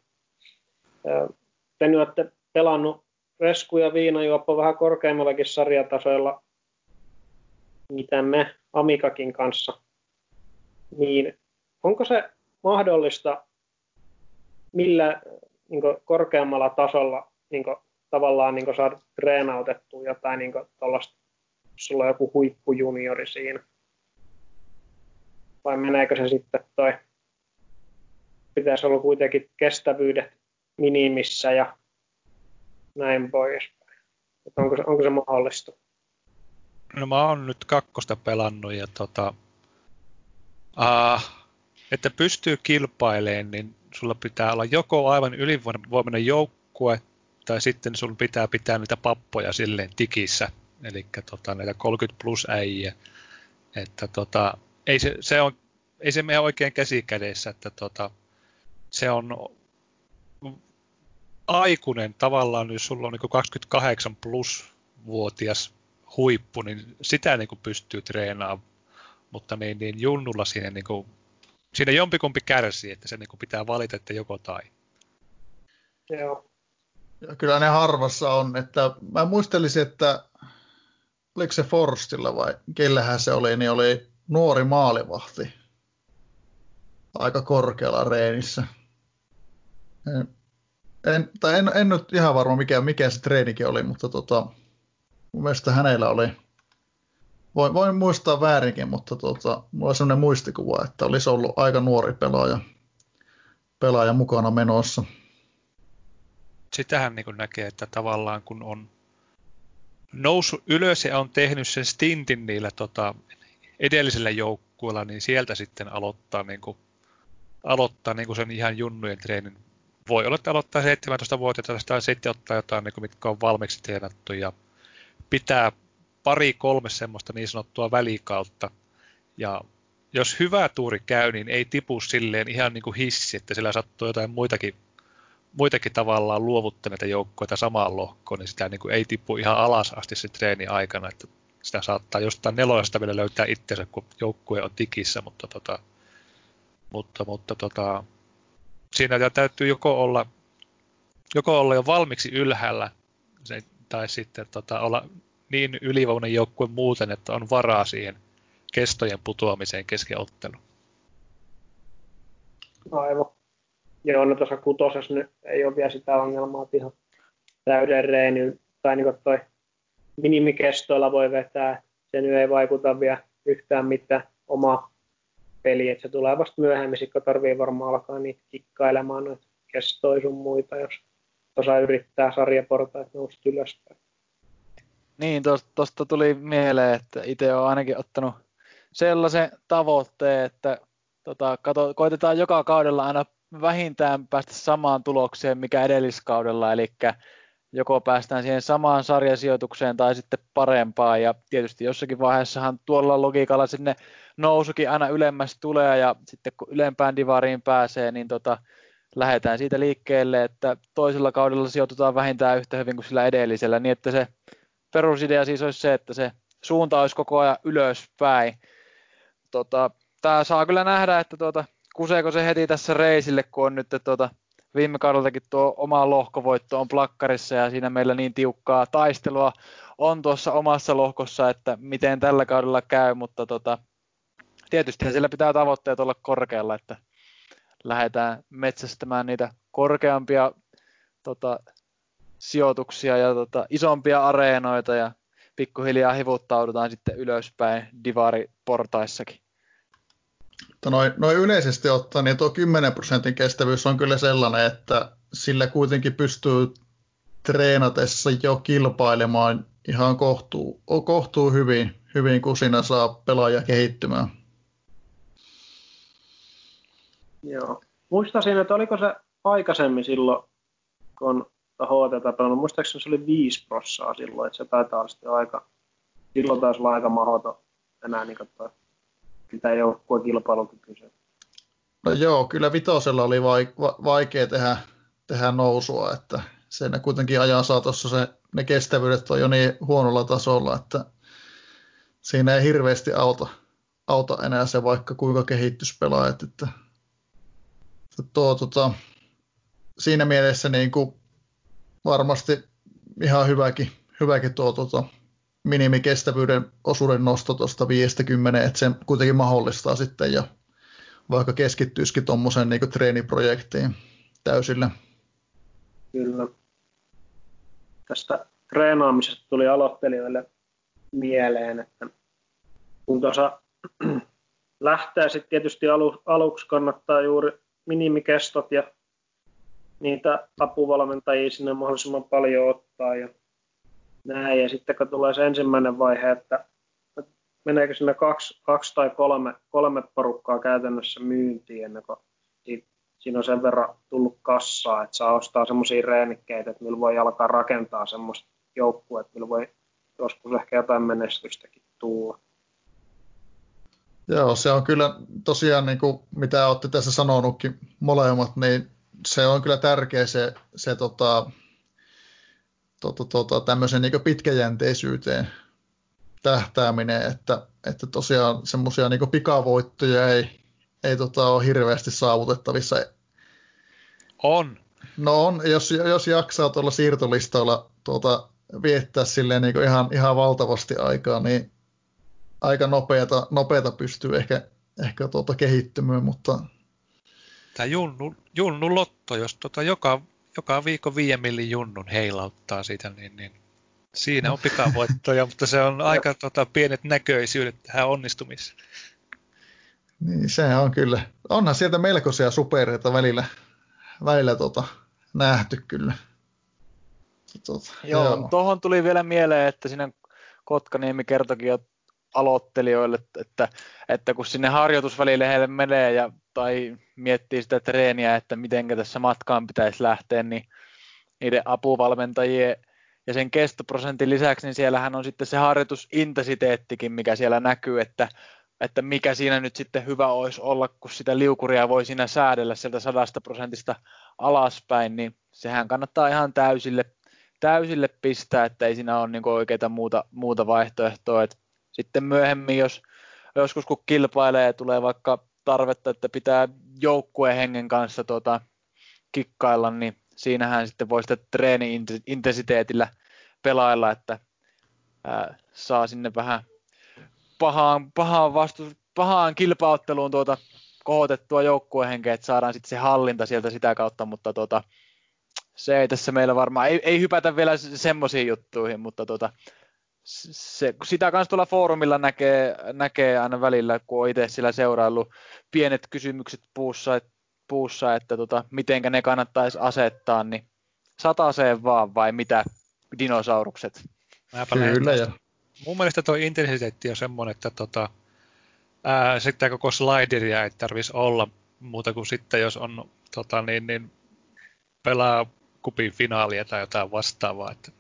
te nyt olette pelannut Resku ja Viinajuoppo vähän korkeammallakin sarjatasoilla, mitä me Amikakin kanssa, niin onko se mahdollista millä niin korkeammalla tasolla niin tavallaan niin saada treenautettua jotain niin tuollaista, sulla on joku huippujuniori siinä? Vai meneekö se sitten toi, pitäisi olla kuitenkin kestävyydet minimissä ja näin pois. onko, se, onko se mahdollista? No mä oon nyt kakkosta pelannut ja tota, uh, että pystyy kilpailemaan, niin sulla pitää olla joko aivan ylivoimainen joukkue, tai sitten sun pitää pitää niitä pappoja silleen tikissä, eli tota, näitä 30 plus äijä. Että tota, ei se, se on, ei se mene oikein käsikädessä, että tota, se on aikuinen tavallaan, jos sulla on niin 28 plus vuotias huippu, niin sitä niin kuin pystyy treenaamaan, mutta niin, niin junnulla siinä niin kuin siinä jompikumpi kärsii, että se niin kuin pitää valita, että joko tai. Joo. Ja kyllä ne harvassa on, että mä muistelisin, että oliko se Forstilla vai kellähän se oli, niin oli nuori maalivahti aika korkealla reenissä. En, en, tai en, en nyt ihan varma mikä, mikä se treenikin oli, mutta tota, mun mielestä hänellä oli voin, voin muistaa väärinkin, mutta tota, mulla on sellainen muistikuva, että olisi ollut aika nuori pelaaja, pelaaja mukana menossa. Sitähän niin näkee, että tavallaan kun on noussut ylös ja on tehnyt sen stintin niillä tota, edellisillä joukkueilla, niin sieltä sitten aloittaa, niin kuin, aloittaa niin kuin sen ihan junnujen treenin. Voi olla, että aloittaa 17-vuotiaita tai sitten ottaa jotain, niin kuin, mitkä on valmiiksi treenattu ja pitää pari kolme semmoista niin sanottua välikautta. Ja jos hyvä tuuri käy, niin ei tipu silleen ihan niin kuin hissi, että sillä sattuu jotain muitakin, muitakin tavallaan luovuttaneita joukkoita samaan lohkoon, niin sitä niin kuin ei tipu ihan alas asti se treeni aikana, että sitä saattaa jostain nelosesta vielä löytää itsensä, kun joukkue on tikissä, mutta, tota, mutta, mutta tota, siinä täytyy joko olla, joko olla jo valmiiksi ylhäällä, tai sitten tota, olla niin ylivoimainen joukkue muuten, että on varaa siihen kestojen putoamiseen kesken ottelun. Aivan. Joo, no tuossa kutosessa nyt ei ole vielä sitä ongelmaa, että ihan täyden reeny, tai niin toi minimikestoilla voi vetää, se nyt ei vaikuta vielä yhtään mitään oma peli, että se tulee vasta myöhemmin, kun tarvii varmaan alkaa niitä kikkailemaan noita kestoja sun muita, jos osa yrittää sarjaportaita nousta ylöspäin. Niin, tuosta tuli mieleen, että itse olen ainakin ottanut sellaisen tavoitteen, että tota, kato, koitetaan joka kaudella aina vähintään päästä samaan tulokseen, mikä edelliskaudella, eli joko päästään siihen samaan sarjasijoitukseen tai sitten parempaan, ja tietysti jossakin vaiheessahan tuolla logiikalla sinne nousukin aina ylemmäs tulee, ja sitten kun ylempään divariin pääsee, niin tota, lähdetään siitä liikkeelle, että toisella kaudella sijoitutaan vähintään yhtä hyvin kuin sillä edellisellä, niin että se perusidea siis olisi se, että se suunta olisi koko ajan ylöspäin. Tota, Tämä saa kyllä nähdä, että tuota, kuseeko se heti tässä reisille, kun on nyt tuota, viime kaudeltakin tuo oma lohkovoitto on plakkarissa ja siinä meillä niin tiukkaa taistelua on tuossa omassa lohkossa, että miten tällä kaudella käy, mutta tota, tietysti siellä pitää tavoitteet olla korkealla, että lähdetään metsästämään niitä korkeampia tota, sijoituksia ja tota, isompia areenoita ja pikkuhiljaa hivuttaudutaan sitten ylöspäin divari-portaissakin. Noin, noin yleisesti ottaen, niin tuo 10 prosentin kestävyys on kyllä sellainen, että sillä kuitenkin pystyy treenatessa jo kilpailemaan ihan kohtuu, kohtuu hyvin, hyvin, kun siinä saa pelaaja kehittymään. Joo. Muistaisin, että oliko se aikaisemmin silloin, kun HT pelannut, muistaakseni se oli 5 prossaa silloin, että se taitaa olla sitten aika, silloin taisi olla aika mahdoton enää niin katsoa pitää joukkue kilpailukykyisen. No joo, kyllä vitosella oli vaikea tehdä, tehdä nousua, että sen kuitenkin ajan saatossa se, ne kestävyydet on jo niin huonolla tasolla, että siinä ei hirveästi auta, auta enää se vaikka kuinka kehityspelaajat, että tuo, tota, siinä mielessä niin kuin varmasti ihan hyväkin, hyväkin tuo tota, minimikestävyyden osuuden nosto tuosta 50, että se kuitenkin mahdollistaa sitten ja vaikka keskittyisikin tuommoiseen niin treeniprojektiin täysillä. Kyllä. Tästä treenaamisesta tuli aloittelijoille mieleen, että kun tuossa lähtee sitten tietysti alu, aluksi kannattaa juuri minimikestot ja niitä apuvalmentajia sinne mahdollisimman paljon ottaa ja näin. Ja sitten kun tulee se ensimmäinen vaihe, että meneekö sinne kaksi, kaksi tai kolme, kolme porukkaa käytännössä myyntiin ennen kuin siinä on sen verran tullut kassaa, että saa ostaa semmoisia reenikkeitä, että millä voi alkaa rakentaa semmoista joukkuetta, että millä voi joskus ehkä jotain menestystäkin tulla. Joo, se on kyllä tosiaan, niin kuin mitä olette tässä sanonutkin molemmat, niin se on kyllä tärkeä se, se tota, tota, tota, tämmöisen niin pitkäjänteisyyteen tähtääminen, että, että tosiaan semmoisia niin pikavoittoja ei, ei tota, ole hirveästi saavutettavissa. On. No on, jos, jos jaksaa tuolla siirtolistoilla tuota, viettää silleen niin ihan, ihan valtavasti aikaa, niin aika nopeata, nopeata pystyy ehkä, ehkä tuota kehittymään, mutta... Tämä junnu, junnu lotto, jos tota joka joka viikko viiden millin junnun heilauttaa siitä, niin, niin siinä on pikavoittoja, mutta se on aika tota, pienet näköisyydet tähän onnistumiseen. Niin, se on kyllä. Onhan sieltä melkoisia supereita välillä, välillä tota, nähty kyllä. Tota, joo, joo. tuohon tuli vielä mieleen, että siinä Kotkaniemi kertokin jo aloittelijoille, että, että kun sinne harjoitusvälille heille menee ja, tai miettii sitä treeniä, että miten tässä matkaan pitäisi lähteä, niin niiden apuvalmentajien ja sen kestoprosentin lisäksi, niin siellähän on sitten se harjoitusintensiteettikin, mikä siellä näkyy, että, että mikä siinä nyt sitten hyvä olisi olla, kun sitä liukuria voi siinä säädellä sieltä sadasta prosentista alaspäin, niin sehän kannattaa ihan täysille, täysille pistää, että ei siinä ole niin oikeita muuta, muuta vaihtoehtoa, että sitten myöhemmin, jos joskus kun kilpailee, tulee vaikka tarvetta, että pitää joukkueen hengen kanssa tuota, kikkailla, niin siinähän sitten voi sitten treeni-intensiteetillä pelailla, että ää, saa sinne vähän pahaan, pahaan, vastu, pahaan kilpautteluun tuota, kohotettua joukkuehenkeä, että saadaan sitten se hallinta sieltä sitä kautta, mutta tuota, se ei tässä meillä varmaan, ei, ei hypätä vielä semmoisiin juttuihin, mutta tuota, se, sitä kanssa tuolla foorumilla näkee, näkee aina välillä, kun on itse sillä seuraillut pienet kysymykset puussa, et, puussa että tota, mitenkä ne kannattaisi asettaa, niin sataseen vaan vai mitä dinosaurukset? Kyllä jo. Mun mielestä tuo intensiteetti on semmoinen, että tota, ää, sitä koko slideria ei tarvitsisi olla muuta kuin sitten, jos on tota, niin, niin, pelaa kupin finaalia tai jotain vastaavaa. Että,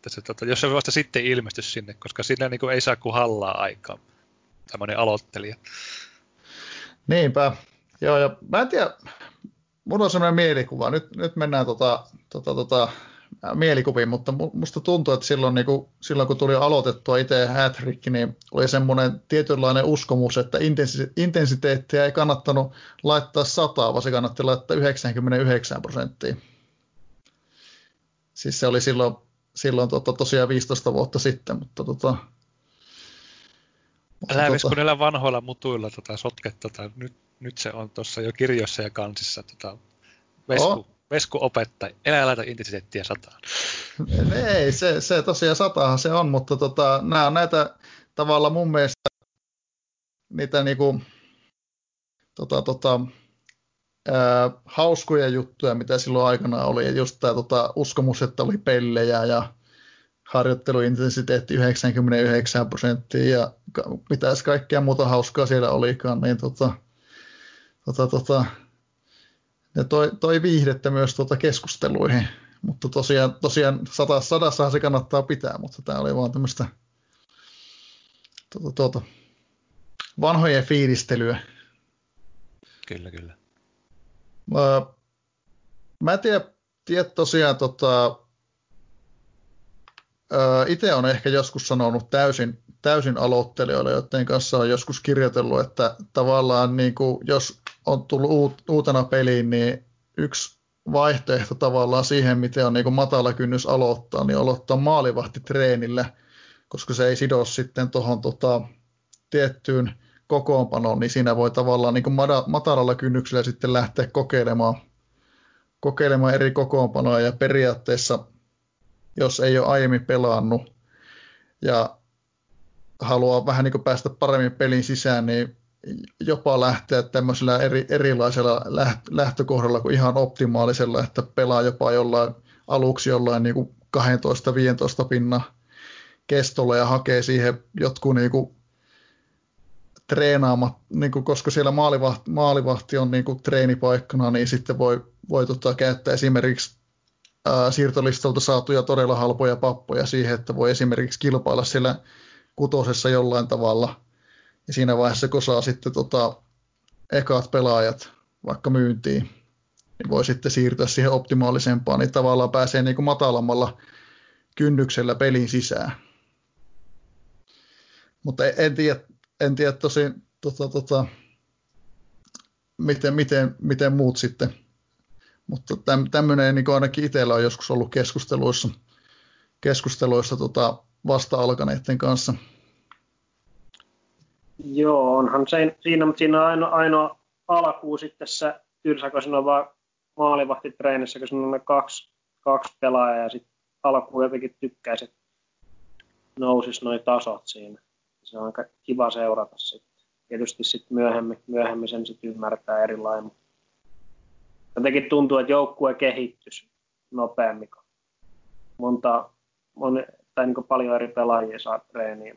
että se, tota, jos se vasta sitten ilmesty sinne, koska siinä niin kuin, ei saa kuin hallaa aikaa tämmöinen aloittelija. Niinpä. Joo, ja mä en tiedä, mulla on sellainen mielikuva, nyt, nyt mennään tota, tota, tota, mielikuviin, mutta musta tuntuu, että silloin, niin kuin, silloin kun tuli aloitettua itse Hattrick, niin oli semmoinen tietynlainen uskomus, että intensiteettiä ei kannattanut laittaa sataa, vaan se kannatti laittaa 99 prosenttia. Siis se oli silloin, silloin tota, tosiaan 15 vuotta sitten, mutta tota, Älä tota... kun niillä vanhoilla mutuilla tota, sotket, tota, nyt, nyt se on tuossa jo kirjoissa ja kansissa tota, vesku, oh. vesku opettaja. Elä laita intensiteettiä sataan. Ei, se, se tosiaan satahan se on, mutta tota, nämä on näitä tavalla mun mielestä niitä niinku, tota, tota, ää, hauskoja juttuja, mitä silloin aikana oli. Ja just tämä tota, uskomus, että oli pellejä ja harjoitteluintensiteetti 99 prosenttia ja mitäs kaikkea muuta hauskaa siellä olikaan, niin tota, tota, tota, ne toi, toi viihdettä myös tuota keskusteluihin. Mutta tosiaan, tosiaan sata, sadassahan se kannattaa pitää, mutta tämä oli vaan tämmöistä tuota, tuota, vanhojen fiilistelyä. Kyllä, kyllä. Mä, en tiedä, tiedä tosiaan, tota, itse on ehkä joskus sanonut täysin, täysin aloittelijoille, joiden kanssa on joskus kirjoitellut, että tavallaan niin kuin, jos on tullut uut, uutena peliin, niin yksi vaihtoehto tavallaan siihen, miten on niin kuin matala kynnys aloittaa, niin aloittaa maalivahtitreenillä, koska se ei sido sitten tuohon tota, tiettyyn kokoonpanoon, niin siinä voi tavallaan niin kuin matalalla kynnyksellä sitten lähteä kokeilemaan, kokeilemaan eri kokoonpanoja ja periaatteessa – jos ei ole aiemmin pelannut ja haluaa vähän niin kuin päästä paremmin pelin sisään, niin jopa lähteä tämmöisellä eri, erilaisella lähtökohdalla kuin ihan optimaalisella, että pelaa jopa jollain aluksi jollain niin kuin 12-15 pinna kestolla ja hakee siihen jotkut niin kuin treenaamat, niin kuin, koska siellä maalivahti, maalivahti on niin kuin treenipaikkana, niin sitten voi, voi tota, käyttää esimerkiksi siirtolistalta saatuja todella halpoja pappoja siihen, että voi esimerkiksi kilpailla siellä kutosessa jollain tavalla. Ja siinä vaiheessa, kun saa sitten tota, ekaat pelaajat vaikka myyntiin, niin voi sitten siirtyä siihen optimaalisempaan, niin tavallaan pääsee niin kuin matalammalla kynnyksellä pelin sisään. Mutta en tiedä, en tiedä tosi, tota, tota, miten, miten, miten muut sitten mutta tämmöinen niin ainakin itsellä on joskus ollut keskusteluissa, keskusteluissa tota, vasta-alkaneiden kanssa. Joo, onhan se, siinä, mutta siinä on ainoa, ainoa alkuun sitten se tylsä, kun on vaan maalivahtitreenissä, kun siinä on ne kaksi, kaksi pelaajaa ja sitten alkuun jotenkin tykkäisi, että nousisi noin tasot siinä. Se on aika kiva seurata sitten. Tietysti sitten myöhemmin, myöhemmin sen sitten ymmärtää eri lailla, jotenkin tuntuu, että joukkue kehittyisi nopeammin. Monta, mon, tai niin paljon eri pelaajia saa treeniä.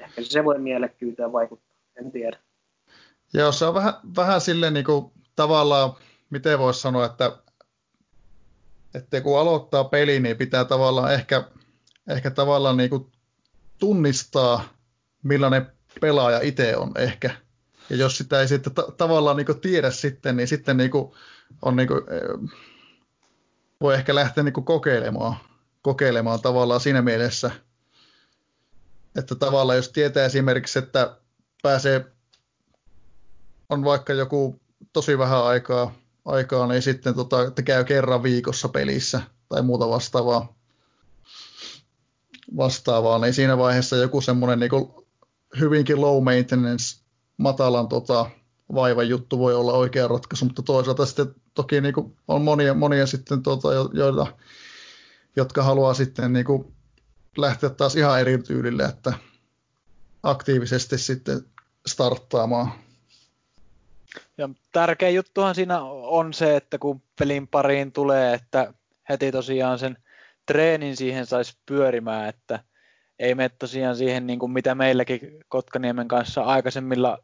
Ehkä se voi mielekkyyteen vaikuttaa, en tiedä. Joo, se on vähän, vähän silleen niin kuin, tavallaan, miten voisi sanoa, että, että kun aloittaa peli, niin pitää tavallaan ehkä, ehkä tavallaan niin kuin tunnistaa, millainen pelaaja itse on ehkä – ja jos sitä ei sitten ta- tavallaan niin tiedä sitten, niin sitten niin on niin kuin, eh, voi ehkä lähteä niin kokeilemaan, kokeilemaan tavallaan siinä mielessä, että tavallaan jos tietää esimerkiksi, että pääsee, on vaikka joku tosi vähän aikaa, aikaa niin sitten tota, että käy kerran viikossa pelissä tai muuta vastaavaa, vastaavaa niin siinä vaiheessa joku semmoinen niin hyvinkin low maintenance matalan tota, vaivan juttu voi olla oikea ratkaisu, mutta toisaalta sitten toki niin kuin on monia, monia sitten, tota, joita, jotka haluaa sitten niin kuin lähteä taas ihan eri tyylille, että aktiivisesti sitten starttaamaan. Ja tärkeä juttuhan siinä on se, että kun pelin pariin tulee, että heti tosiaan sen treenin siihen saisi pyörimään, että ei mene tosiaan siihen, niin kuin mitä meilläkin Kotkaniemen kanssa aikaisemmilla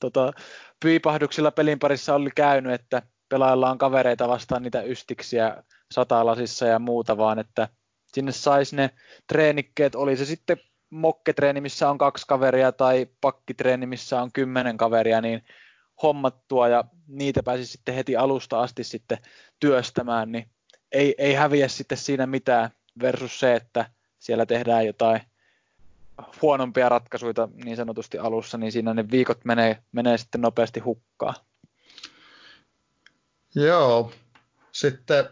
tota, pyypahduksilla pelin parissa oli käynyt, että pelaillaan kavereita vastaan niitä ystiksiä satalasissa ja muuta, vaan että sinne saisi ne treenikkeet, oli se sitten mokketreeni, missä on kaksi kaveria, tai pakkitreeni, missä on kymmenen kaveria, niin hommattua ja niitä pääsi sitten heti alusta asti sitten työstämään, niin ei, ei häviä sitten siinä mitään versus se, että siellä tehdään jotain huonompia ratkaisuja niin sanotusti alussa, niin siinä ne viikot menee, menee sitten nopeasti hukkaan. Joo, sitten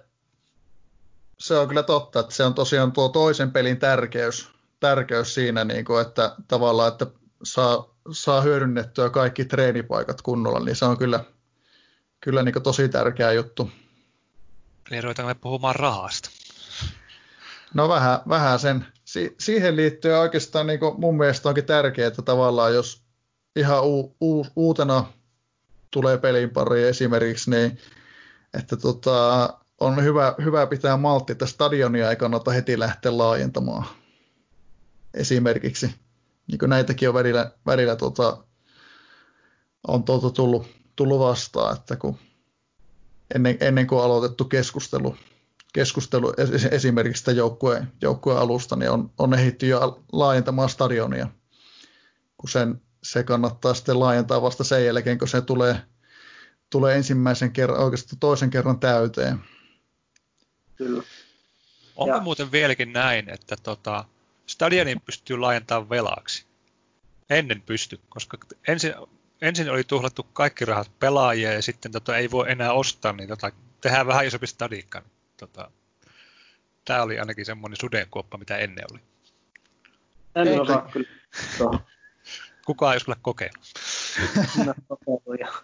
se on kyllä totta, että se on tosiaan tuo toisen pelin tärkeys, tärkeys siinä, niin kuin, että tavallaan, että saa, saa hyödynnettyä kaikki treenipaikat kunnolla, niin se on kyllä, kyllä niin tosi tärkeä juttu. Eli ruvetaanko me puhumaan rahasta? No vähän, vähän sen. Si- siihen liittyen oikeastaan niin mun mielestä onkin tärkeää, että tavallaan jos ihan u- u- uutena tulee pelin pari esimerkiksi, niin että tota, on hyvä, hyvä pitää maltti, että stadionia ei kannata heti lähteä laajentamaan. Esimerkiksi. Niin kuin näitäkin on välillä, välillä tota, on tullut, tullut vastaan, että kun ennen, ennen kuin on aloitettu keskustelu, keskustelu esimerkiksi sitä joukkueen, joukkueen alusta, niin on, on ehditty jo laajentamaan stadionia, kun sen, se kannattaa sitten laajentaa vasta sen jälkeen, kun se tulee, tulee ensimmäisen kerran, oikeastaan toisen kerran täyteen. Kyllä. Onko ja. muuten vieläkin näin, että tota, stadionin pystyy laajentamaan velaksi? Ennen pysty, koska ensin, ensin oli tuhlattu kaikki rahat pelaajia ja sitten tota, ei voi enää ostaa, niin tota, tehdään vähän isompi stadikka. Tota, Tämä oli ainakin semmoinen sudenkuoppa, mitä ennen oli. En ei, osaa kyllä. Kukaan ei olisi kyllä kokeillut.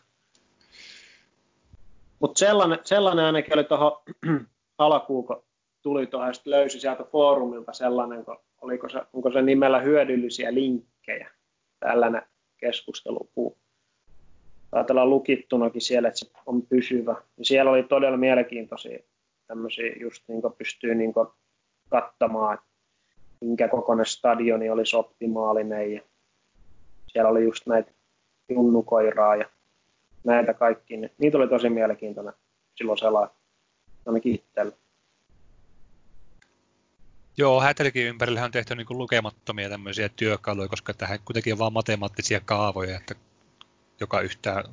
Mutta sellainen, sellainen ainakin oli tuohon alkuun, kun tuli tuohon, ja löysi sieltä foorumilta sellainen, kun oliko se, onko se nimellä hyödyllisiä linkkejä, tällainen keskustelupuu. Ajatellaan lukittunakin siellä, että se on pysyvä. Ja siellä oli todella mielenkiintoisia tämmöisiä, just niin pystyy niin kattamaan, minkä kokoinen stadioni olisi optimaalinen. Ja siellä oli just näitä junnukoiraa ja näitä kaikki. Niitä oli tosi mielenkiintoinen silloin selaa, ainakin itsellä. Joo, hätelikin ympärillä on tehty niin lukemattomia tämmöisiä työkaluja, koska tähän kuitenkin on vain matemaattisia kaavoja, että joka yhtään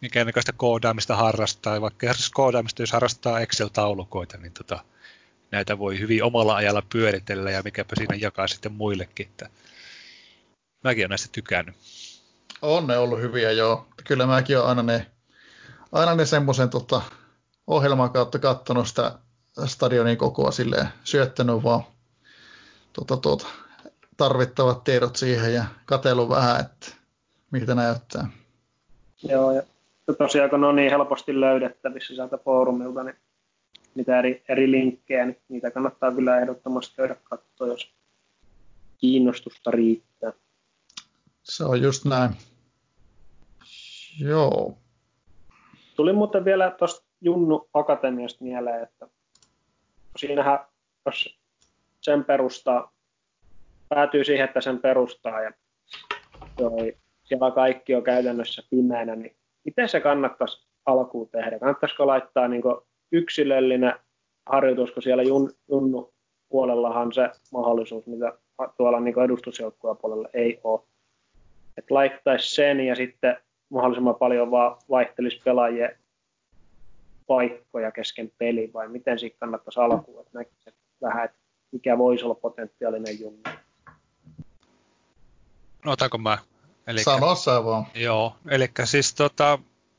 mikä näköistä koodaamista harrastaa, vaikka koodaamista, jos harrastaa Excel-taulukoita, niin tota, näitä voi hyvin omalla ajalla pyöritellä ja mikäpä siinä jakaa sitten muillekin. Että mäkin olen näistä tykännyt. On ne ollut hyviä, joo. Kyllä mäkin olen aina ne, aina ne semmoisen tota, ohjelman kautta katsonut sitä stadionin kokoa silleen, syöttänyt vaan tota, tota, tarvittavat tiedot siihen ja katsellut vähän, että miltä näyttää. Joo, ja tosiaan kun ne on niin helposti löydettävissä sieltä foorumilta, niin mitä eri, eri linkkejä, niin niitä kannattaa kyllä ehdottomasti käydä katsoa, jos kiinnostusta riittää. Se on just näin. Joo. Tuli muuten vielä tuosta Junnu Akatemiasta mieleen, että siinähän, jos sen perustaa, päätyy siihen, että sen perustaa ja toi, siellä kaikki on käytännössä pimeänä, niin miten se kannattaisi alkuun tehdä? Kannattaisiko laittaa niin yksilöllinen harjoitus, kun siellä jun, junnu puolellahan se mahdollisuus, mitä tuolla niin edustusjoukkueen puolella ei ole. Että laittaisi sen ja sitten mahdollisimman paljon vaan vaihtelisi pelaajien paikkoja kesken peli, vai miten siitä kannattaisi alkuun, että näkisi vähän, että mikä voisi olla potentiaalinen junnu. No otanko mä Elikkä, Sano sä vaan. Joo, eli siis tota,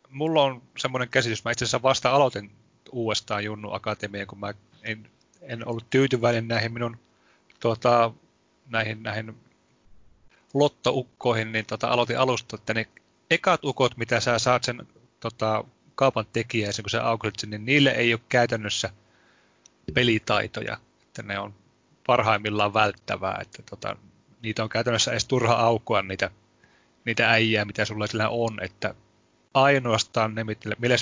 mulla on semmoinen käsitys, mä itse asiassa vasta aloitin uudestaan Junnu Akatemia, kun mä en, en ollut tyytyväinen näihin minun tota, näihin, näihin lottoukkoihin, niin tota, aloitin alusta, että ne ekat ukot, mitä sä saat sen tota, kaupan tekijäisen, kun sä aukoit sen, niin niille ei ole käytännössä pelitaitoja, että ne on parhaimmillaan välttävää, että tota, niitä on käytännössä edes turha aukoa niitä niitä äijää, mitä sulla sillä on, että ainoastaan ne,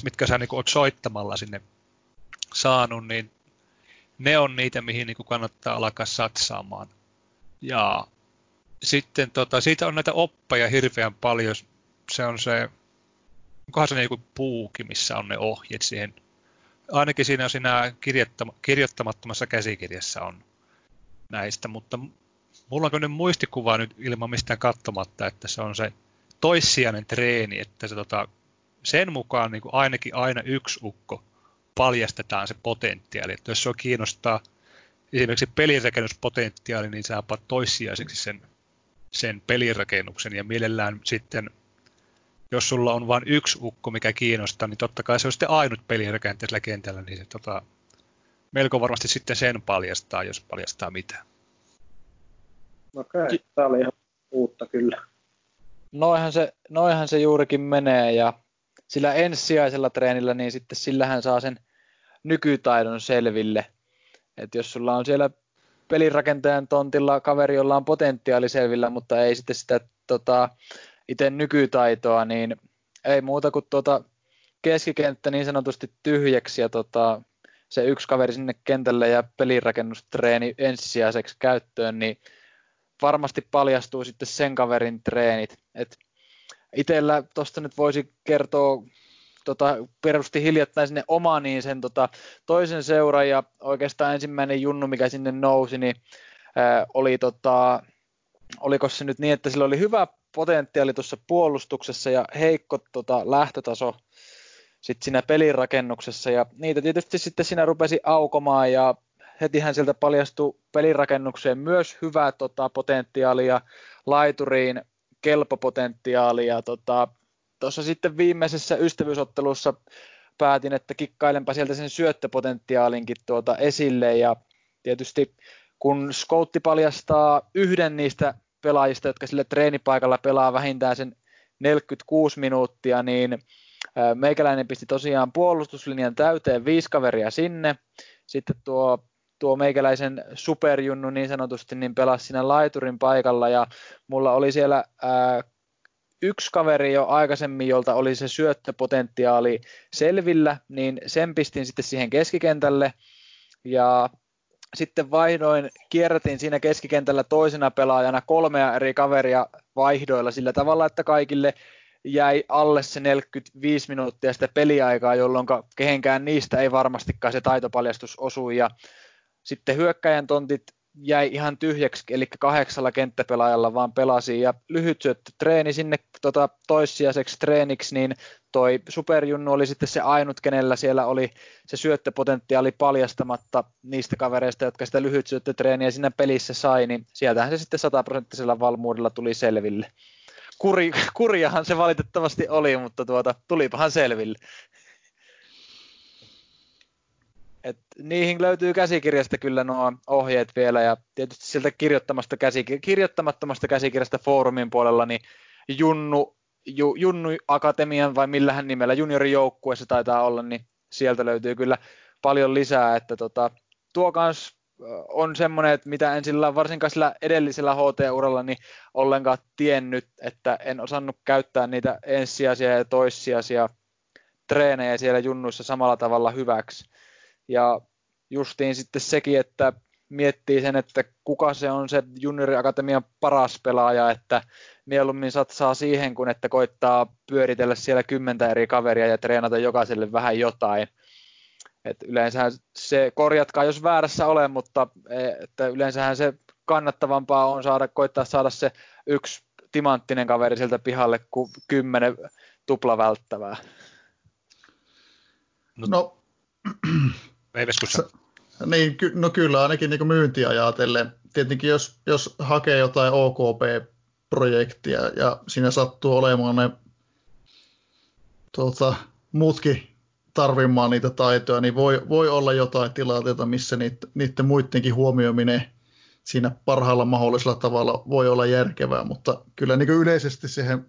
mitkä sä niin oot soittamalla sinne saanut, niin ne on niitä, mihin niin kannattaa alkaa satsaamaan. Ja sitten tota, siitä on näitä oppeja hirveän paljon. Se on se, onkohan se joku puuki, missä on ne ohjeet siihen. Ainakin siinä, siinä kirjoittamattomassa käsikirjassa on näistä, mutta mulla on kyllä muistikuva nyt ilman mistään katsomatta, että se on se toissijainen treeni, että se tota, sen mukaan niin ainakin aina yksi ukko paljastetaan se potentiaali. Että jos se on kiinnostaa esimerkiksi pelirakennuspotentiaali, niin sä toissijaiseksi sen, sen pelirakennuksen ja mielellään sitten jos sulla on vain yksi ukko, mikä kiinnostaa, niin totta kai se on sitten ainut pelirakenteisellä kentällä, niin se tota, melko varmasti sitten sen paljastaa, jos paljastaa mitään. Okei, tämä oli ihan uutta kyllä. Noihan se, noihan se juurikin menee ja sillä ensisijaisella treenillä, niin sitten sillähän saa sen nykytaidon selville. Et jos sulla on siellä pelirakentajan tontilla kaveri, jolla on potentiaali selvillä, mutta ei sitten sitä tota, itse nykytaitoa, niin ei muuta kuin tuota keskikenttä niin sanotusti tyhjäksi ja tota, se yksi kaveri sinne kentälle ja pelirakennustreeni ensisijaiseksi käyttöön, niin varmasti paljastuu sitten sen kaverin treenit. Et itellä tuosta nyt voisi kertoa, tota, perusti hiljattain sinne oma niin sen tota, toisen seuran ja oikeastaan ensimmäinen junnu, mikä sinne nousi, niin ää, oli tota, oliko se nyt niin, että sillä oli hyvä potentiaali tuossa puolustuksessa ja heikko tota, lähtötaso sitten siinä pelirakennuksessa ja niitä tietysti sitten siinä rupesi aukomaan ja hetihän sieltä paljastui pelirakennukseen myös hyvää tota, potentiaalia laituriin kelpopotentiaalia. Tota, tuossa sitten viimeisessä ystävyysottelussa päätin, että kikkailenpa sieltä sen syöttöpotentiaalinkin tuota esille ja tietysti kun Scoutti paljastaa yhden niistä pelaajista, jotka sille treenipaikalla pelaa vähintään sen 46 minuuttia, niin meikäläinen pisti tosiaan puolustuslinjan täyteen viisi kaveria sinne. Sitten tuo tuo meikäläisen superjunnu niin sanotusti, niin pelasi siinä laiturin paikalla ja mulla oli siellä ää, yksi kaveri jo aikaisemmin, jolta oli se syöttöpotentiaali selvillä, niin sen pistin sitten siihen keskikentälle ja sitten vaihdoin, kierrätin siinä keskikentällä toisena pelaajana kolmea eri kaveria vaihdoilla sillä tavalla, että kaikille jäi alle se 45 minuuttia sitä peliaikaa, jolloin kehenkään niistä ei varmastikaan se taitopaljastus osu ja sitten hyökkäjän tontit jäi ihan tyhjäksi, eli kahdeksalla kenttäpelaajalla vaan pelasi, ja lyhyt syöttö treeni sinne tota, toissijaiseksi treeniksi, niin toi superjunnu oli sitten se ainut, kenellä siellä oli se syöttöpotentiaali paljastamatta niistä kavereista, jotka sitä lyhyt syöttötreeniä siinä pelissä sai, niin sieltähän se sitten sataprosenttisella valmuudella tuli selville. Kuri, kurjahan se valitettavasti oli, mutta tuota, tulipahan selville. Et niihin löytyy käsikirjasta kyllä nuo ohjeet vielä ja tietysti sieltä kirjoittamasta käsikir- kirjoittamattomasta käsikirjasta foorumin puolella niin Junnu, Ju, Junnu Akatemian vai millähän nimellä juniorijoukkueessa taitaa olla, niin sieltä löytyy kyllä paljon lisää, että tota, tuo kans on semmoinen, että mitä en sillä varsinkaan sillä edellisellä HT-uralla niin ollenkaan tiennyt, että en osannut käyttää niitä ensisijaisia ja toissijaisia treenejä siellä junnuissa samalla tavalla hyväksi. Ja justiin sitten sekin, että miettii sen, että kuka se on se junioriakatemian paras pelaaja, että mieluummin satsaa siihen, kun että koittaa pyöritellä siellä kymmentä eri kaveria ja treenata jokaiselle vähän jotain. Et yleensä se, korjatkaa jos väärässä olen, mutta e, että yleensähän se kannattavampaa on saada, koittaa saada se yksi timanttinen kaveri sieltä pihalle kuin kymmenen tupla välttävää. No, no Veiveskussa. Niin, ky- no kyllä ainakin niin myyntiä ajatellen. Tietenkin jos, jos hakee jotain OKP-projektia ja siinä sattuu olemaan ne tuota, muutkin tarvimaan niitä taitoja, niin voi, voi olla jotain tilanteita, missä niitä, niiden muidenkin huomioiminen siinä parhaalla mahdollisella tavalla voi olla järkevää, mutta kyllä niin yleisesti siihen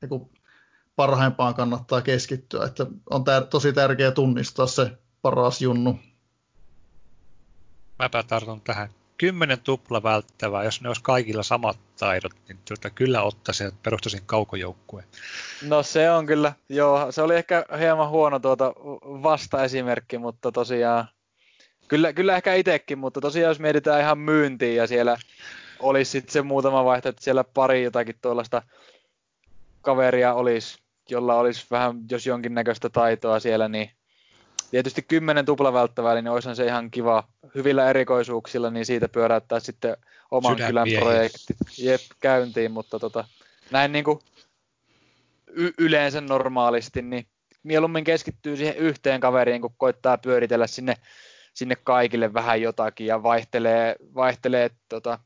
niin parhaimpaan kannattaa keskittyä, että on tär- tosi tärkeää tunnistaa se paras junnu. Mäpä tartun tähän. Kymmenen tupla välttävää, jos ne olisi kaikilla samat taidot, niin tuota, kyllä ottaisin, että perustaisin kaukojoukkueen. No se on kyllä, joo, se oli ehkä hieman huono tuota vasta-esimerkki, mutta tosiaan Kyllä, kyllä ehkä itsekin, mutta tosiaan jos mietitään ihan myyntiin ja siellä olisi sitten se muutama vaihtoehto, että siellä pari jotakin tuollaista kaveria olisi, jolla olisi vähän, jos jonkinnäköistä taitoa siellä, niin tietysti kymmenen tuplavälttäväli, niin olisihan se ihan kiva hyvillä erikoisuuksilla, niin siitä pyöräyttää sitten oman kylän projektit. Jep, käyntiin, mutta tota, näin niin kuin y- yleensä normaalisti, niin mieluummin keskittyy siihen yhteen kaveriin, kun koittaa pyöritellä sinne, sinne kaikille vähän jotakin ja vaihtelee, vaihtelee tota,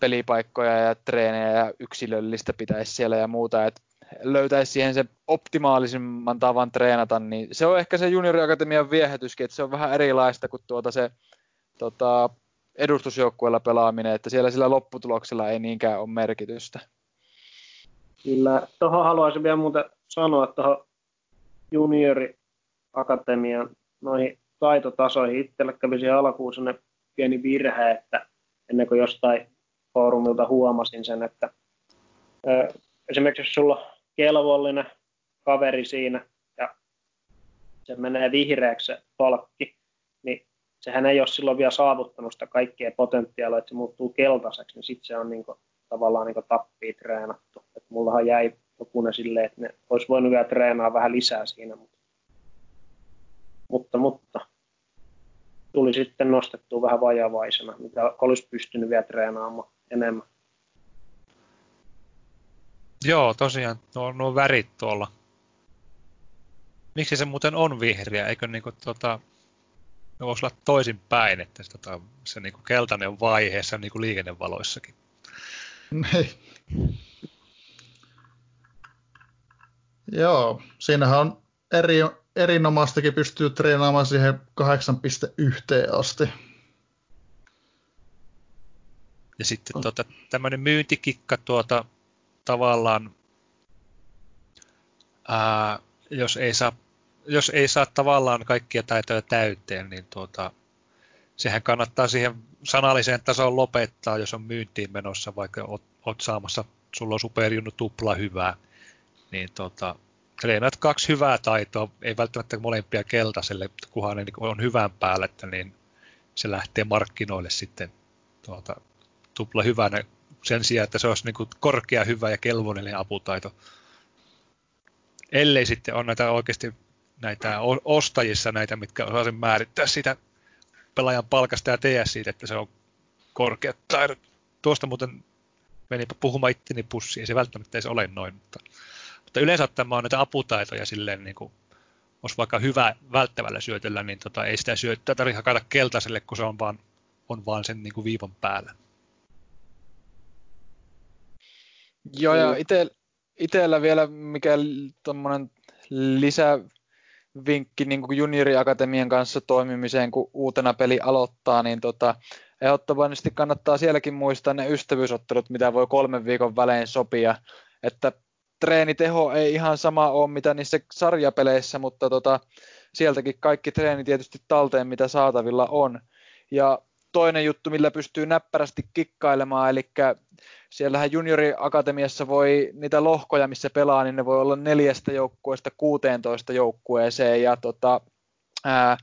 pelipaikkoja ja treenejä ja yksilöllistä pitäisi siellä ja muuta, että löytäisi siihen se optimaalisimman tavan treenata, niin se on ehkä se junioriakatemian viehätyskin, että se on vähän erilaista kuin tuota se tota, edustusjoukkueella pelaaminen, että siellä sillä lopputuloksella ei niinkään ole merkitystä. Kyllä, tuohon haluaisin vielä muuten sanoa tuohon junioriakatemian noihin taitotasoihin. Itselle kävi siihen alkuun pieni virhe, että ennen kuin jostain foorumilta huomasin sen, että ö, esimerkiksi jos sulla kelvollinen kaveri siinä ja se menee vihreäksi se palkki, niin sehän ei ole silloin vielä saavuttanut sitä kaikkea potentiaalia, että se muuttuu keltaiseksi, niin sitten se on niin kuin, tavallaan niin tappia treenattu. Et mullahan jäi jokunen silleen, että ne olisi voinut vielä treenaa vähän lisää siinä, mutta, mutta, mutta tuli sitten nostettua vähän vajavaisena, mitä olisi pystynyt vielä treenaamaan enemmän. Joo, tosiaan nuo, nuo värit tuolla. Miksi se muuten on vihreä? Eikö niinku tota, ne voisi olla toisin päin, että se, tota, se niinku keltainen on vaiheessa niinku liikennevaloissakin. Joo, siinähän on eri, erinomaistakin pystyy treenaamaan siihen 8.1 asti. Ja sitten tuota, tämmöinen myyntikikka tuota, tavallaan, ää, jos, ei saa, jos ei saa tavallaan kaikkia taitoja täyteen, niin tuota, sehän kannattaa siihen sanalliseen tasoon lopettaa, jos on myyntiin menossa, vaikka oot, oot saamassa, sulla on superjunnu tupla hyvää, niin tuota, treenat kaksi hyvää taitoa, ei välttämättä molempia keltaiselle, kunhan ne on hyvän päällä, että niin se lähtee markkinoille sitten tuota, tupla hyvänä sen sijaan, että se olisi niin kuin korkea, hyvä ja kelvollinen aputaito. Ellei sitten ole näitä oikeasti näitä ostajissa näitä, mitkä osaa sen määrittää sitä pelaajan palkasta ja tehdä siitä, että se on korkea taidot. Tuosta muuten meni puhumaan itteni pussiin, ei se välttämättä edes ole noin, mutta, mutta yleensä ottamaan näitä aputaitoja silleen niin kuin, olisi vaikka hyvä välttävällä syötöllä, niin tota, ei sitä syöttöä tarvitse hakata keltaiselle, kun se on vaan, on vaan sen niin kuin viivan päällä. Joo, ja ite, itellä vielä mikä tuommoinen lisävinkki niin kuin junioriakatemian kanssa toimimiseen, kun uutena peli aloittaa, niin tota, ehdottomasti kannattaa sielläkin muistaa ne ystävyysottelut, mitä voi kolmen viikon välein sopia, että treeniteho ei ihan sama ole mitä niissä sarjapeleissä, mutta tota, sieltäkin kaikki treeni tietysti talteen, mitä saatavilla on. Ja toinen juttu, millä pystyy näppärästi kikkailemaan, eli siellähän junioriakatemiassa voi niitä lohkoja, missä pelaa, niin ne voi olla neljästä joukkueesta 16 joukkueeseen, ja tota, ää,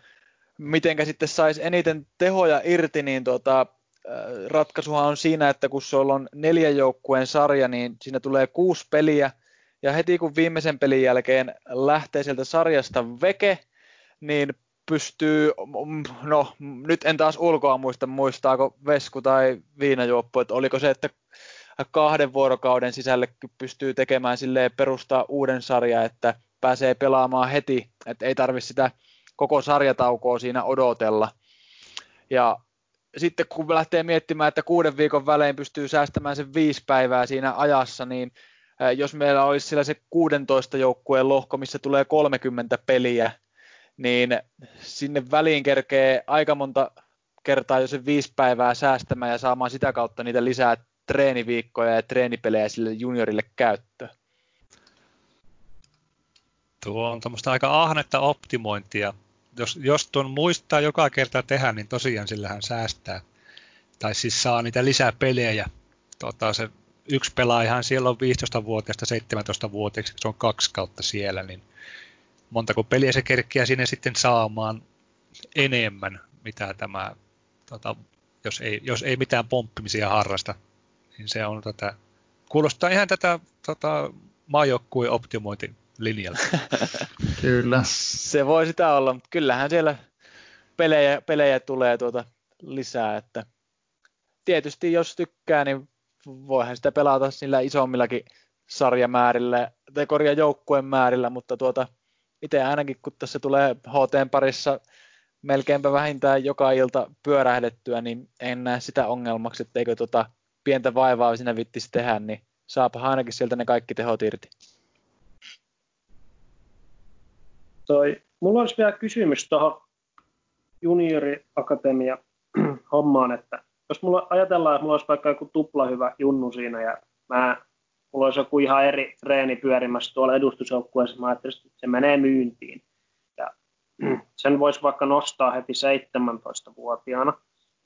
mitenkä sitten saisi eniten tehoja irti, niin tota, ratkaisuhan on siinä, että kun se on neljän joukkueen sarja, niin siinä tulee kuusi peliä, ja heti kun viimeisen pelin jälkeen lähtee sieltä sarjasta veke, niin pystyy, no nyt en taas ulkoa muista, muistaako Vesku tai Viinajuoppu, että oliko se, että kahden vuorokauden sisälle pystyy tekemään silleen perustaa uuden sarjan, että pääsee pelaamaan heti, että ei tarvitse sitä koko sarjataukoa siinä odotella. Ja sitten kun lähtee miettimään, että kuuden viikon välein pystyy säästämään sen viisi päivää siinä ajassa, niin jos meillä olisi sillä se 16 joukkueen lohko, missä tulee 30 peliä, niin sinne väliin kerkee aika monta kertaa jo se viisi päivää säästämään ja saamaan sitä kautta niitä lisää treeniviikkoja ja treenipelejä sille juniorille käyttöön. Tuo on tuommoista aika ahnetta optimointia. Jos, jos tuon muistaa joka kerta tehdä, niin tosiaan sillähän säästää. Tai siis saa niitä lisää pelejä. Tota, se yksi pelaajahan siellä on 15-vuotiaasta 17-vuotiaaksi, se on kaksi kautta siellä, niin montako peliä se kerkkiä sinne sitten saamaan enemmän. mitä tämä, tota, jos, ei, jos ei mitään pomppimisia harrasta, niin se on tätä, kuulostaa ihan tätä tota, maajoukkueen optimointilinjalla. Kyllä. Se voi sitä olla, mutta kyllähän siellä pelejä, pelejä tulee tuota lisää, että tietysti jos tykkää, niin voihan sitä pelata sillä isommillakin sarjamäärillä, tai korjaa joukkueen määrillä, mutta tuota, itse ainakin kun tässä tulee HT parissa melkeinpä vähintään joka ilta pyörähdettyä, niin en näe sitä ongelmaksi, etteikö tuota pientä vaivaa sinä vittisi tehdä, niin saapa ainakin sieltä ne kaikki tehot irti. Toi, mulla olisi vielä kysymys tuohon junioriakatemia hommaan, että jos mulla ajatellaan, että mulla olisi vaikka joku tupla hyvä junnu siinä ja mä, mulla olisi joku ihan eri reeni pyörimässä tuolla edustusjoukkueessa, mä ajattelin, että se menee myyntiin. Ja sen voisi vaikka nostaa heti 17-vuotiaana,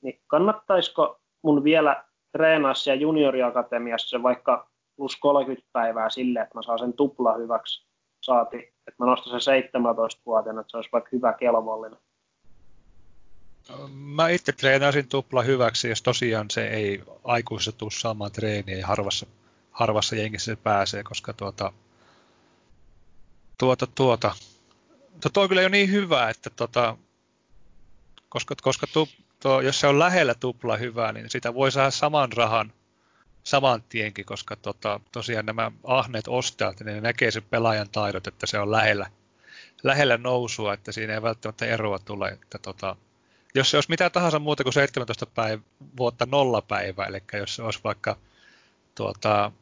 niin kannattaisiko mun vielä treenaa siellä junioriakatemiassa vaikka plus 30 päivää sille, että mä saan sen tupla hyväksi saati, että mä nostan sen 17-vuotiaana, että se olisi vaikka hyvä kelvollinen. Mä itse treenaisin tupla hyväksi, jos tosiaan se ei aikuisessa tule saamaan treeniä ja harvassa, harvassa jengissä se pääsee, koska tuota, tuota, tuota, tuo, tuo kyllä jo niin hyvä, että tuota, koska, koska tu, tuo, jos se on lähellä tupla hyvää, niin sitä voi saada saman rahan saman tienkin, koska tota, tosiaan nämä ahneet ostajat, niin ne näkee sen pelaajan taidot, että se on lähellä, lähellä nousua, että siinä ei välttämättä eroa tule. Että tota, jos se olisi mitä tahansa muuta kuin 17 päivä, vuotta nolla päivää, eli jos se olisi vaikka tuota,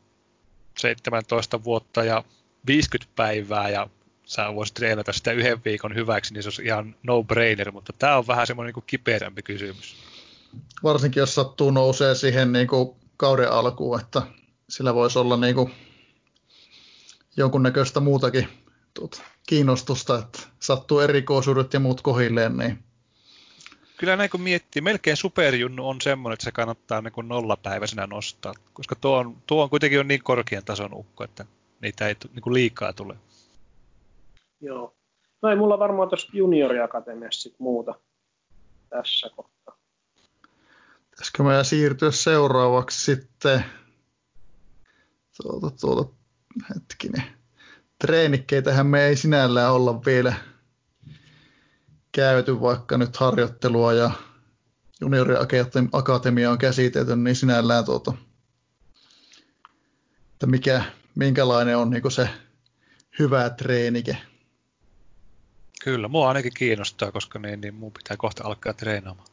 17 vuotta ja 50 päivää ja sä voisit treenata sitä yhden viikon hyväksi, niin se olisi ihan no-brainer, mutta tämä on vähän semmoinen niin kipeämpi kysymys. Varsinkin jos sattuu nousee siihen niin kuin kauden alkuun, että sillä voisi olla niin kuin jonkunnäköistä muutakin tuota, kiinnostusta, että sattuu erikoisuudet ja muut kohilleen, niin Kyllä näin kun miettii, melkein superjunnu on semmoinen, että se kannattaa niin kuin nollapäiväisenä nostaa, koska tuo on, tuo on kuitenkin on niin korkean tason ukko, että niitä ei niin kuin liikaa tule. Joo. No ei mulla varmaan tuossa junioriakatemiassa sit muuta tässä kohtaa. Pitäisikö meidän siirtyä seuraavaksi sitten tuota, tuota, hetkinen. Treenikkeitähän me ei sinällään olla vielä käyty, vaikka nyt harjoittelua ja junioriakatemia on käsitelty, niin sinällään tuota, että mikä, minkälainen on niin se hyvä treenike. Kyllä, mua ainakin kiinnostaa, koska niin, niin mun pitää kohta alkaa treenaamaan.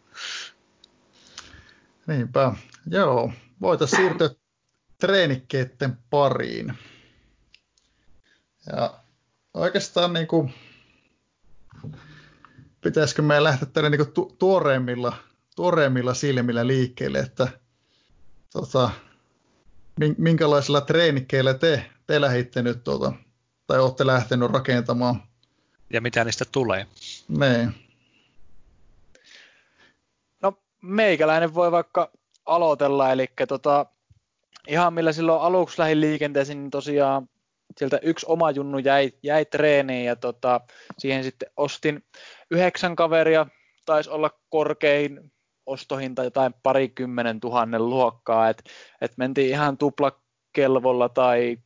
Niinpä, joo. Voitaisiin siirtyä treenikkeiden pariin. Ja oikeastaan niin kuin, pitäisikö meidän lähteä tänne niin tu- tuoreimmilla, tuoreimmilla silmillä liikkeelle, että tota, minkälaisilla treenikkeillä te, te lähditte nyt tuota, tai olette lähtenyt rakentamaan? Ja mitä niistä tulee? Niin. No meikäläinen voi vaikka aloitella, eli tota, ihan millä silloin aluksi lähdin liikenteeseen, niin tosiaan sieltä yksi oma junnu jäi, jäi treeniin ja tota, siihen sitten ostin yhdeksän kaveria, taisi olla korkein ostohinta jotain parikymmenen tuhannen luokkaa, että et mentiin ihan tuplakelvolla tai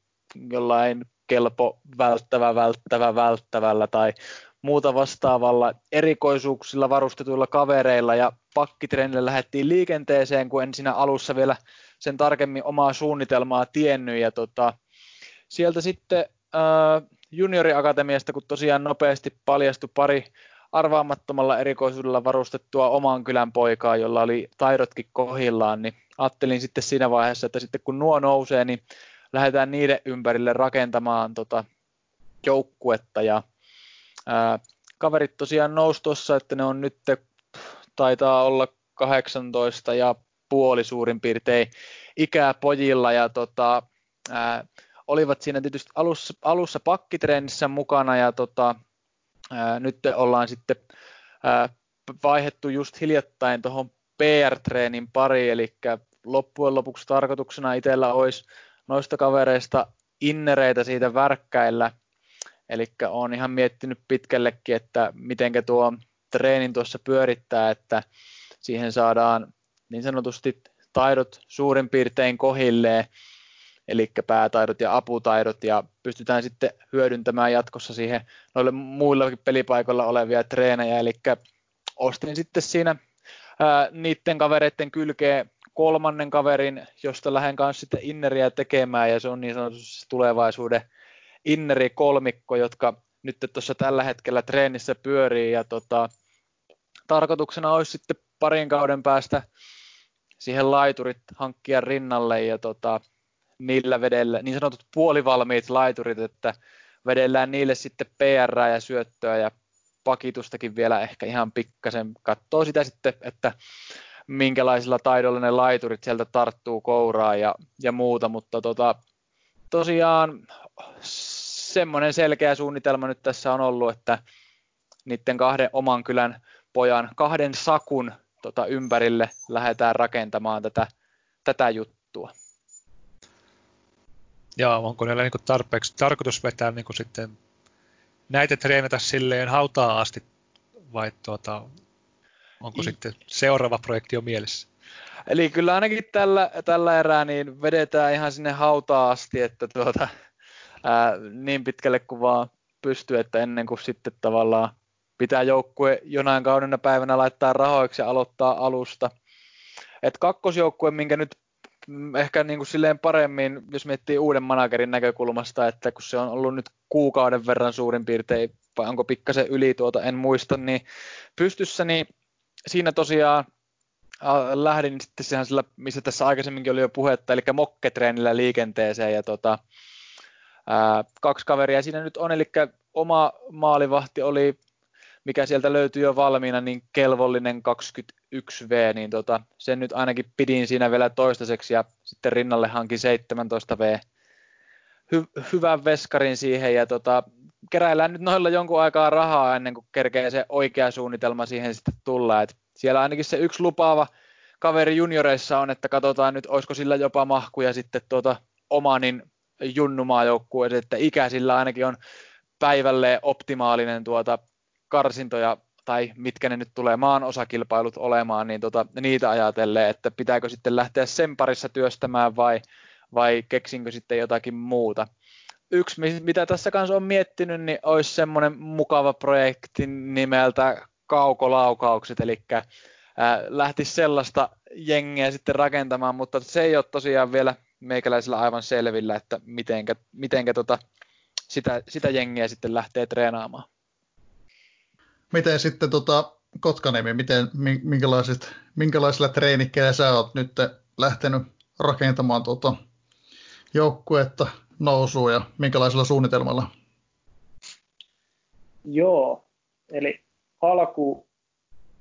jollain kelpo välttävä, välttävä, välttävällä tai muuta vastaavalla erikoisuuksilla varustetuilla kavereilla. Ja pakkitreenille lähdettiin liikenteeseen, kun en siinä alussa vielä sen tarkemmin omaa suunnitelmaa tiennyt. Ja tota, sieltä sitten äh, junioriakatemiasta, kun tosiaan nopeasti paljastui pari arvaamattomalla erikoisuudella varustettua oman kylän poikaa, jolla oli taidotkin kohillaan, niin ajattelin sitten siinä vaiheessa, että sitten kun nuo nousee, niin lähdetään niiden ympärille rakentamaan tota joukkuetta. Ja ää, kaverit tosiaan nousi tuossa, että ne on nyt taitaa olla 18 ja puoli suurin piirtein ikää pojilla. Ja tota, ää, olivat siinä tietysti alussa, alussa pakkitreenissä mukana ja tota, ää, nyt ollaan sitten ää, vaihettu just hiljattain tuohon PR-treenin pari, eli loppujen lopuksi tarkoituksena itsellä olisi noista kavereista innereitä siitä värkkäillä, eli olen ihan miettinyt pitkällekin, että miten tuo treenin tuossa pyörittää, että siihen saadaan niin sanotusti taidot suurin piirtein kohilleen, eli päätaidot ja aputaidot, ja pystytään sitten hyödyntämään jatkossa siihen noille muillakin pelipaikoilla olevia treenejä, eli ostin sitten siinä ää, niiden kavereiden kylkeen kolmannen kaverin, josta lähden kanssa sitten inneriä tekemään, ja se on niin sanotusti tulevaisuuden inneri kolmikko, jotka nyt tuossa tällä hetkellä treenissä pyörii, ja tota, tarkoituksena olisi sitten parin kauden päästä siihen laiturit hankkia rinnalle, ja tota, niillä vedellä, niin sanotut puolivalmiit laiturit, että vedellään niille sitten PR ja syöttöä ja pakitustakin vielä ehkä ihan pikkasen. Katsoo sitä sitten, että minkälaisilla taidoilla ne laiturit sieltä tarttuu kouraa ja, ja muuta, mutta tota, tosiaan semmoinen selkeä suunnitelma nyt tässä on ollut, että niiden kahden oman kylän pojan, kahden sakun tota, ympärille lähdetään rakentamaan tätä, tätä juttua. Ja onko niillä niin tarpeeksi tarkoitus vetää niin sitten näitä treenata silleen hautaa asti vai tuota, onko I... sitten seuraava projekti jo mielessä? Eli kyllä ainakin tällä, tällä erää niin vedetään ihan sinne hautaa asti, että tuota, ää, niin pitkälle kuin vaan pystyy, että ennen kuin sitten tavallaan pitää joukkue jonain kaudena päivänä laittaa rahoiksi ja aloittaa alusta. Et kakkosjoukkue, minkä nyt ehkä niin kuin silleen paremmin, jos miettii uuden managerin näkökulmasta, että kun se on ollut nyt kuukauden verran suurin piirtein, vai onko pikkasen yli tuota, en muista, niin pystyssä, niin siinä tosiaan lähdin sitten sehän sillä, missä tässä aikaisemminkin oli jo puhetta, eli mokketreenillä liikenteeseen, ja tota, ää, kaksi kaveria siinä nyt on, eli oma maalivahti oli mikä sieltä löytyy jo valmiina, niin kelvollinen 21V, niin tota, sen nyt ainakin pidin siinä vielä toistaiseksi ja sitten rinnalle hankin 17V hy- hyvän veskarin siihen ja tota, keräillään nyt noilla jonkun aikaa rahaa ennen kuin kerkee se oikea suunnitelma siihen sitten tulla. Et siellä ainakin se yksi lupaava kaveri junioreissa on, että katsotaan nyt, olisiko sillä jopa mahkuja sitten tuota omanin junnumaajoukkueeseen, että ikä sillä ainakin on päivälle optimaalinen tuota karsintoja tai mitkä ne nyt tulee maan osakilpailut olemaan, niin tota, niitä ajatellen, että pitääkö sitten lähteä sen parissa työstämään vai, vai keksinkö sitten jotakin muuta. Yksi, mitä tässä kanssa on miettinyt, niin olisi semmoinen mukava projekti nimeltä kaukolaukaukset, eli lähtisi sellaista jengiä sitten rakentamaan, mutta se ei ole tosiaan vielä meikäläisellä aivan selvillä, että mitenkä, mitenkä tota, sitä, sitä jengiä sitten lähtee treenaamaan miten sitten tota, Kotkaniemi, miten, minkälaiset, minkälaisilla treenikkeillä sä oot nyt lähtenyt rakentamaan tuota joukkuetta nousuun ja minkälaisella suunnitelmalla? Joo, eli alku,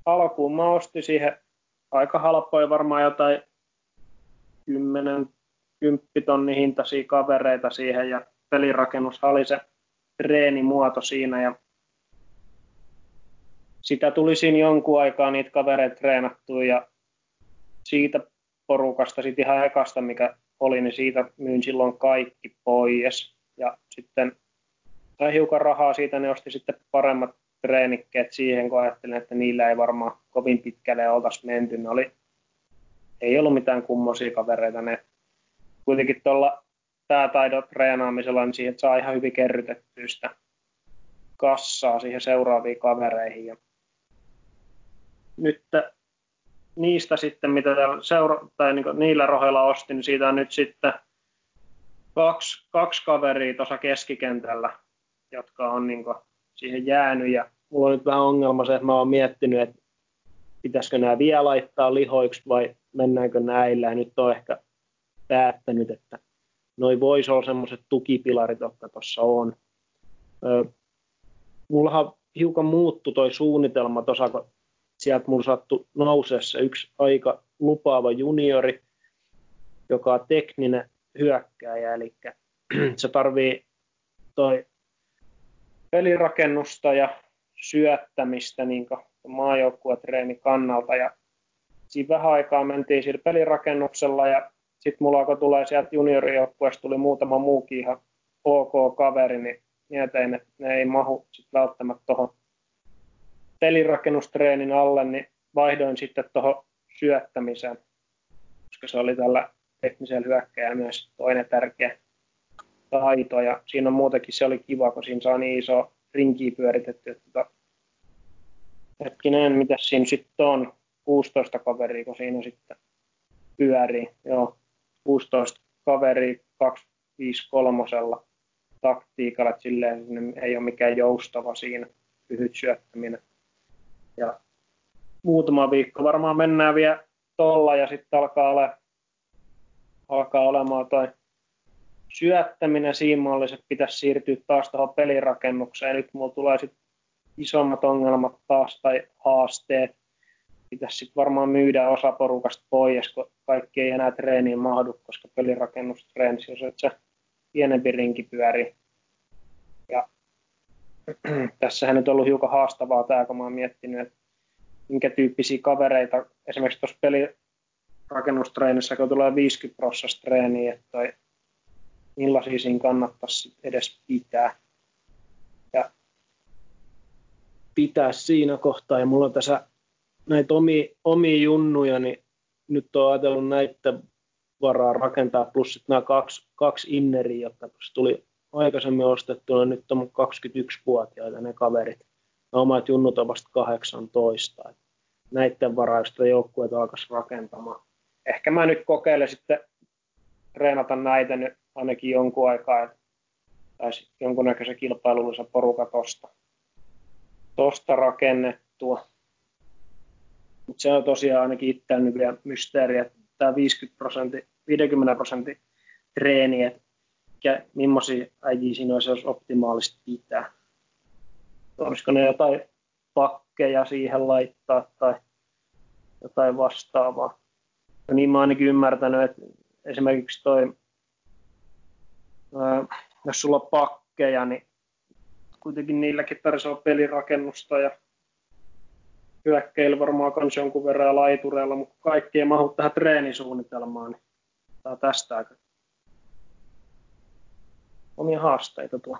alkuun mä ostin siihen aika halpoja varmaan jotain 10 10 tonni hintaisia kavereita siihen ja pelirakennus oli se treenimuoto siinä ja sitä tuli siinä jonkun aikaa niitä kavereita treenattua ja siitä porukasta, sitten ihan ekasta mikä oli, niin siitä myin silloin kaikki pois. Ja sitten sai hiukan rahaa siitä, ne osti sitten paremmat treenikkeet siihen, kun ajattelin, että niillä ei varmaan kovin pitkälle oltaisi menty. Ne oli, ei ollut mitään kummosia kavereita. Ne kuitenkin tuolla päätaidon treenaamisella, niin siihen saa ihan hyvin kerrytettyä sitä kassaa siihen seuraaviin kavereihin. Ja nyt niistä sitten, mitä seura- tai niin niillä roheilla ostin, niin siitä on nyt sitten kaksi, kaksi kaveria tuossa keskikentällä, jotka on niin siihen jäänyt. Ja mulla on nyt vähän ongelma se, että mä oon miettinyt, että pitäisikö nämä vielä laittaa lihoiksi vai mennäänkö näillä. Ja nyt on ehkä päättänyt, että noin voisi olla semmoiset tukipilarit, jotka tuossa on. mullahan hiukan muuttu toi suunnitelma tuossa, kun sieltä mulla sattui nouseessa yksi aika lupaava juniori, joka on tekninen hyökkääjä, eli se tarvii toi pelirakennusta ja syöttämistä niin maajoukkuetreeni kannalta. Ja siinä vähän aikaa mentiin sillä pelirakennuksella ja sitten mulla alkoi tulee sieltä juniorijoukkueesta tuli muutama muukin ihan ok kaveri, niin mietin, että ne ei mahu sit välttämättä tuohon pelirakennustreenin alle, niin vaihdoin sitten tuohon syöttämiseen, koska se oli tällä teknisellä hyökkäjällä myös toinen tärkeä taito. Ja siinä on muutenkin se oli kiva, kun siinä saa niin iso rinkiä pyöritetty. Että tota, hetkinen, mitä siinä sitten on? 16 kaveria, kun siinä sitten pyörii. Joo, 16 kaveria 253 taktiikalla, että silleen ei ole mikään joustava siinä lyhyt syöttäminen. Ja muutama viikko varmaan mennään vielä tolla ja sitten alkaa, ole, alkaa olemaan toi syöttäminen että pitäisi siirtyä taas tuohon pelirakennukseen. Nyt mulla tulee sitten isommat ongelmat taas tai haasteet. Pitäisi sitten varmaan myydä osa porukasta pois, kun kaikki ei enää treeniin mahdu, koska pelirakennustreenissä, jos sä pienempi rinki pyöri. Tässähän nyt on ollut hiukan haastavaa tämä, kun mä oon miettinyt, että minkä tyyppisiä kavereita esimerkiksi tuossa pelirakennustreenissä, kun tulee 50 prosenttia treeniä, että millaisia siinä kannattaisi edes pitää. Ja pitää siinä kohtaa. Ja mulla on tässä näitä omia, omia junnuja, niin nyt on ajatellut näitä varaa rakentaa, plus sitten nämä kaksi, kaksi inneriä, jotka tuli aikaisemmin ostettuna, nyt on 21-vuotiaita ne kaverit. Ne omat junnut on vasta 18. Näiden varaista joukkueet alkaisi rakentamaan. Ehkä mä nyt kokeilen sitten treenata näitä nyt ainakin jonkun aikaa, tai jonkunnäköisen kilpailullisen porukan tosta, tosta rakennettua. Mutta se on tosiaan ainakin itseäni vielä mysteeri, että tämä 50 prosentti, 50 prosentin treeni, että millaisia äijiä siinä olisi, jos optimaalisesti pitää. Olisiko ne jotain pakkeja siihen laittaa tai jotain vastaavaa. Ja niin mä ainakin ymmärtänyt, että esimerkiksi toi jos sulla on pakkeja, niin kuitenkin niilläkin tarvitsee pelirakennusta ja hyökkäillä varmaan myös jonkun verran laitureilla, mutta kaikki ei mahu tähän treenisuunnitelmaan, niin tämä tästä aika omia haasteita tuo.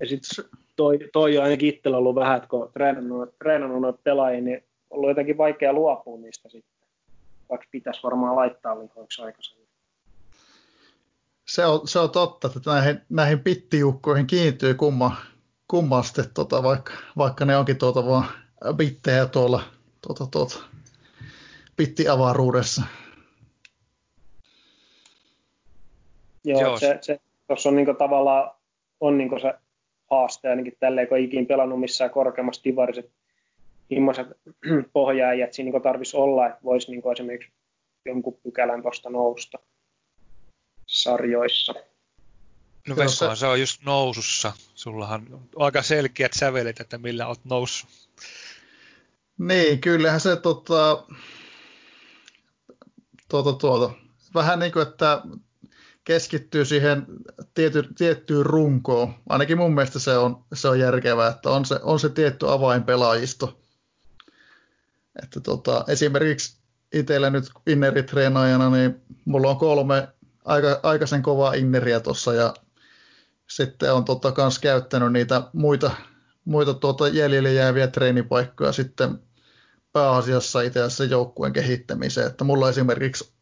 Ja sitten toi, toi on ainakin itsellä ollut vähän, että kun treenannut, treenannut noita pelaajia, niin on ollut jotenkin vaikea luopua niistä sitten, vaikka pitäisi varmaan laittaa lihoiksi aikaisemmin se on, se on totta, että näihin, näihin pittijuukkoihin kiintyy kumma, kummasti, tota, vaikka, vaikka ne onkin tuota vaan bittejä tuolla tuota, tuota, pittiavaruudessa. Joo, Joo. se, se tuossa on niinku tavallaan on niinku se haaste ainakin tälleen, kun ikin pelannut missään korkeammassa divarissa, että millaiset pohjaajat siinä niinku tarvitsisi olla, että voisi niinku esimerkiksi jonkun pykälän tuosta nousta sarjoissa. No Veikkohan se on just nousussa. Sullahan on aika selkeät sävelet, että millä olet noussut. Niin, kyllähän se tota, tuota, tuota, vähän niin kuin, että keskittyy siihen tiety, tiettyyn runkoon. Ainakin mun mielestä se on, se on järkevää, että on se, on se tietty avainpelaajisto. Että tota, esimerkiksi itsellä nyt inneritreenaajana, niin mulla on kolme aika, aikaisen kovaa inneriä tuossa ja sitten on totta kans käyttänyt niitä muita, muita tuota jäljelle jääviä treenipaikkoja sitten pääasiassa itse asiassa joukkueen kehittämiseen. Että mulla esimerkiksi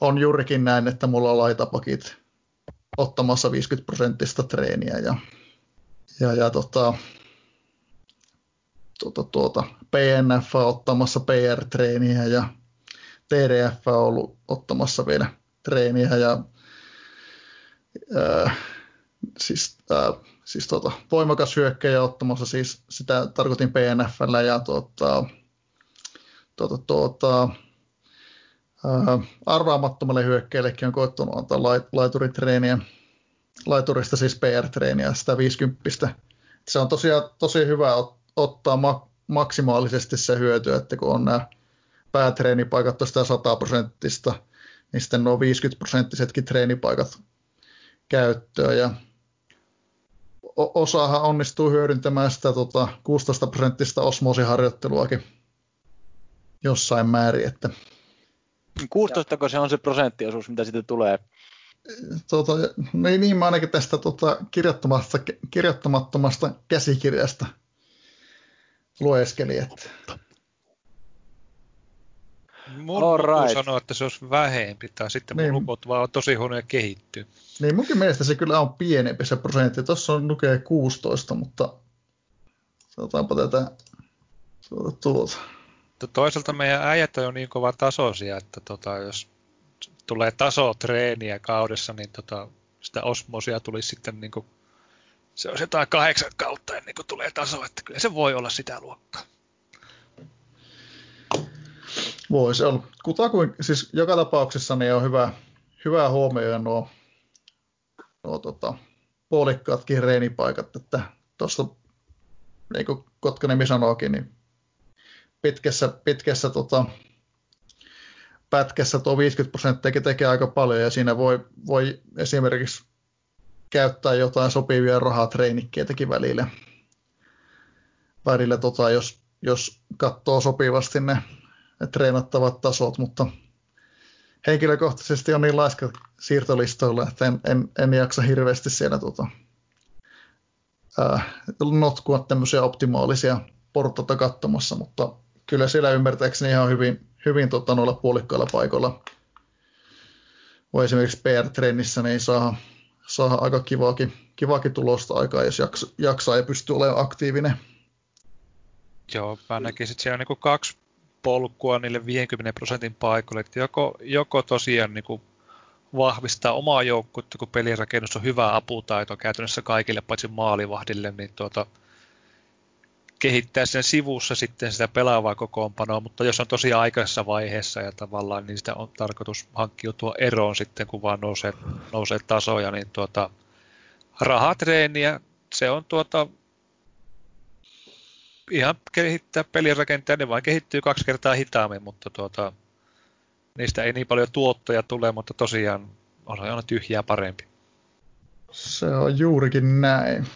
on juurikin näin, että mulla on laitapakit ottamassa 50 prosenttista treeniä ja, ja, ja tota, tuota, tuota, PNF ottamassa PR-treeniä ja TDF on ollut ottamassa vielä treeniä ja ää, siis, ää, siis tota, voimakas hyökkäjä ottamassa, siis sitä tarkoitin PNFllä ja tota, tota, tota, ää, arvaamattomalle hyökkäjällekin on koettanut antaa lait, laituritreeniä, laiturista siis PR-treeniä, sitä 50. Se on tosiaan tosi hyvä ottaa ma- maksimaalisesti se hyöty, että kun on nämä päätreenipaikat tuosta 100 prosenttista niin sitten nuo 50 prosenttisetkin treenipaikat käyttöön ja osahan onnistuu hyödyntämään sitä tota, 16 prosenttista osmoosiharjoitteluakin jossain määrin. Että... 16 se on se prosenttiosuus, mitä sitten tulee? Tota, niin, niin mä ainakin tästä tota, kirjoittamattomasta, kirjoittamattomasta käsikirjasta lueskeli. Että... Mun right. sanoa, että se olisi vähempi, tai sitten niin. mun lukot vaan on tosi huonoja kehittyy. Niin munkin mielestä se kyllä on pienempi se prosentti. Tuossa on lukee 16, mutta sanotaanpa tätä tuota, tuota. Toisaalta meidän äijät on niin kova tasoisia, että tota, jos tulee tasotreeniä kaudessa, niin tota, sitä osmosia tulisi sitten niin kuin, se on jotain kahdeksan kautta ennen kuin tulee taso, että kyllä se voi olla sitä luokkaa. Voi se olla. Kutakuin, siis joka tapauksessa niin on hyvä, hyvä huomioida nuo, nuo tota, puolikkaatkin reenipaikat, että tuossa niin kuin Kotkanemi sanookin, niin pitkässä, pitkässä tota, pätkässä tuo 50 prosenttia tekee aika paljon ja siinä voi, voi esimerkiksi käyttää jotain sopivia rahatreenikkeetäkin välillä, välillä tota, jos, jos katsoo sopivasti ne, ne treenattavat tasot, mutta henkilökohtaisesti on niin laiska siirtolistoilla, että en, en, en jaksa hirveästi siellä tota, ää, notkua tämmöisiä optimaalisia portata katsomassa, mutta kyllä siellä ymmärtääkseni ihan hyvin, hyvin tota, noilla puolikkailla paikoilla voi esimerkiksi PR-trennissä niin saa, saa aika kivaakin, kivaakin tulosta aikaa, jos jaksa, jaksaa ja pystyy olemaan aktiivinen. Joo, mä näkisin, että siellä on niin kaksi polkua niille 50 prosentin paikoille, että joko, joko tosiaan niin vahvistaa omaa joukkuetta, kun pelirakennus on hyvä aputaito käytännössä kaikille paitsi maalivahdille, niin tuota, kehittää sen sivussa sitten sitä pelaavaa kokoonpanoa, mutta jos on tosi aikaisessa vaiheessa ja tavallaan niin sitä on tarkoitus hankkiutua eroon sitten, kun vaan nousee, nousee tasoja, niin tuota, rahatreeniä, se on tuota, ihan kehittää pelirakenteja, ne vain kehittyy kaksi kertaa hitaammin, mutta tuota, niistä ei niin paljon tuottoja tule, mutta tosiaan on aina tyhjää parempi. Se on juurikin näin.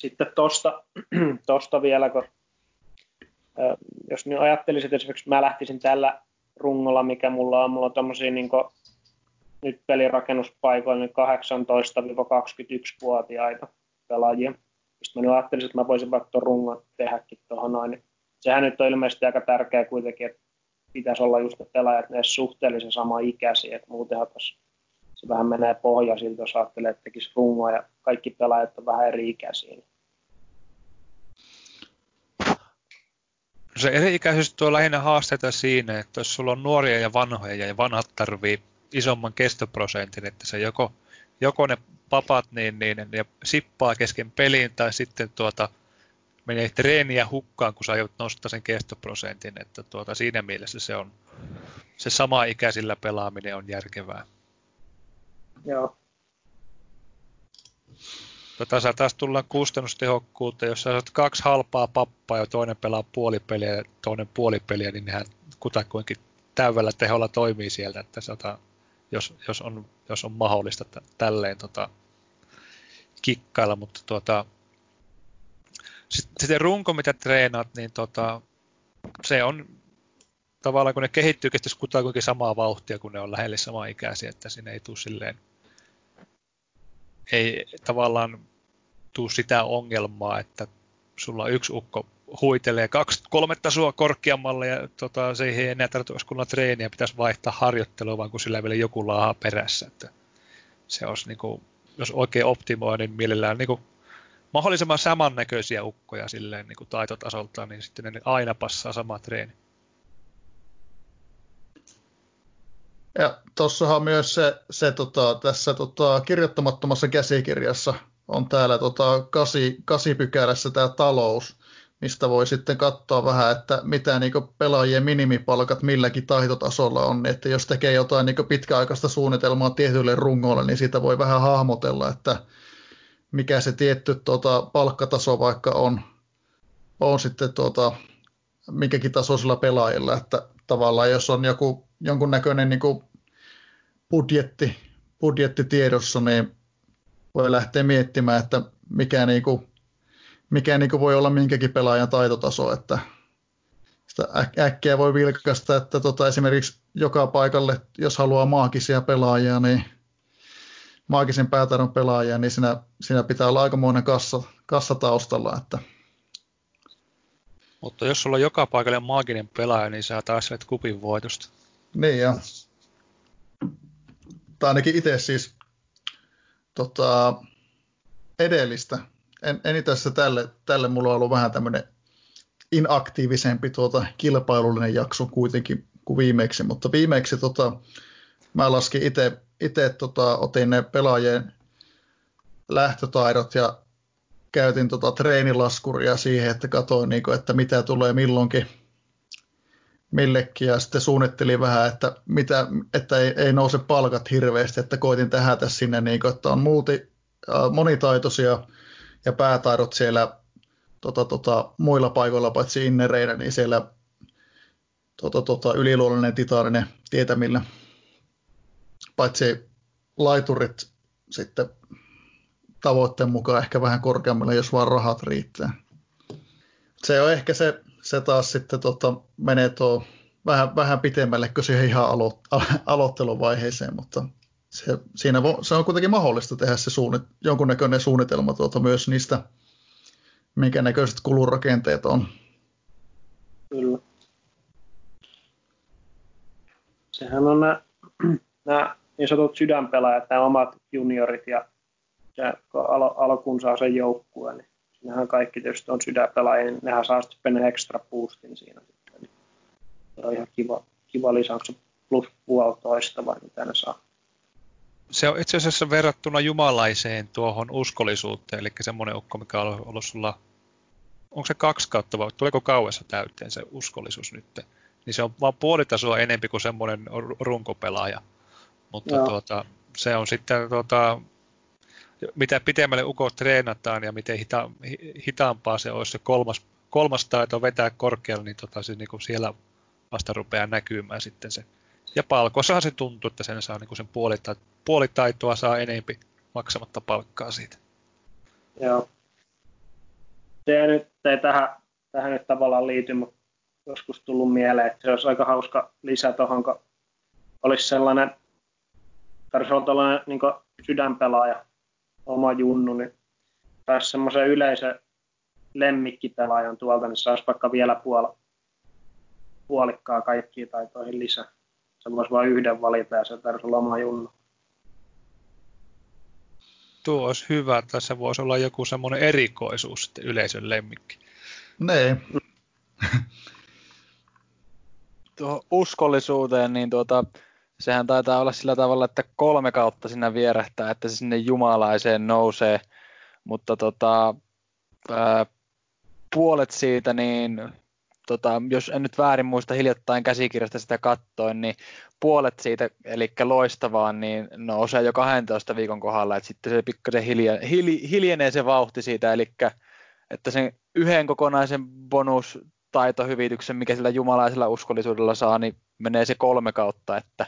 Sitten tosta, tosta vielä, kun, jos nyt ajattelisin, että esimerkiksi mä lähtisin tällä rungolla, mikä mulla on, mulla on tommosia niin kuin, nyt pelirakennuspaikoilla niin 18-21-vuotiaita pelaajia. Sitten mä nyt ajattelisin, että mä voisin vaikka tuon rungon tehdäkin tuohon noin. Sehän nyt on ilmeisesti aika tärkeää kuitenkin, että pitäisi olla just ne pelaajat ne suhteellisen sama ikäisiä, että muutenhan tuossa se vähän menee pohjaisilta, jos ajattelee, että tekisi rungoa ja kaikki pelaajat on vähän eri ikäisiä. Se eri-ikäisyys tuo lähinnä haasteita siinä, että jos sulla on nuoria ja vanhoja ja vanhat tarvii isomman kestoprosentin, että se joko, joko ne papat niin, niin ne sippaa kesken peliin tai sitten tuota, menee treeniä hukkaan, kun sä aiot nostaa sen kestoprosentin, että tuota, siinä mielessä se on se sama ikäisillä pelaaminen on järkevää. Joo. Tota, taas tullaan kustannustehokkuuteen, jos sä saat kaksi halpaa pappaa ja toinen pelaa puolipeliä ja toinen puolipeliä, niin nehän kutakuinkin täydellä teholla toimii sieltä, että sata, jos, jos, on, jos on mahdollista t- tälleen tota, kikkailla, mutta tuota, sitten runko, mitä treenaat, niin tota, se on tavallaan, kun ne kehittyy, kestäisi kutakuinkin samaa vauhtia, kun ne on lähelle samaa ikäisiä, että sinne ei tule silleen, ei tavallaan tule sitä ongelmaa, että sulla yksi ukko huitelee kaksi, kolme tasoa korkeammalle ja tota, se ei enää tarvitse kunnon treeniä, pitäisi vaihtaa harjoittelua, vaan kun sillä vielä joku laahaa perässä. Että se olisi, niin kuin, jos oikein optimoi, niin mielellään niin kuin, mahdollisimman samannäköisiä ukkoja silleen niin kuin taitotasoltaan, niin sitten ne aina passaa sama treeni. Ja tuossahan myös se, se tota, tässä tota, kirjoittamattomassa käsikirjassa on täällä tota, kasi, kasi pykälässä tämä talous, mistä voi sitten katsoa vähän, että mitä niin pelaajien minimipalkat milläkin taitotasolla on. Että jos tekee jotain niin pitkäaikaista suunnitelmaa tietylle rungolle, niin siitä voi vähän hahmotella, että mikä se tietty tota, palkkataso vaikka on, on sitten tota, minkäkin tasoisilla pelaajilla, että tavallaan jos on joku jonkunnäköinen niin kuin budjetti, budjetti tiedossa, niin voi lähteä miettimään, että mikä, niin kuin, mikä niin kuin voi olla minkäkin pelaajan taitotaso, että sitä äkkiä voi vilkaista, että tota, esimerkiksi joka paikalle, jos haluaa maagisia pelaajia, niin maagisen päätaidon pelaajia, niin siinä, siinä pitää olla aikamoinen kassa, kassa taustalla. Että... Mutta jos sulla on joka paikalle maaginen pelaaja, niin sä taas kupin voitosta. Niin ja tai ainakin itse siis tota, edellistä. En, en itse tälle, tälle mulla on ollut vähän tämmöinen inaktiivisempi tuota, kilpailullinen jakso kuitenkin kuin viimeksi, mutta viimeksi tota, mä laskin itse, itse tota, otin ne pelaajien lähtötaidot ja käytin tota treenilaskuria siihen, että katsoin, niin kuin, että mitä tulee milloinkin millekin ja sitten suunnittelin vähän, että, mitä, että ei, ei, nouse palkat hirveästi, että koitin tähätä sinne, niin kuin, että on multi, äh, monitaitoisia ja päätaidot siellä tota, tota, muilla paikoilla paitsi innereinä, niin siellä tota, tota, yliluonnollinen titaaninen tietämillä, paitsi laiturit sitten tavoitteen mukaan ehkä vähän korkeammalle, jos vaan rahat riittää. Se on ehkä se, se taas sitten tota, menee tuo vähän, vähän pitemmälle kuin siihen ihan alo, aloitteluvaiheeseen, mutta se, siinä vo, se on kuitenkin mahdollista tehdä se suunnit, jonkunnäköinen suunnitelma tuota, myös niistä, minkä näköiset kulurakenteet on. Kyllä. Sehän on nämä, niin sanotut sydänpelaajat, nämä omat juniorit ja se, kun al- alkuun saa sen joukkueen, niin nehän kaikki tietysti on sydänpelaajia, niin nehän saa sitten extra boostin siinä sitten. Niin se on ihan kiva, kiva lisäys plus puolitoista vai mitä ne saa. Se on itse asiassa verrattuna jumalaiseen tuohon uskollisuuteen, eli semmoinen ukko, mikä on ollut sulla, onko se kaksi kautta vai tuleeko kauessa täyteen se uskollisuus nyt? Niin se on vaan puolitasoa enempi kuin semmoinen runkopelaaja. Mutta tuota, se on sitten tuota, mitä pitemmälle ukot treenataan ja miten hita, hitaampaa se olisi se kolmas, kolmas taito vetää korkealle, niin tota, se niin kuin siellä vasta rupeaa näkymään sitten se. Ja palkosahan se tuntuu, että sen saa niin sen puolita, puolitaitoa saa enempi maksamatta palkkaa siitä. Joo. Se nyt ei tähän, tähän nyt tavallaan liity, mutta joskus tullut mieleen, että se olisi aika hauska lisä tuohon, kun olisi sellainen, tarvitsisi olla tällainen niin sydänpelaaja, oma junnu, niin saisi semmoisen yleisen lemmikkipelaajan tuolta, niin saisi vaikka vielä puol- puolikkaa kaikkiin taitoihin lisää. Se voisi vain yhden valita ja se tarvitsisi olla oma junnu. Tuo olisi hyvä. Tässä voisi olla joku semmoinen erikoisuus sitten yleisön lemmikki. Nee. Tuohon uskollisuuteen, niin tuota, sehän taitaa olla sillä tavalla, että kolme kautta sinä vierähtää, että se sinne jumalaiseen nousee, mutta tota, ää, puolet siitä, niin tota, jos en nyt väärin muista hiljattain käsikirjasta sitä kattoin, niin puolet siitä, eli loistavaan, niin nousee jo 12 viikon kohdalla, että sitten se pikkasen hilje, hil, hiljenee se vauhti siitä, eli että sen yhden kokonaisen bonus taitohyvityksen, mikä sillä jumalaisella uskollisuudella saa, niin menee se kolme kautta, että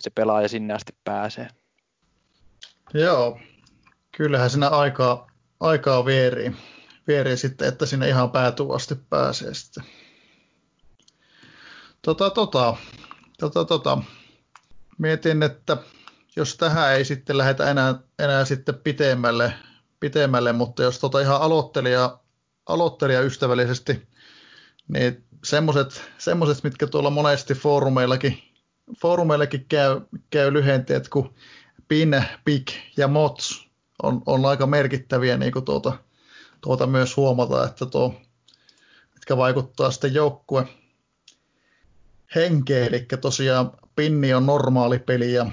se pelaaja sinne asti pääsee. Joo, kyllähän siinä aikaa, aikaa vierii, vierii sitten, että sinne ihan päätyy asti pääsee sitten. Tota, tota, tota, tota. Mietin, että jos tähän ei sitten lähdetä enää, enää sitten pitemmälle, pitemmälle, mutta jos tota ihan aloittelija, aloittelija ystävällisesti, niin semmoiset, mitkä tuolla monesti foorumeillakin foorumeillakin käy, käy lyhenteet, kun PIN, PIK ja MOTS on, on aika merkittäviä niin kuin tuota, tuota myös huomata, että tuo, mitkä vaikuttaa sitten joukkue henkeen, eli tosiaan pinni on normaali peli ja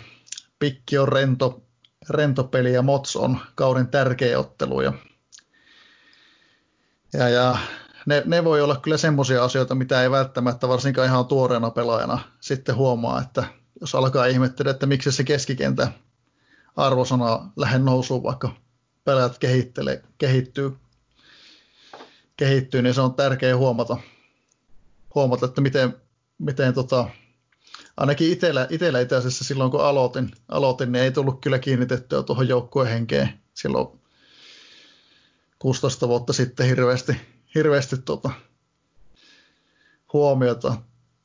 pikki on rento, rento peli ja mots on kauden tärkeä ottelu. Ja, ja, ja ne, ne voi olla kyllä semmoisia asioita, mitä ei välttämättä varsinkaan ihan tuoreena pelaajana sitten huomaa, että jos alkaa ihmettellä, että miksi se keskikentä arvosana lähde nousuun, vaikka pelaajat kehittelee, kehittyy, kehittyy, niin se on tärkeää huomata, huomata että miten, miten tota, ainakin itsellä, itsellä itse asiassa silloin kun aloitin, aloitin, niin ei tullut kyllä kiinnitettyä tuohon joukkuehenkeen silloin 16 vuotta sitten hirveästi, hirveästi tuota, huomiota,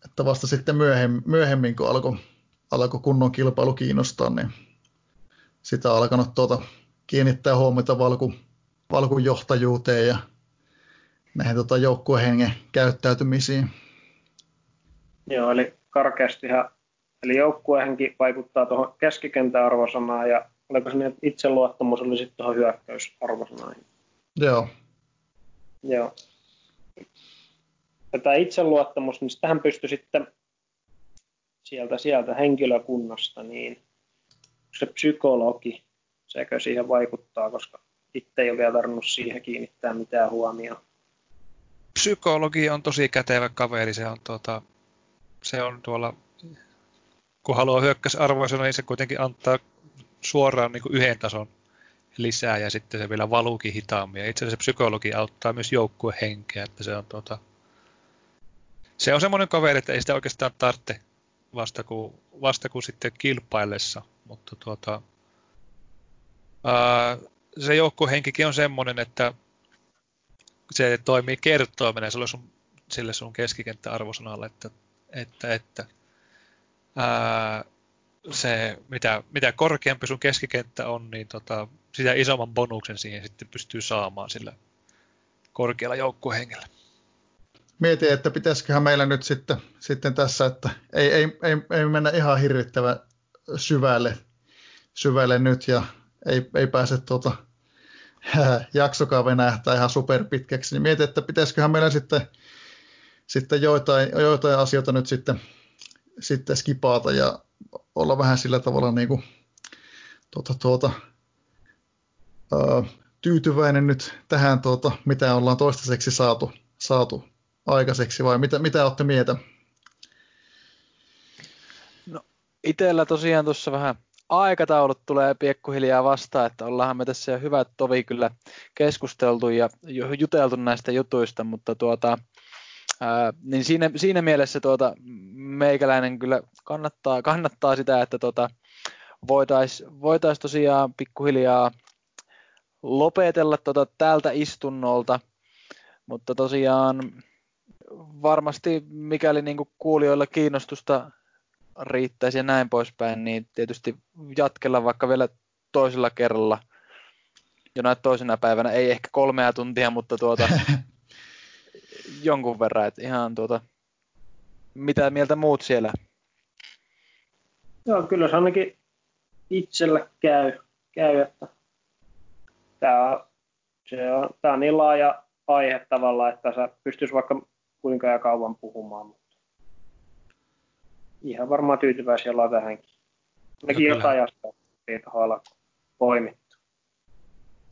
että vasta sitten myöhemmin, myöhemmin kun alkoi, alkoi kunnon kilpailu kiinnostaa, niin sitä on alkanut tuota, kiinnittää huomiota valku, Valkun johtajuuteen ja näihin tota, joukkuehengen käyttäytymisiin. Joo, eli karkeastihan, eli joukkuehenki vaikuttaa tuohon keskikentän arvosanaan ja oliko se niin, että itseluottamus oli sitten tuohon hyökkäysarvosanaan? Joo. Joo. Tätä itseluottamus, niin tähän pystyi sitten sieltä, sieltä henkilökunnasta, niin se psykologi, sekö siihen vaikuttaa, koska itse ei ole vielä tarvinnut siihen kiinnittää mitään huomioon. Psykologi on tosi kätevä kaveri, se on, tuota, se on tuolla, kun haluaa hyökkäysarvoisena, niin se kuitenkin antaa suoraan niin yhden tason lisää ja sitten se vielä valuukin hitaammin. Ja itse asiassa psykologi auttaa myös joukkuehenkeä, että se on, tuota, se on semmoinen kaveri, että ei sitä oikeastaan tarvitse vasta kuin, vasta kuin sitten kilpaillessa, mutta tuota, ää, se joukkuehenkikin on semmoinen, että se toimii kertoimena sille sun, sille sun keskikenttäarvosanalle, että, että, että ää, se, mitä, mitä korkeampi sun keskikenttä on, niin tota, sitä isomman bonuksen siihen sitten pystyy saamaan sillä korkealla joukkuehengellä. Mietin, että pitäisiköhän meillä nyt sitten, sitten tässä, että ei, ei, ei, ei mennä ihan hirvittävän syvälle, syvälle nyt ja ei, ei pääse tuota, jaksokaan venähtää ihan superpitkäksi, niin mietin, että pitäisiköhän meillä sitten, sitten joitain, joitain asioita nyt sitten, sitten skipaata ja olla vähän sillä tavalla niin kuin, tuota, tuota, ää, tyytyväinen nyt tähän, tuota, mitä ollaan toistaiseksi saatu, saatu aikaiseksi, vai mitä, mitä olette mieltä? No, itellä tosiaan tuossa vähän aikataulut tulee piekkuhiljaa vastaan, että ollaanhan me tässä jo hyvät tovi kyllä keskusteltu ja juteltu näistä jutuista, mutta tuota, ää, niin siinä, siinä mielessä tuota, meikäläinen kyllä kannattaa, kannattaa sitä, että tuota, voitaisiin voitais tosiaan pikkuhiljaa lopetella tuota tältä istunnolta, mutta tosiaan varmasti mikäli niin kuulijoilla kiinnostusta riittäisi ja näin poispäin, niin tietysti jatkella vaikka vielä toisella kerralla. Jonain toisena päivänä, ei ehkä kolmea tuntia, mutta tuota, jonkun verran, että ihan tuota, mitä mieltä muut siellä? Joo, kyllä se ainakin itsellä käy, käy että tämä, se on, tämä on niin laaja aihe tavallaan, että sä pystyisi vaikka kuinka ja kauan puhumaan, mutta ihan varmaan tyytyväisiä ollaan tähänkin. Ainakin no, jotain asiaa tuohon poimittu.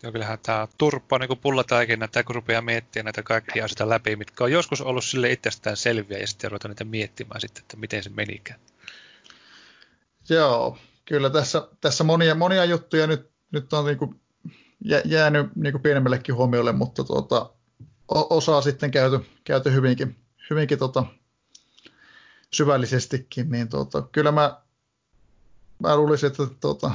Joo, kyllähän tämä turppa on niin pullataikina, että kun rupeaa miettimään näitä kaikkia asioita läpi, mitkä on joskus ollut sille itsestään selviä, ja sitten ruvetaan niitä miettimään sitten, että miten se menikään. Joo, kyllä tässä, tässä monia, monia juttuja nyt, nyt on niin kuin jäänyt niin kuin pienemmällekin huomiolle, mutta tuota, osaa sitten käyty, käyty hyvinkin, hyvinkin tota, syvällisestikin, niin tuota, kyllä mä, mä luulisin, että tuota,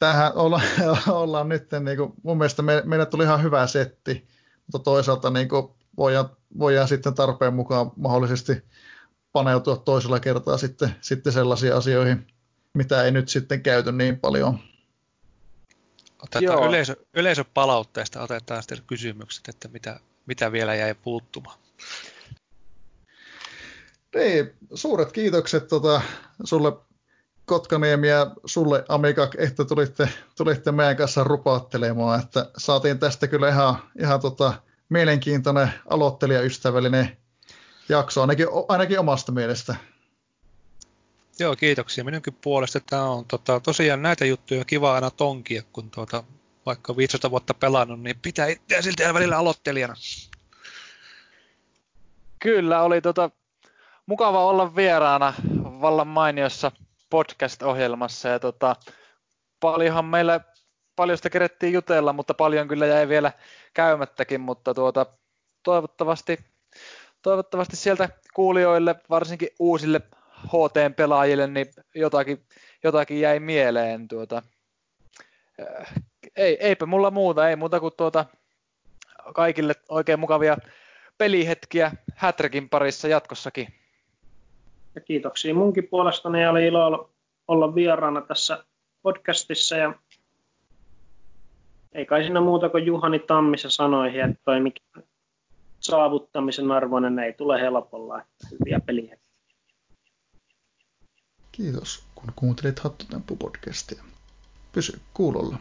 tähän olla, ollaan nyt, niin kuin, mun mielestä me, meille tuli ihan hyvä setti, mutta toisaalta niin kuin, voidaan, voidaan sitten tarpeen mukaan mahdollisesti paneutua toisella kertaa sitten, sitten sellaisiin asioihin, mitä ei nyt sitten käyty niin paljon. Otetaan yleisö, yleisöpalautteesta otetaan sitten kysymykset, että mitä, mitä vielä jäi puuttumaan. Niin, suuret kiitokset tota, sulle Kotkaniemi ja sulle Amikak, että tulitte, tulitte meidän kanssa rupaattelemaan, että saatiin tästä kyllä ihan, ihan tota, mielenkiintoinen aloittelijaystävällinen jakso, ainakin, ainakin omasta mielestä. Joo, kiitoksia minunkin puolesta. Tämä on tota, tosiaan näitä juttuja kiva aina tonkia, kun tuota, vaikka 15 vuotta pelannut, niin pitää itseä silti välillä aloittelijana. Kyllä, oli tota, mukava olla vieraana vallan mainiossa podcast-ohjelmassa. Ja tota, paljonhan meillä, paljon sitä kerettiin jutella, mutta paljon kyllä jäi vielä käymättäkin, mutta tuota, toivottavasti, toivottavasti sieltä kuulijoille, varsinkin uusille HT-pelaajille, niin jotakin, jotakin jäi mieleen. Tuota, ei, eipä mulla muuta, ei muuta kuin tuota, kaikille oikein mukavia pelihetkiä Hätrekin parissa jatkossakin. Ja kiitoksia munkin puolestani oli ilo olla vieraana tässä podcastissa ja ei kai siinä muuta kuin Juhani Tammissa sanoihin, että toi mikä saavuttamisen arvoinen ei tule helpolla, että hyviä peliä. Kiitos, kun kuuntelit Hattutemppu-podcastia. Pysy kuulolla.